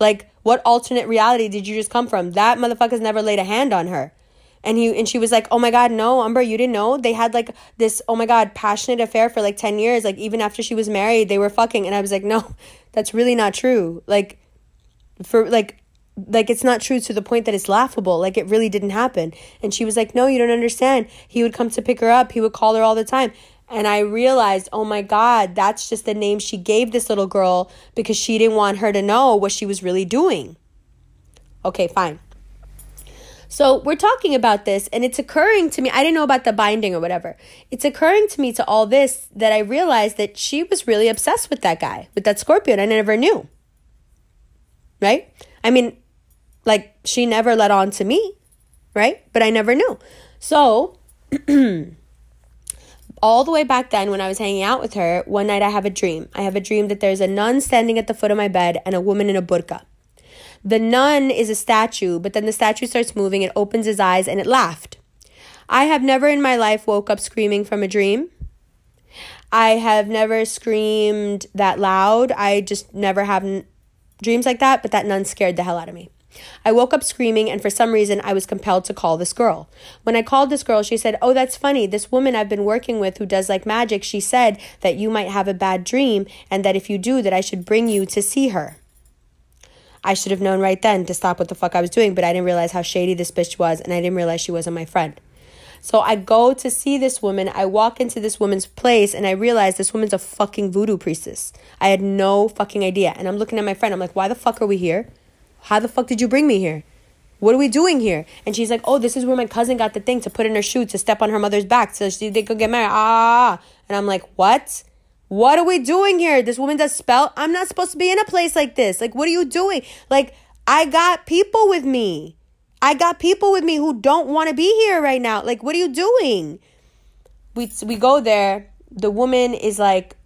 Like, what alternate reality did you just come from? That motherfucker's never laid a hand on her and he and she was like oh my god no Amber you didn't know? They had like this oh my god passionate affair for like 10 years. Like even after she was married they were fucking. And i was like no that's really not true. Like for like like it's not true to the point that it's laughable. Like it really didn't happen. And she was like no you don't understand. He would come to pick her up. He would call her all the time. And i realized oh my god that's just the name she gave this little girl because she didn't want her to know what she was really doing. Okay fine So we're talking about this, and it's occurring to me. I didn't know about the binding or whatever. It's occurring to me to all this that I realized that she was really obsessed with that guy, with that Scorpio, and I never knew. Right? I mean, like, she never let on to me, right? But I never knew. So, all the way back then, when I was hanging out with her, one night I have a dream. I have a dream that there's a nun standing at the foot of my bed and a woman in a burqa. The nun is a statue, but then the statue starts moving, it opens his eyes, and it laughed. I have never in my life woke up screaming from a dream. I have never screamed that loud. I just never have dreams like that, but that nun scared the hell out of me. I woke up screaming, and for some reason, I was compelled to call this girl. When I called this girl, she said, Oh, that's funny. This woman I've been working with who does like magic, she said that you might have a bad dream, and that if you do, that I should bring you to see her. I should have known right then to stop what the fuck I was doing, but I didn't realize how shady this bitch was, and I didn't realize she wasn't my friend. So I go to see this woman. I walk into this woman's place and I realize this woman's a fucking voodoo priestess. I had no fucking idea. And I'm looking at my friend. I'm like, why the fuck are we here? How the fuck did you bring me here? What are we doing here? And she's like, oh, this is where my cousin got the thing to put in her shoe to step on her mother's back so she, they could get married. Ah. ah, ah, ah. And I'm like, what? What are we doing here? This woman does spell. I'm not supposed to be in a place like this. Like, what are you doing? Like, I got people with me. I got people with me who don't want to be here right now. Like, what are you doing? We we go there. The woman is like,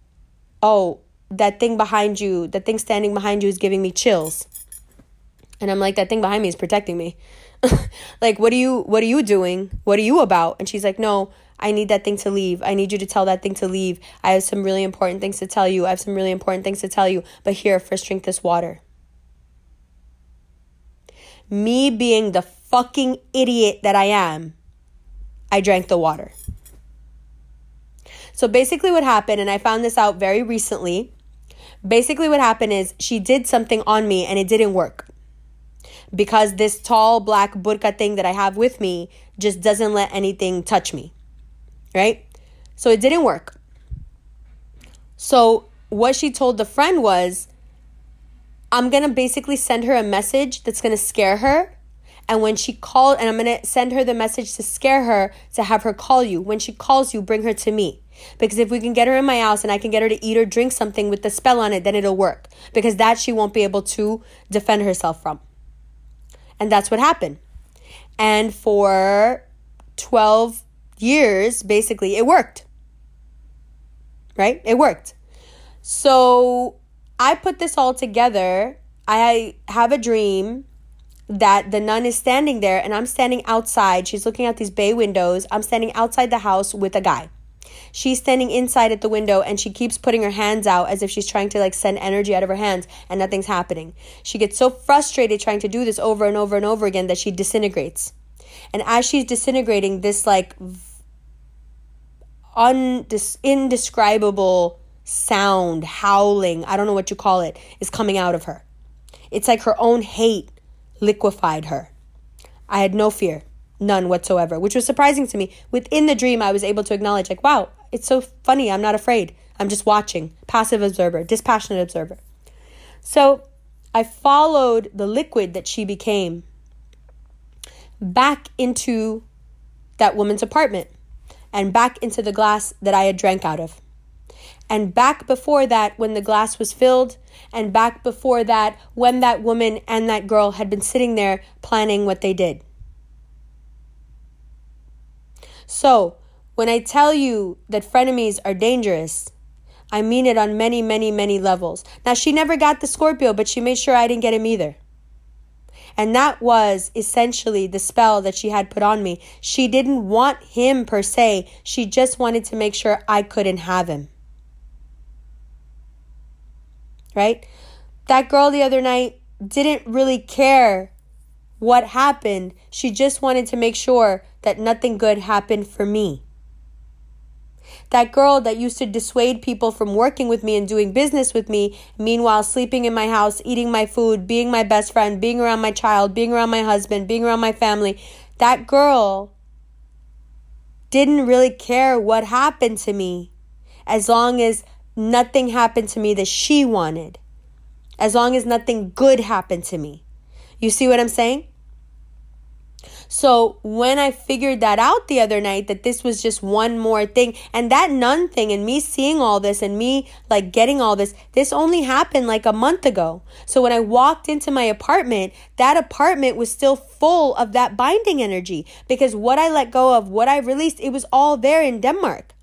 "Oh, that thing behind you, that thing standing behind you is giving me chills." And I'm like, "That thing behind me is protecting me." like, what are you what are you doing? What are you about? And she's like, "No, I need that thing to leave. I need you to tell that thing to leave. I have some really important things to tell you. I have some really important things to tell you. But here, first drink this water. Me being the fucking idiot that I am, I drank the water. So basically, what happened, and I found this out very recently. Basically, what happened is she did something on me and it didn't work because this tall black burqa thing that I have with me just doesn't let anything touch me right? So it didn't work. So what she told the friend was, I'm going to basically send her a message that's going to scare her. And when she called, and I'm going to send her the message to scare her to have her call you. When she calls you, bring her to me. Because if we can get her in my house and I can get her to eat or drink something with the spell on it, then it'll work. Because that she won't be able to defend herself from. And that's what happened. And for 12 years, basically, it worked. Right? It worked. So I put this all together. I have a dream that the nun is standing there and I'm standing outside. She's looking out these bay windows. I'm standing outside the house with a guy. She's standing inside at the window and she keeps putting her hands out as if she's trying to like send energy out of her hands and nothing's happening. She gets so frustrated trying to do this over and over and over again that she disintegrates. And as she's disintegrating, this like indescribable sound, howling, I don't know what you call it, is coming out of her. It's like her own hate liquefied her. I had no fear, none whatsoever, which was surprising to me. Within the dream, I was able to acknowledge, like, wow, it's so funny. I'm not afraid. I'm just watching, passive observer, dispassionate observer. So I followed the liquid that she became back into that woman's apartment and back into the glass that I had drank out of. And back before that, when the glass was filled, and back before that, when that woman and that girl had been sitting there planning what they did. So, when I tell you that frenemies are dangerous, I mean it on many, many, many levels. Now, she never got the Scorpio, but she made sure I didn't get him either. And that was essentially the spell that she had put on me. She didn't want him per se, she just wanted to make sure I couldn't have him. Right? That girl the other night didn't really care what happened. She just wanted to make sure that nothing good happened for me. That girl that used to dissuade people from working with me and doing business with me, meanwhile sleeping in my house, eating my food, being my best friend, being around my child, being around my husband, being around my family, that girl didn't really care what happened to me as long as nothing happened to me that she wanted, as long as nothing good happened to me. You see what I'm saying? So when I figured that out the other night, that this was just one more thing, and that nun thing, and me seeing all this, and me like getting all this, this only happened like a month ago. So when I walked into my apartment, that apartment was still full of that binding energy because what I let go of, what I released, it was all there in Denmark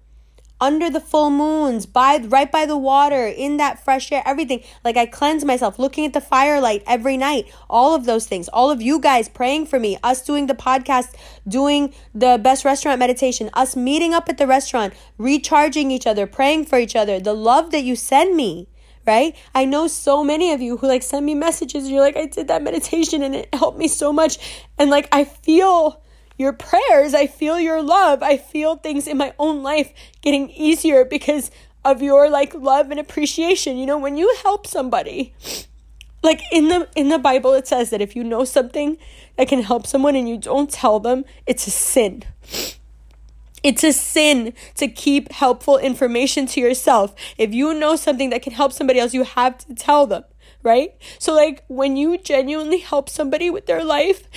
under the full moons, by right by the water, in that fresh air, everything. Like I cleanse myself, looking at the firelight every night, all of those things. All of you guys praying for me, us doing the podcast, doing the best restaurant meditation, us meeting up at the restaurant, recharging each other, praying for each other, the love that you send me. Right? I know so many of you who like send me messages. You're like, I did that meditation and it helped me so much. And like, I feel your prayers. I feel your love. I feel things in my own life getting easier because of your like love and appreciation. You know, when you help somebody, like in the in the Bible it says that if you know something that can help someone and you don't tell them, it's a sin. It's a sin to keep helpful information to yourself. If you know something that can help somebody else, you have to tell them, right? So like when you genuinely help somebody with their life,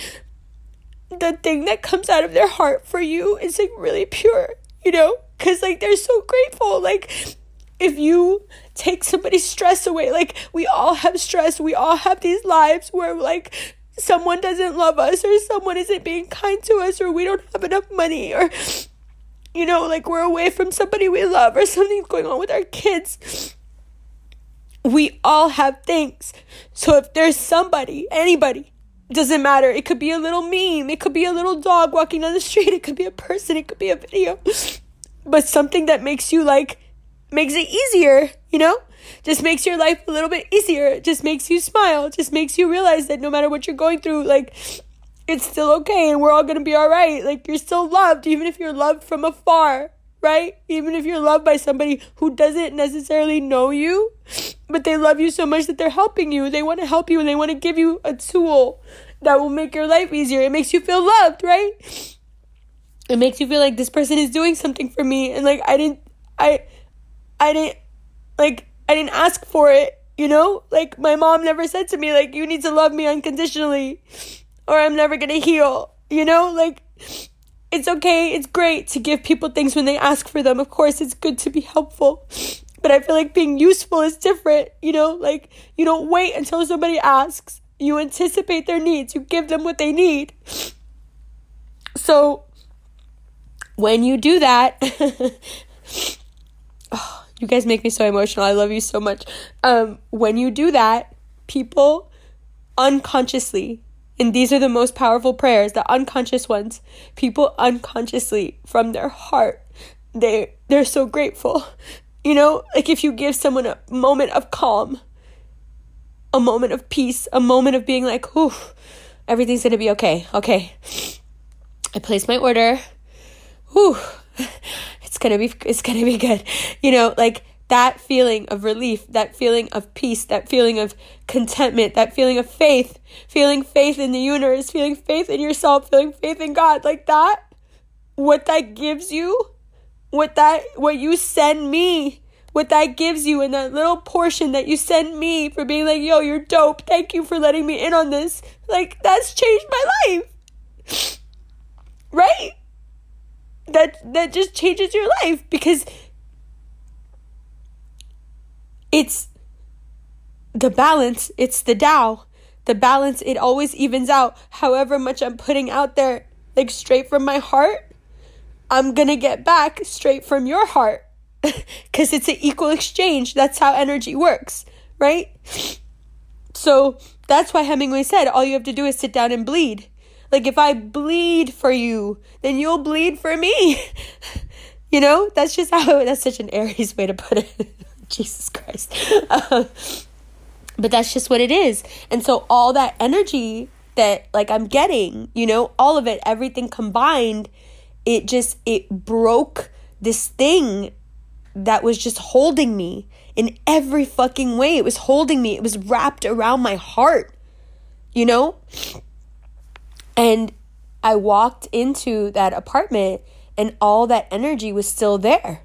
the thing that comes out of their heart for you is like really pure, you know? Cuz like they're so grateful. Like if you take somebody's stress away, like we all have stress. We all have these lives where like someone doesn't love us or someone isn't being kind to us or we don't have enough money or you know, like we're away from somebody we love or something's going on with our kids. We all have things. So if there's somebody, anybody doesn't matter. It could be a little meme. It could be a little dog walking down the street. It could be a person. It could be a video. But something that makes you like, makes it easier, you know? Just makes your life a little bit easier. just makes you smile. just makes you realize that no matter what you're going through, like, it's still okay and we're all gonna be alright. Like, you're still loved, even if you're loved from afar, right? Even if you're loved by somebody who doesn't necessarily know you but they love you so much that they're helping you. They want to help you and they want to give you a tool that will make your life easier. It makes you feel loved, right? It makes you feel like this person is doing something for me and like I didn't I I didn't like I didn't ask for it, you know? Like my mom never said to me like you need to love me unconditionally or I'm never going to heal, you know? Like it's okay, it's great to give people things when they ask for them. Of course, it's good to be helpful. But I feel like being useful is different, you know? Like, you don't wait until somebody asks. You anticipate their needs, you give them what they need. So, when you do that, oh, you guys make me so emotional. I love you so much. Um, when you do that, people unconsciously, and these are the most powerful prayers, the unconscious ones, people unconsciously from their heart, they they're so grateful you know, like if you give someone a moment of calm, a moment of peace, a moment of being like, "Ooh, everything's gonna be okay." Okay, I place my order. Whew, it's gonna be it's gonna be good. You know, like that feeling of relief, that feeling of peace, that feeling of contentment, that feeling of faith, feeling faith in the universe, feeling faith in yourself, feeling faith in God, like that. What that gives you what that what you send me what that gives you and that little portion that you send me for being like yo you're dope. Thank you for letting me in on this. Like that's changed my life. Right? That that just changes your life because it's the balance it's the Tao the balance it always evens out however much i'm putting out there like straight from my heart I'm to get back straight from your heart because it's an equal exchange. That's how energy works, right? So that's why Hemingway said all you have to do is sit down and bleed. Like if I bleed for you, then you'll bleed for me. you know, that's just how that's such an Aries way to put it. Jesus Christ. Uh, but that's just what it is. And so all that energy that like I'm getting, you know, all of it, everything combined it just it broke this thing that was just holding me in every fucking way. It was holding me. It was wrapped around my heart. You know? And I walked into that apartment and all that energy was still there.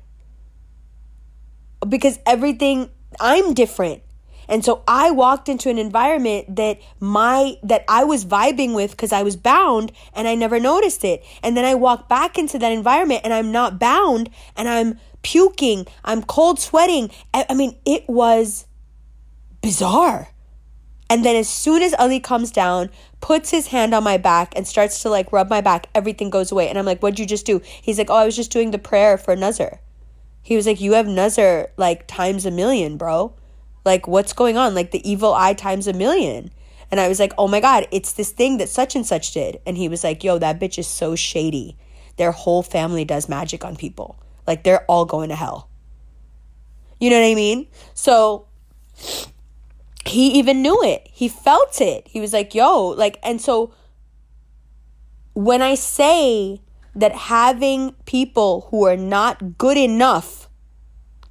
Because everything I'm different. And so I walked into an environment that my that I was vibing with because I was bound and I never noticed it. And then I walk back into that environment and I'm not bound and I'm puking, I'm cold sweating. I, I mean, it was bizarre. And then as soon as Ali comes down, puts his hand on my back and starts to like rub my back, everything goes away. And I'm like, what'd you just do? He's like, oh, I was just doing the prayer for Nazar. He was like, you have Nazar like times a million, bro. Like, what's going on? Like the evil eye times a million. And I was like, oh my God, it's this thing that such and such did. And he was like, yo, that bitch is so shady. Their whole family does magic on people. Like, they're all going to hell. You know what I mean? So he even knew it. He felt it. He was like, yo, like, and so when I say that having people who are not good enough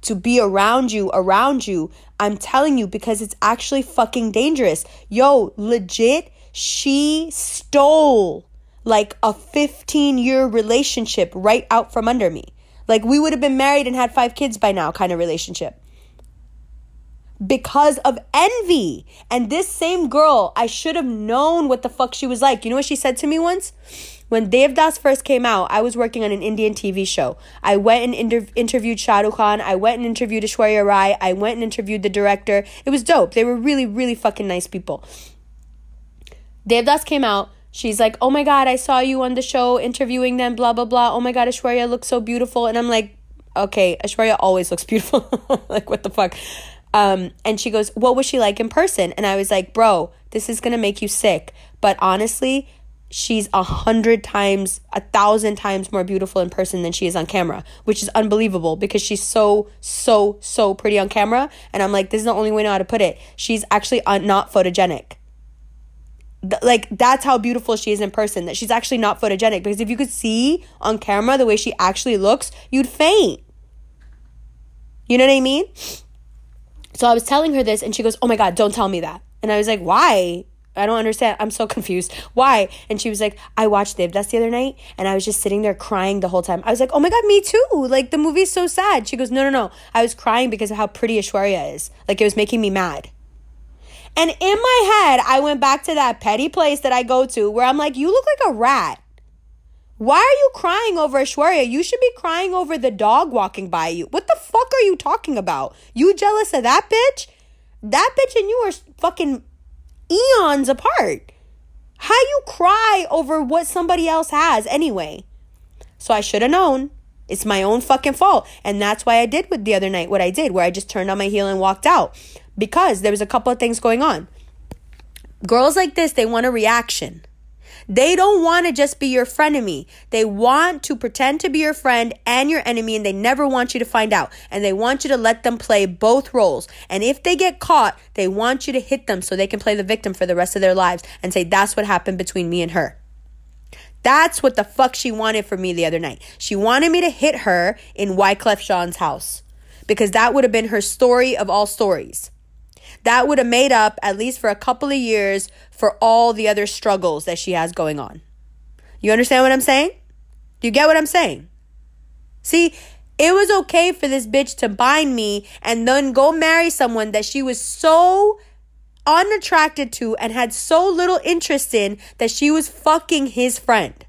to be around you, around you, I'm telling you because it's actually fucking dangerous. Yo, legit, she stole like a 15 year relationship right out from under me. Like we would have been married and had five kids by now, kind of relationship because of envy. And this same girl, I should have known what the fuck she was like. You know what she said to me once? When Devdas first came out, I was working on an Indian TV show. I went and inter- interviewed Shah Rukh Khan. I went and interviewed Aishwarya Rai. I went and interviewed the director. It was dope. They were really, really fucking nice people. Devdas came out. She's like, oh my God, I saw you on the show interviewing them, blah, blah, blah. Oh my God, Aishwarya looks so beautiful. And I'm like, okay, Aishwarya always looks beautiful. like, what the fuck? Um, and she goes, What was she like in person? And I was like, Bro, this is gonna make you sick. But honestly, she's a hundred times, a thousand times more beautiful in person than she is on camera, which is unbelievable because she's so, so, so pretty on camera. And I'm like, this is the only way I know how to put it. She's actually uh, not photogenic. Like, that's how beautiful she is in person, that she's actually not photogenic. Because if you could see on camera the way she actually looks, you'd faint. You know what I mean? So I was telling her this, and she goes, Oh my God, don't tell me that. And I was like, Why? I don't understand. I'm so confused. Why? And she was like, I watched Devdas the other night and I was just sitting there crying the whole time. I was like, oh my God, me too. Like the movie's so sad. She goes, no, no, no. I was crying because of how pretty Aishwarya is. Like it was making me mad. And in my head, I went back to that petty place that I go to where I'm like, you look like a rat. Why are you crying over Aishwarya? You should be crying over the dog walking by you. What the fuck are you talking about? You jealous of that bitch? That bitch and you are fucking eons apart. How you cry over what somebody else has anyway? So I should have known. It's my own fucking fault. And that's why I did with the other night what I did, where I just turned on my heel and walked out. Because there was a couple of things going on. Girls like this, they want a reaction. They don't want to just be your frenemy. They want to pretend to be your friend and your enemy, and they never want you to find out. And they want you to let them play both roles. And if they get caught, they want you to hit them so they can play the victim for the rest of their lives and say, that's what happened between me and her. That's what the fuck she wanted from me the other night. She wanted me to hit her in Wyclef Jean's house because that would have been her story of all stories that would have made up, at least for a couple of years, for all the other struggles that she has going on. You understand what I'm saying? Do you get what I'm saying? See, it was okay for this bitch to bind me and then go marry someone that she was so unattracted to and had so little interest in that she was fucking his friend.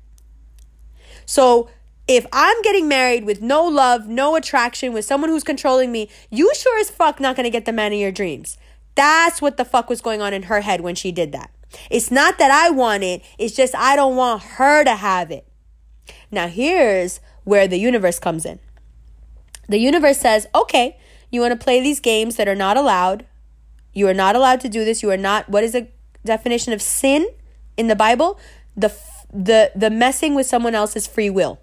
So if I'm getting married with no love, no attraction, with someone who's controlling me, you sure as fuck not gonna get the man of your dreams. That's what the fuck was going on in her head when she did that. It's not that I want it, it's just I don't want her to have it. Now, here's where the universe comes in. The universe says, okay, you want to play these games that are not allowed. You are not allowed to do this. You are not, what is the definition of sin in the Bible? The, the, the messing with someone else's free will.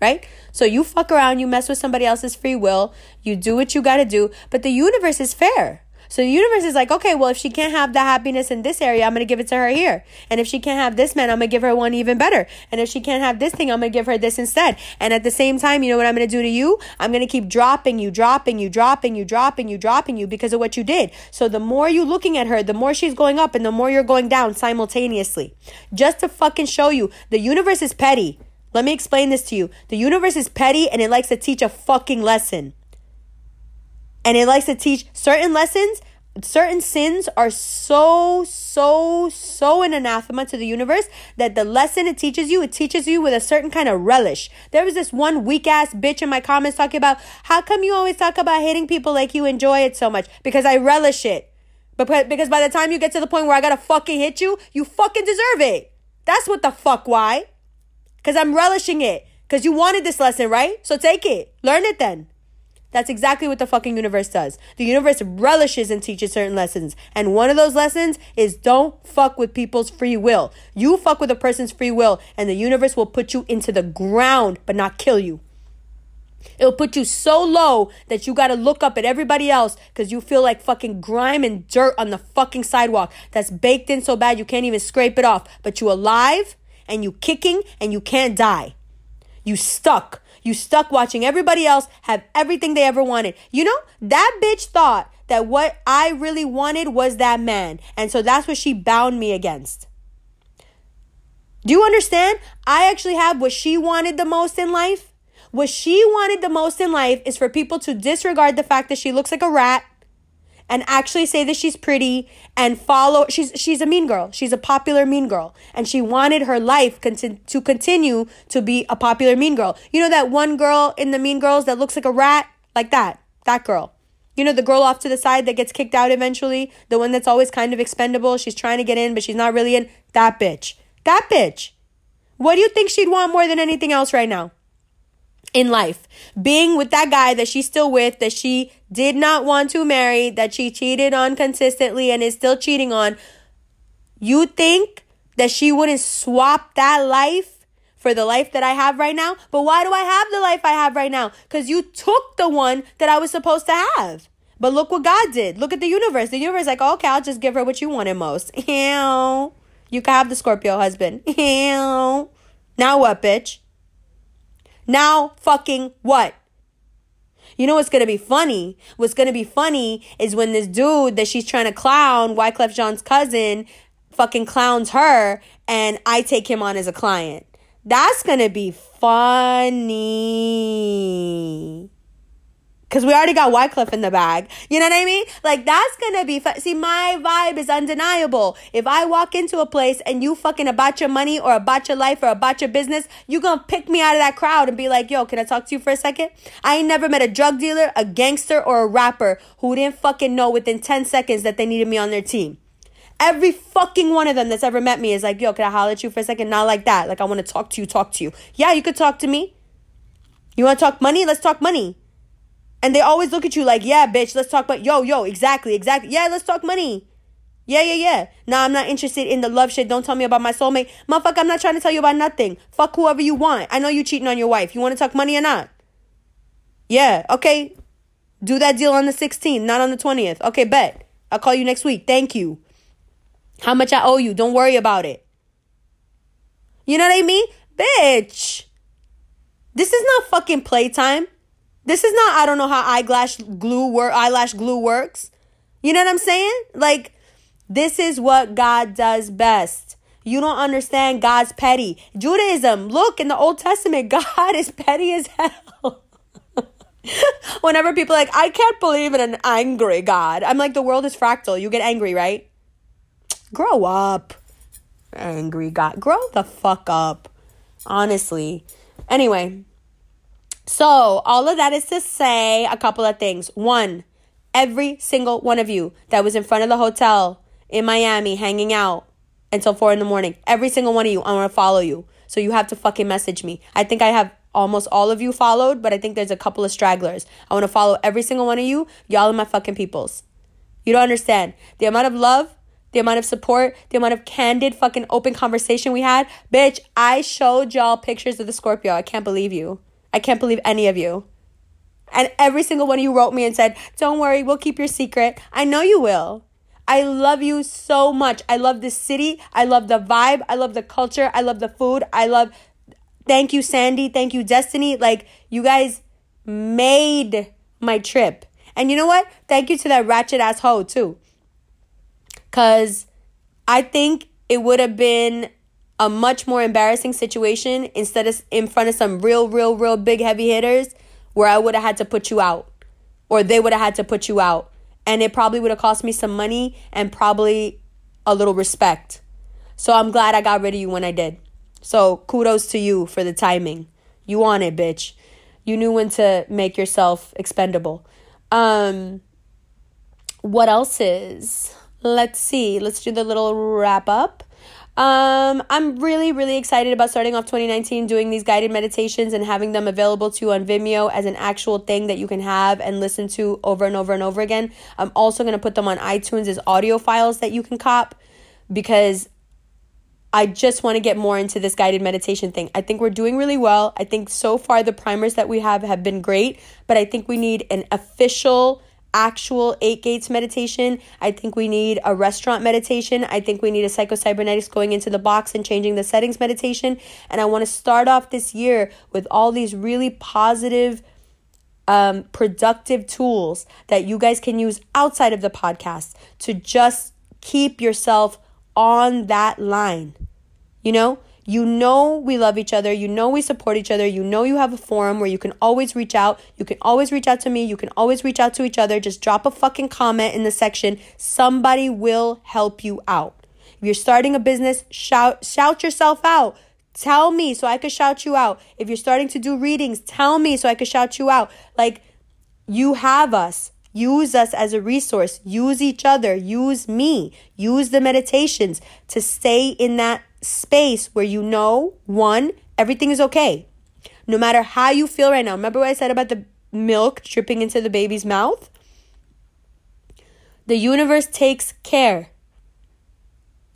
Right? So you fuck around, you mess with somebody else's free will, you do what you got to do, but the universe is fair. So the universe is like, okay, well, if she can't have the happiness in this area, I'm going to give it to her here. And if she can't have this man, I'm going to give her one even better. And if she can't have this thing, I'm going to give her this instead. And at the same time, you know what I'm going to do to you? I'm going to keep dropping you, dropping you, dropping you, dropping you, dropping you because of what you did. So the more you looking at her, the more she's going up and the more you're going down simultaneously. Just to fucking show you, the universe is petty. Let me explain this to you. The universe is petty and it likes to teach a fucking lesson and it likes to teach certain lessons. Certain sins are so so so an anathema to the universe that the lesson it teaches you it teaches you with a certain kind of relish. There was this one weak ass bitch in my comments talking about how come you always talk about hating people like you enjoy it so much? Because i relish it. Because by the time you get to the point where i gotta fucking hit you you fucking deserve it. That's what the fuck why? Because i'm relishing it. Because you wanted this lesson right? So take it. Learn it then that's exactly what the fucking universe does. The universe relishes and teaches certain lessons. And one of those lessons is don't fuck with people's free will. You fuck with a person's free will, and the universe will put you into the ground, but not kill you. It'll put you so low that you gotta look up at everybody else because you feel like fucking grime and dirt on the fucking sidewalk that's baked in so bad you can't even scrape it off. But you alive and you kicking and you can't die. You stuck you stuck watching everybody else have everything they ever wanted. You know, that bitch thought that what I really wanted was that man. And so that's what she bound me against. Do you understand? I actually have what she wanted the most in life. What she wanted the most in life is for people to disregard the fact that she looks like a rat and actually say that she's pretty and follow she's she's a mean girl. She's a popular mean girl. And she wanted her life conti- to continue to be a popular mean girl. You know that one girl in the mean girls that looks like a rat? Like that. That girl. You know the girl off to the side that gets kicked out eventually? The one that's always kind of expendable? She's trying to get in but she's not really in? That bitch. That bitch. What do you think she'd want more than anything else right now in life. Being with that guy that she's still with, that she did not want to marry, that she cheated on consistently and is still cheating on. You think that she wouldn't swap that life for the life that I have right now? But why do I have the life I have right now? Because you took the one that I was supposed to have. But look what God did. Look at the universe. The universe like, okay, I'll just give her what you wanted most. Ew. You can have the Scorpio husband. Ew. Now what, bitch? Now fucking what? You know what's gonna be funny? What's gonna be funny is when this dude that she's trying to clown, Wyclef Jean's cousin, fucking clowns her and I take him on as a client. That's gonna be funny. Cause we already got Wyclef in the bag. You know what I mean? Like that's gonna be. See, my vibe is undeniable. If I walk into a place and you fucking about your money or about your life or about your business, you gonna pick me out of that crowd and be like, yo, can I talk to you for a second? I ain't never met a drug dealer, a gangster, or a rapper who didn't fucking know within 10 seconds that they needed me on their team. Every fucking one of them that's ever met me is like, yo, can I holler at you for a second? Not like that. Like, I wanna talk to you, talk to you. Yeah, you could talk to me. You wanna talk money? Let's talk money. And they always look at you like, yeah, bitch, let's talk about, yo, yo, exactly, exactly. Yeah, let's talk money. Yeah, yeah, yeah. Nah, I'm not interested in the love shit. Don't tell me about my soulmate. Motherfucker, I'm not trying to tell you about nothing. Fuck whoever you want. I know you cheating on your wife. You want to talk money or not? Yeah, okay. Do that deal on the 16th, not on the 20th. Okay, bet. I'll call you next week. Thank you. How much I owe you. Don't worry about it. You know what I mean? Bitch. This is not fucking playtime. This is not I don't know how eyelash glue work eyelash glue works. You know what I'm saying? Like this is what God does best. You don't understand God's petty. Judaism, look in the Old Testament, God is petty as hell. Whenever people like, I can't believe in an angry God. I'm like, the world is fractal. You get angry, right? Grow up. Angry God. Grow the fuck up. Honestly. Anyway, so, all of that is to say a couple of things. One, every single one of you that was in front of the hotel in Miami hanging out until four in the morning, every single one of you, I want to follow you. So, you have to fucking message me. I think I have almost all of you followed, but I think there's a couple of stragglers. I want to follow every single one of you. Y'all are my fucking peoples. You don't understand. The amount of love, the amount of support, the amount of candid fucking open conversation we had. Bitch, I showed y'all pictures of the Scorpio. I can't believe you. I can't believe any of you. And every single one of you wrote me and said, Don't worry, we'll keep your secret. I know you will. I love you so much. I love this city. I love the vibe. I love the culture. I love the food. I love. Thank you, Sandy. Thank you, Destiny. Like, you guys made my trip. And you know what? Thank you to that ratchet ass hoe, too. Because I think it would have been a much more embarrassing situation instead of in front of some real, real, real big heavy hitters where I would have had to put you out or they would have had to put you out And it probably would have cost me some money and probably a little respect. So I'm glad I got rid of you when I did. So kudos to you for the timing. You on it, bitch. You knew when to make yourself expendable. Um what else is? Let's see. Let's do the little wrap up. Um, I'm really, really excited about starting off 2019 doing these guided meditations and having them available to you on Vimeo as an actual thing that you can have and listen to over and over and over again. I'm also going to put them on iTunes as audio files that you can cop because I just want to get more into this guided meditation thing. I think we're doing really well. I think so far the primers that we have have been great, but I think we need an official actual eight gates meditation. I think we need a restaurant meditation. I think we need a psycho-cybernetics going into the box and changing the settings meditation. And I want to start off this year with all these really positive, um, productive tools that you guys can use outside of the podcast to just keep yourself on that line. You know? You know we love each other. You know we support each other. You know you have a forum where you can always reach out. You can always reach out to me. You can always reach out to each other. Just drop a fucking comment in the section. Somebody will help you out. If you're starting a business, shout shout yourself out. Tell me so I could shout you out. If you're starting to do readings, tell me so I could shout you out. Like you have us. Use us as a resource. Use each other. Use me. Use the meditations to stay in that space where you know, one, everything is okay. No matter how you feel right now. Remember what I said about the milk dripping into the baby's mouth? The universe takes care.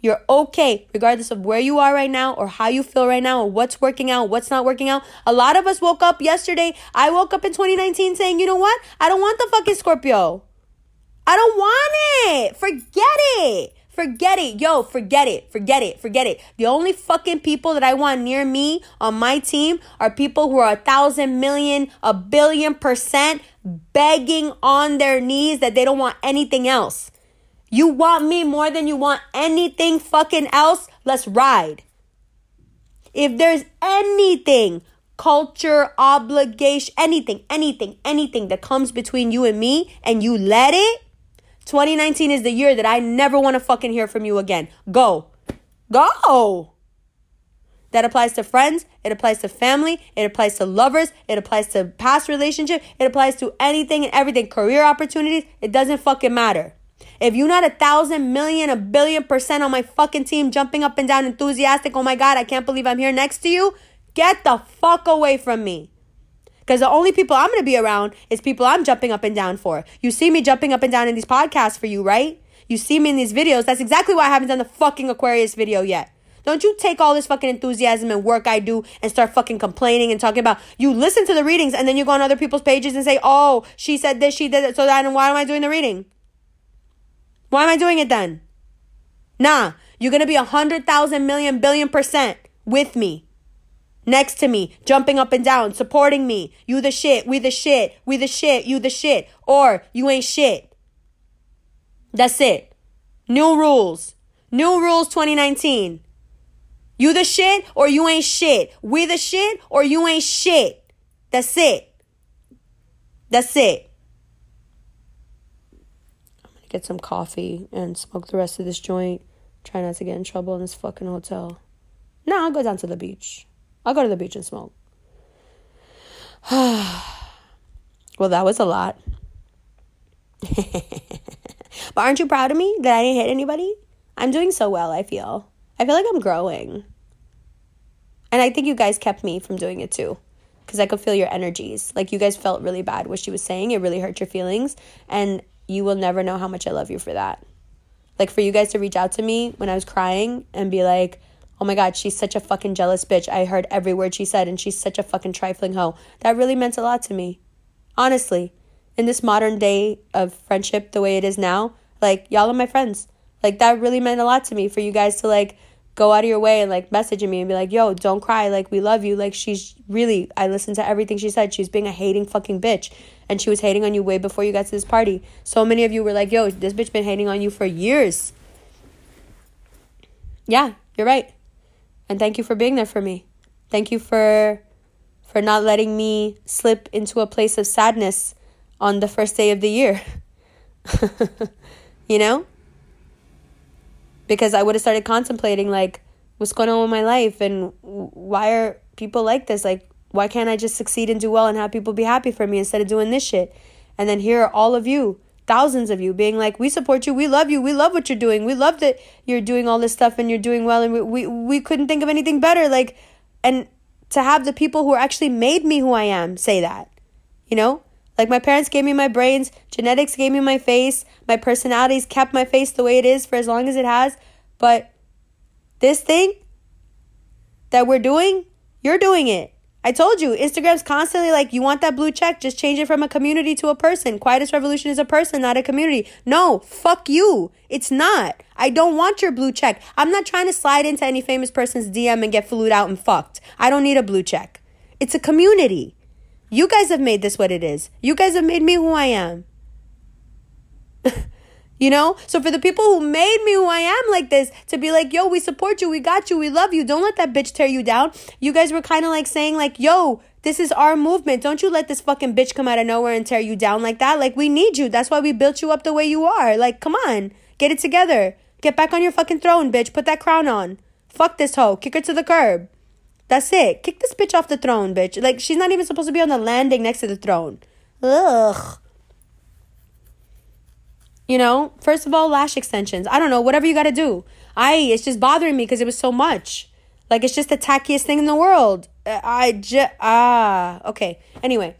You're okay, regardless of where you are right now or how you feel right now or what's working out, what's not working out. A lot of us woke up yesterday. I woke up in 2019 saying, you know what? I don't want the fucking Scorpio. I don't want it. Forget it. Forget it. Yo, forget it. Forget it. Forget it. The only fucking people that I want near me on my team are people who are a thousand million, a billion percent begging on their knees that they don't want anything else. You want me more than you want anything fucking else? Let's ride. If there's anything, culture, obligation, anything, anything, anything that comes between you and me and you let it, 2019 is the year that I never want to fucking hear from you again. Go. Go. That applies to friends, it applies to family, it applies to lovers, it applies to past relationship, it applies to anything and everything, career opportunities, it doesn't fucking matter. If you're not a thousand million, a billion percent on my fucking team, jumping up and down, enthusiastic, oh my God, I can't believe I'm here next to you, get the fuck away from me. Because the only people I'm going to be around is people I'm jumping up and down for. You see me jumping up and down in these podcasts for you, right? You see me in these videos. That's exactly why I haven't done the fucking Aquarius video yet. Don't you take all this fucking enthusiasm and work I do and start fucking complaining and talking about you listen to the readings and then you go on other people's pages and say, oh, she said this, she did it. So then why am I doing the reading? Why am I doing it then? Nah, you're gonna be a hundred thousand million billion percent with me next to me, jumping up and down, supporting me. You the shit, we the shit, we the shit, you the shit, or you ain't shit. That's it. New rules. New rules 2019. You the shit or you ain't shit. We the shit or you ain't shit. That's it. That's it. I'm gonna get some coffee and smoke the rest of this joint. Try not to get in trouble in this fucking hotel. No, I'll go down to the beach. I'll go to the beach and smoke. well, that was a lot. but aren't you proud of me that I didn't hit anybody? I'm doing so well, I feel. I feel like I'm growing. And I think you guys kept me from doing it too. Because I could feel your energies. Like you guys felt really bad what she was saying. It really hurt your feelings. And you will never know how much I love you for that. Like for you guys to reach out to me when I was crying and be like, oh my God, she's such a fucking jealous bitch. I heard every word she said, and she's such a fucking trifling hoe. That really meant a lot to me. Honestly, in this modern day of friendship, the way it is now, like, y'all are my friends. Like, that really meant a lot to me for you guys to, like, go out of your way and, like, message me and be like, yo, don't cry. Like, we love you. Like, she's really, I listened to everything she said. She's being a hating fucking bitch. And she was hating on you way before you got to this party. So many of you were like, yo, this bitch been hating on you for years. Yeah, you're right. And thank you for being there for me. Thank you for for not letting me slip into a place of sadness on the first day of the year. you know? Because I would have started contemplating, like, what's going on with my life and why are people like this? Like, why can't I just succeed and do well and have people be happy for me instead of doing this shit? And then here are all of you, thousands of you, being like, we support you, we love you, we love what you're doing, we love that you're doing all this stuff and you're doing well, and we, we, we couldn't think of anything better. Like, and to have the people who actually made me who I am say that, you know? Like my parents gave me my brains, genetics gave me my face, my personalities kept my face the way it is for as long as it has. But this thing that we're doing, you're doing it. I told you, Instagram's constantly like, you want that blue check, just change it from a community to a person. Quietest Revolution is a person, not a community. No, fuck you. It's not. I don't want your blue check. I'm not trying to slide into any famous person's DM and get flued out and fucked. I don't need a blue check. It's a community. You guys have made this what it is. You guys have made me who I am. you know? So for the people who made me who I am like this, to be like, yo, we support you, we got you, we love you, don't let that bitch tear you down. You guys were kind of like saying, like, yo, this is our movement. Don't you let this fucking bitch come out of nowhere and tear you down like that. Like, we need you. That's why we built you up the way you are. Like, come on. Get it together. Get back on your fucking throne, bitch. Put that crown on. Fuck this hoe. Kick her to the curb. That's it. Kick this bitch off the throne, bitch. Like, she's not even supposed to be on the landing next to the throne. Ugh. You know, first of all, lash extensions. I don't know, whatever you gotta do. I, it's just bothering me because it was so much. Like, it's just the tackiest thing in the world. I just, ah, okay. Anyway.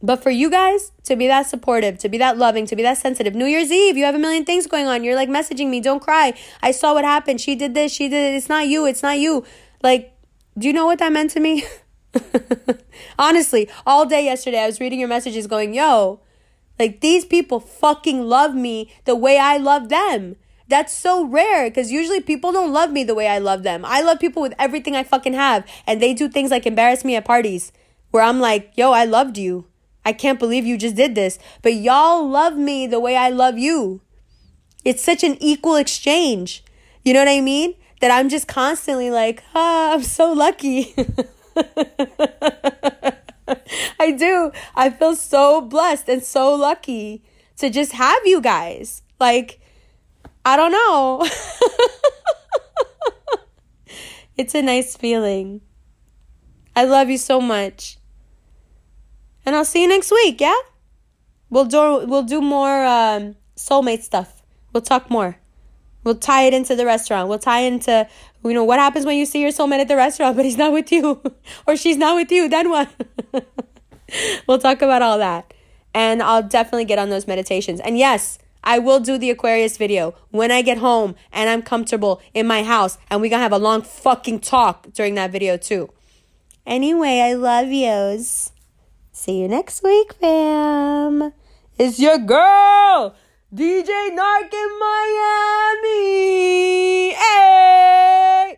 But for you guys to be that supportive, to be that loving, to be that sensitive, New Year's Eve, you have a million things going on. You're like messaging me, don't cry. I saw what happened. She did this, she did it. It's not you, it's not you. Like, do you know what that meant to me? Honestly, all day yesterday, I was reading your messages going, yo, like these people fucking love me the way I love them. That's so rare because usually people don't love me the way I love them. I love people with everything I fucking have, and they do things like embarrass me at parties where I'm like, yo, I loved you. I can't believe you just did this. But y'all love me the way I love you. It's such an equal exchange. You know what I mean? That I'm just constantly like, ah, I'm so lucky. I do. I feel so blessed and so lucky to just have you guys. Like, I don't know. it's a nice feeling. I love you so much. And I'll see you next week, yeah? We'll do we'll do more um, soulmate stuff. We'll talk more. We'll tie it into the restaurant. We'll tie into you know what happens when you see your soulmate at the restaurant, but he's not with you, or she's not with you. Then what? we'll talk about all that, and I'll definitely get on those meditations. And yes, I will do the Aquarius video when I get home and I'm comfortable in my house, and we're gonna have a long fucking talk during that video too. Anyway, I love yous. See you next week, fam. It's your girl, DJ Nark in Miami. Hey!